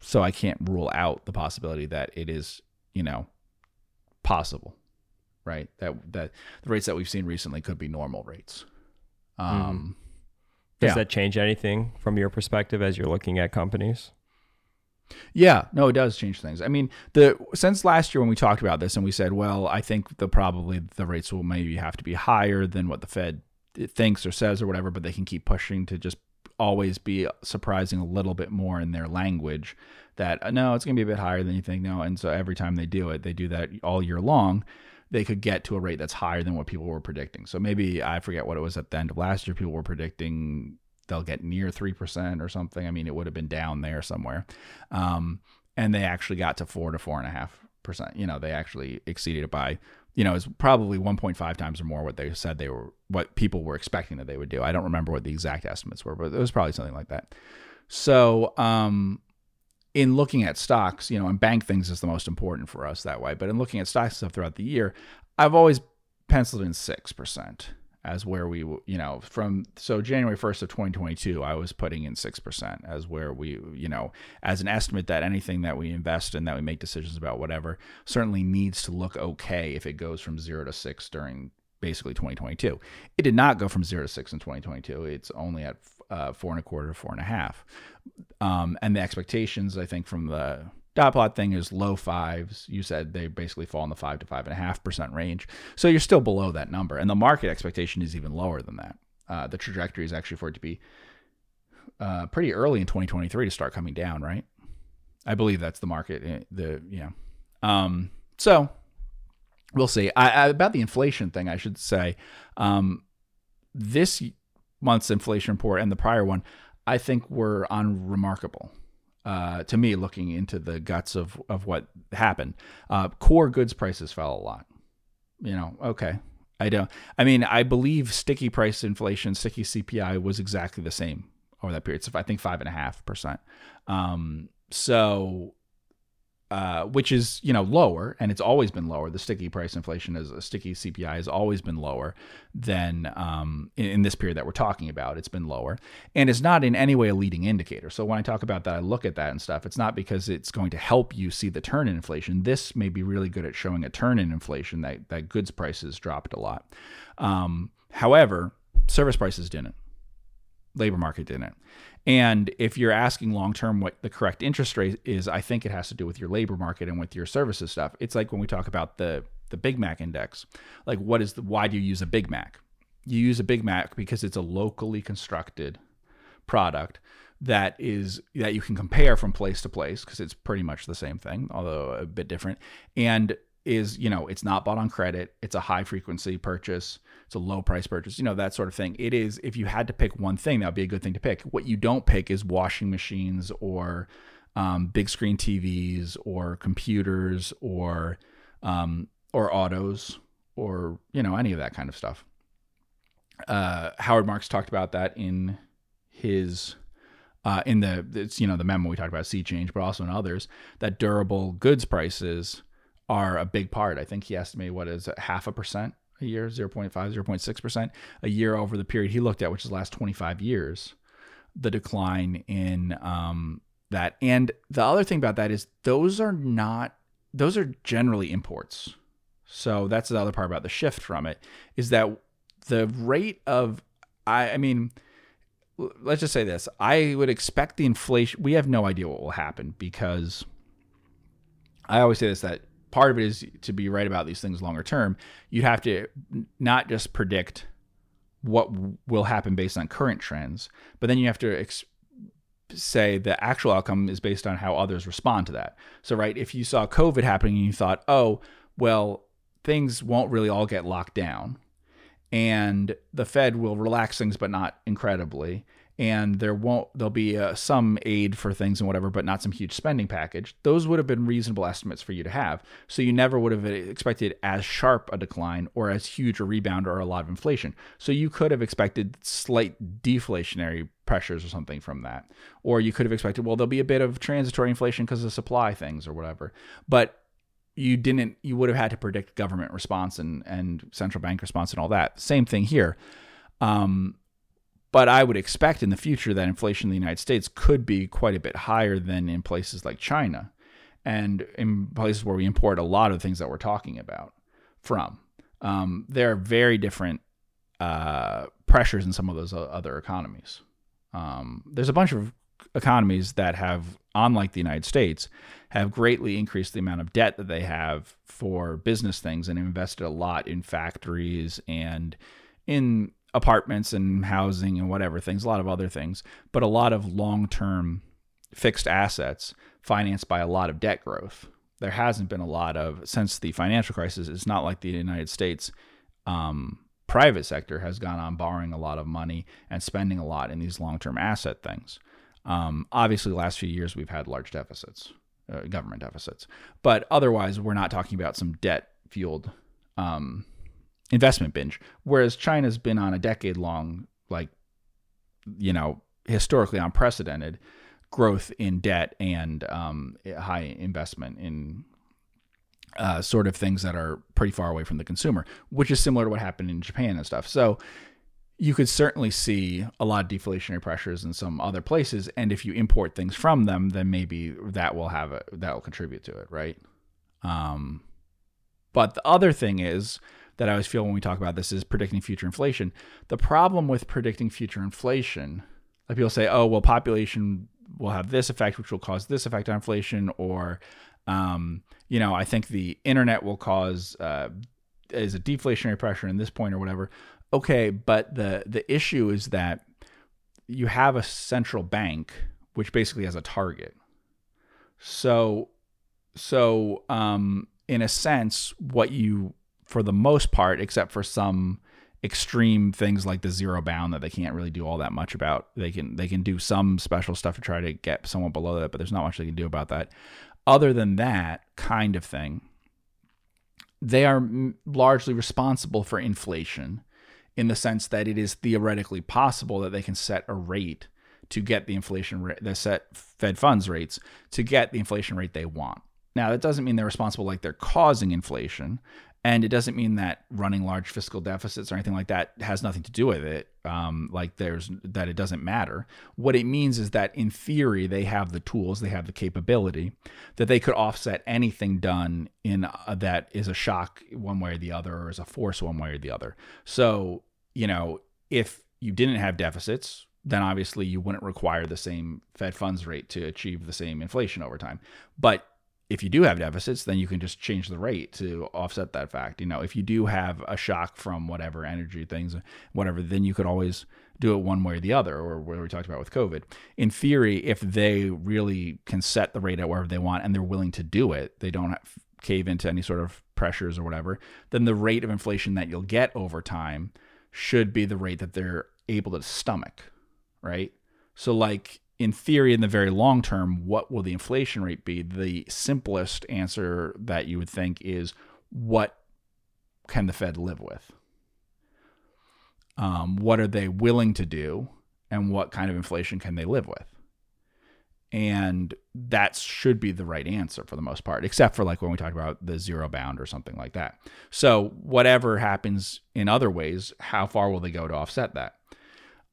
S2: so I can't rule out the possibility that it is, you know, possible, right? That that the rates that we've seen recently could be normal rates. Um, mm-hmm.
S1: Does yeah. that change anything from your perspective as you're looking at companies?
S2: Yeah, no, it does change things. I mean, the since last year when we talked about this and we said, well, I think the probably the rates will maybe have to be higher than what the Fed thinks or says or whatever, but they can keep pushing to just always be surprising a little bit more in their language that no, it's going to be a bit higher than you think. No, and so every time they do it, they do that all year long. They could get to a rate that's higher than what people were predicting. So maybe I forget what it was at the end of last year. People were predicting they'll get near three percent or something. I mean, it would have been down there somewhere, um, and they actually got to four to four and a half percent. You know, they actually exceeded it by you know, it's probably 1.5 times or more what they said they were, what people were expecting that they would do. I don't remember what the exact estimates were, but it was probably something like that. So, um, in looking at stocks, you know, and bank things is the most important for us that way. But in looking at stocks stuff throughout the year, I've always penciled in six percent as where we, you know, from so January 1st of 2022, I was putting in 6% as where we, you know, as an estimate that anything that we invest in, that we make decisions about, whatever, certainly needs to look okay if it goes from zero to six during basically 2022. It did not go from zero to six in 2022. It's only at uh, four and a quarter, four and a half. Um, and the expectations, I think, from the dot plot thing is low fives. You said they basically fall in the five to five and a half percent range. So you're still below that number. And the market expectation is even lower than that. Uh, the trajectory is actually for it to be uh, pretty early in 2023 to start coming down, right? I believe that's the market. eh, The yeah. Um, so we'll see. I, I, about the inflation thing, I should say, um, this month's inflation report and the prior one, I think were unremarkable. Uh, to me, looking into the guts of of what happened, uh, core goods prices fell a lot. You know, okay, I don't. I mean, I believe sticky price inflation, sticky CPI was exactly the same over that period. So I think five and a half percent. Um, so, uh, which is you know lower, and it's always been lower. The sticky price inflation is a sticky CPI has always been lower than um, in, in this period that we're talking about. It's been lower, and it's not in any way a leading indicator. So when I talk about that, I look at that and stuff. It's not because it's going to help you see the turn in inflation. This may be really good at showing a turn in inflation that that goods prices dropped a lot. Um, however, service prices didn't labor market didn't. And if you're asking long term what the correct interest rate is, I think it has to do with your labor market and with your services stuff. It's like when we talk about the the Big Mac index. Like what is the why do you use a Big Mac? You use a Big Mac because it's a locally constructed product that is that you can compare from place to place because it's pretty much the same thing, although a bit different. And is you know it's not bought on credit it's a high frequency purchase it's a low price purchase you know that sort of thing. It is if you had to pick one thing that would be a good thing to pick. What you don't pick is washing machines or um, big screen tvs or computers or um, or autos or you know any of that kind of stuff. Uh, howard marks talked about that in his uh, in the it's you know the memo we talked about sea change but also in others that durable goods prices are a big part. I think he estimated what is it, half a percent a year, 0.5, 0.6% a year over the period he looked at, which is the last 25 years, the decline in um, that. And the other thing about that is those are not, those are generally imports. So that's the other part about the shift from it is that the rate of, I, I mean, let's just say this I would expect the inflation, we have no idea what will happen because I always say this that part of it is to be right about these things longer term. You'd have to not just predict what will happen based on current trends, but then you have to ex- say the actual outcome is based on how others respond to that. So, right, if you saw COVID happening and you thought, oh, well, things won't really all get locked down, and the Fed will relax things, but not incredibly, and there won't there'll be uh, some aid for things and whatever but not some huge spending package those would have been reasonable estimates for you to have. So you never would have expected as sharp a decline or as huge a rebound or a lot of inflation. So you could have expected slight deflationary pressures or something from that. Or you could have expected well there'll be a bit of transitory inflation because of supply things or whatever. But you didn't you would have had to predict government response and and central bank response and all that. Same thing here. Um, but I would expect in the future that inflation in the United States could be quite a bit higher than in places like China and in places where we import a lot of things that we're talking about from. Um, there are very different uh, pressures in some of those other economies. Um, there's a bunch of economies that have, unlike the United States, have greatly increased the amount of debt that they have for business things and invested a lot in factories and in apartments and housing and whatever things, a lot of other things, but a lot of long term fixed assets financed by a lot of debt growth. There hasn't been a lot of, since the financial crisis, it's not like the United States um, private sector has gone on borrowing a lot of money and spending a lot in these long term asset things. Um, obviously, the last few years we've had large deficits, uh, government deficits, but otherwise, we're not talking about some debt fueled um, investment binge. Whereas China's been on a decade long, like, you know, historically unprecedented growth in debt and um, high investment in uh, sort of things that are pretty far away from the consumer, which is similar to what happened in Japan and stuff. So you could certainly see a lot of deflationary pressures in some other places, and if you import things from them, then maybe that will have a that will contribute to it, right? Um, but the other thing is that I always feel when we talk about this is predicting future inflation. The problem with predicting future inflation, like people say, oh, well, population will have this effect, which will cause this effect on inflation, or, um, you know, I think the internet will cause uh, is a deflationary pressure in this point or whatever. Okay, but the the issue is that you have a central bank which basically has a target. So, so um, in a sense, what you, for the most part, except for some extreme things like the zero bound that they can't really do all that much about. They can they can do some special stuff to try to get someone below that, but there's not much they can do about that. Other than that kind of thing, they are largely responsible for inflation in the sense that it is theoretically possible that they can set a rate to get the inflation rate, the set Fed funds rates to get the inflation rate they want. Now, that doesn't mean they're responsible like they're causing inflation. And it doesn't mean that running large fiscal deficits or anything like that has nothing to do with it. Um, like there's that it doesn't matter. What it means is that in theory they have the tools, they have the capability that they could offset anything done in uh, that is a shock one way or the other, or is a force one way or the other. So you know if you didn't have deficits, then obviously you wouldn't require the same Fed funds rate to achieve the same inflation over time. But if you do have deficits, then you can just change the rate to offset that fact. You know, if you do have a shock from whatever energy things, whatever, then you could always do it one way or the other, or what we talked about with COVID. In theory, if they really can set the rate at wherever they want and they're willing to do it, they don't have, cave into any sort of pressures or whatever, then the rate of inflation that you'll get over time should be the rate that they're able to stomach, right? So, like, in theory, in the very long term, what will the inflation rate be? The simplest answer that you would think is what can the Fed live with? Um, what are they willing to do? And what kind of inflation can they live with? And that should be the right answer for the most part, except for like when we talk about the zero bound or something like that. So, whatever happens in other ways, how far will they go to offset that?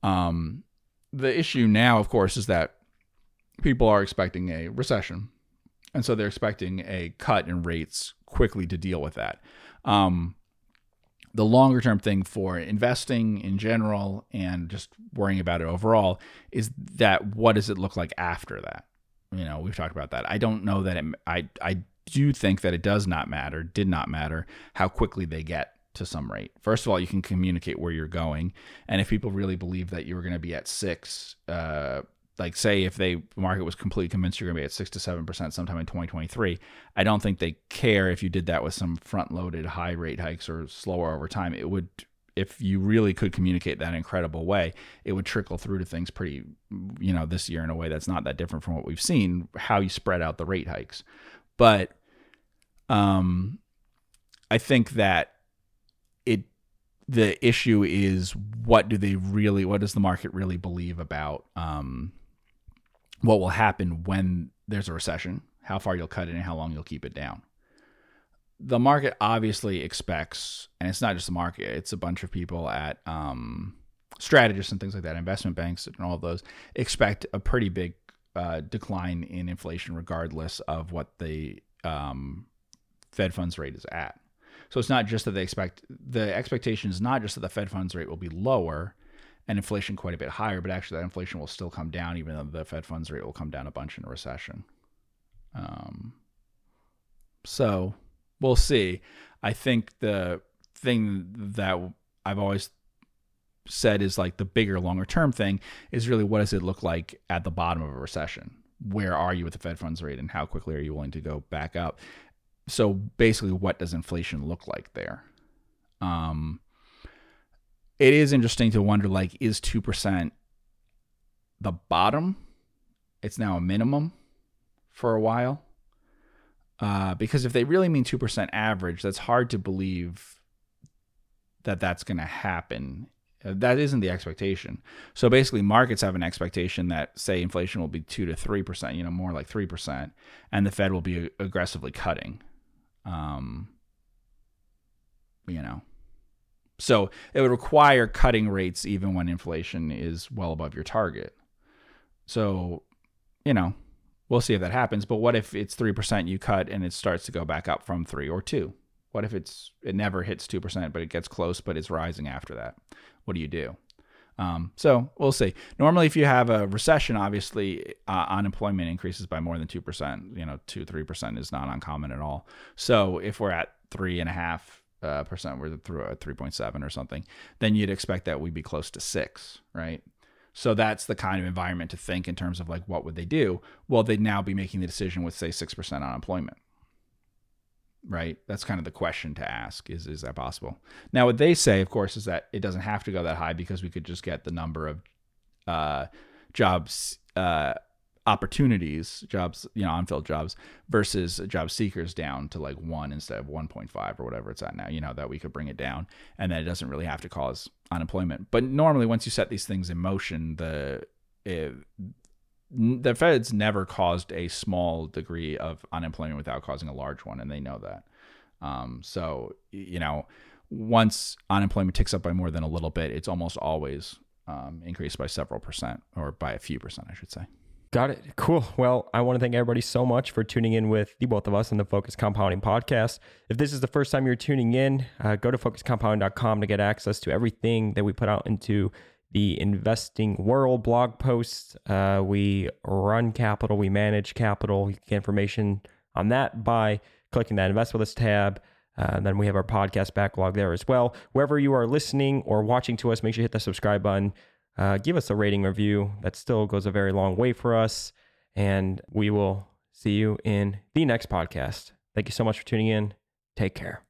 S2: Um, the issue now, of course, is that people are expecting a recession. And so they're expecting a cut in rates quickly to deal with that. Um, the longer term thing for investing in general and just worrying about it overall is that what does it look like after that? You know, we've talked about that. I don't know that it, I, I do think that it does not matter, did not matter how quickly they get to some rate. First of all, you can communicate where you're going, and if people really believe that you're going to be at six, uh, like say if they the market was completely convinced you're going to be at six to seven percent sometime in 2023, I don't think they care if you did that with some front-loaded high rate hikes or slower over time. It would if you really could communicate that incredible way, it would trickle through to things pretty, you know, this year in a way that's not that different from what we've seen, how you spread out the rate hikes. But um, I think that the issue is what do they really what does the market really believe about um, what will happen when there's a recession how far you'll cut it and how long you'll keep it down. The market obviously expects and it's not just the market it's a bunch of people at um, strategists and things like that investment banks and all of those expect a pretty big uh, decline in inflation regardless of what the um, fed funds rate is at so it's not just that they expect the expectation is not just that the Fed funds rate will be lower and inflation quite a bit higher, but actually that inflation will still come down, even though the Fed funds rate will come down a bunch in a recession. Um, so we'll see. I think the thing that I've always said is like the bigger, longer term thing is really what does it look like at the bottom of a recession? Where are you with the Fed funds rate and how quickly are you willing to go back up? So basically, what does inflation look like there? Um, it is interesting to wonder like, is 2% the bottom? It's now a minimum for a while. Uh, because if they really mean 2% average, that's hard to believe that that's going to happen. Uh, that isn't the expectation. So basically, markets have an expectation that, say, inflation will be 2 to 3%, you know, more like 3%, and the Fed will be aggressively cutting. Um, you know, so it would require cutting rates even when inflation is well above your target. So, you know, we'll see if that happens. But what if it's 3% you cut and it starts to go back up from 3 or 2? What if it's it never hits 2% but it gets close but it's rising after that? What do you do? Um, so we'll see. Normally, if you have a recession, obviously uh, unemployment increases by more than two percent. You know, two three percent is not uncommon at all. So if we're at three and a half uh, percent, we're through a three point seven or something, then you'd expect that we'd be close to six, right? So that's the kind of environment to think in terms of like what would they do? Well, they'd now be making the decision with say 6% unemployment. Right? That's kind of the question to ask is is that possible? Now what they say of course is that it doesn't have to go that high because we could just get the number of uh, jobs uh, opportunities, jobs, you know, unfilled jobs versus job seekers down to like one instead of 1.5 or whatever it's at now, you know, that we could bring it down and then it doesn't really have to cause unemployment. But normally, once you set these things in motion, the, it, the Fed's never caused a small degree of unemployment without causing a large one, and they know that. Um, so, you know, once unemployment ticks up by more than a little bit, it's almost always um, increased by several percent or by a few percent, I should say.
S1: Got it. Cool. Well, I want to thank everybody so much for tuning in with the both of us in the Focus Compounding podcast. If this is the first time you're tuning in, uh, go to focuscompounding.com to get access to everything that we put out into the investing world blog posts. Uh, we run capital, we manage capital. You get information on that by clicking that Invest With Us tab. Uh, and then we have our podcast backlog there as well. Wherever you are listening or watching to us, make sure you hit the subscribe button uh, give us a rating review. That still goes a very long way for us. And we will see you in the next podcast. Thank you so much for tuning in. Take care.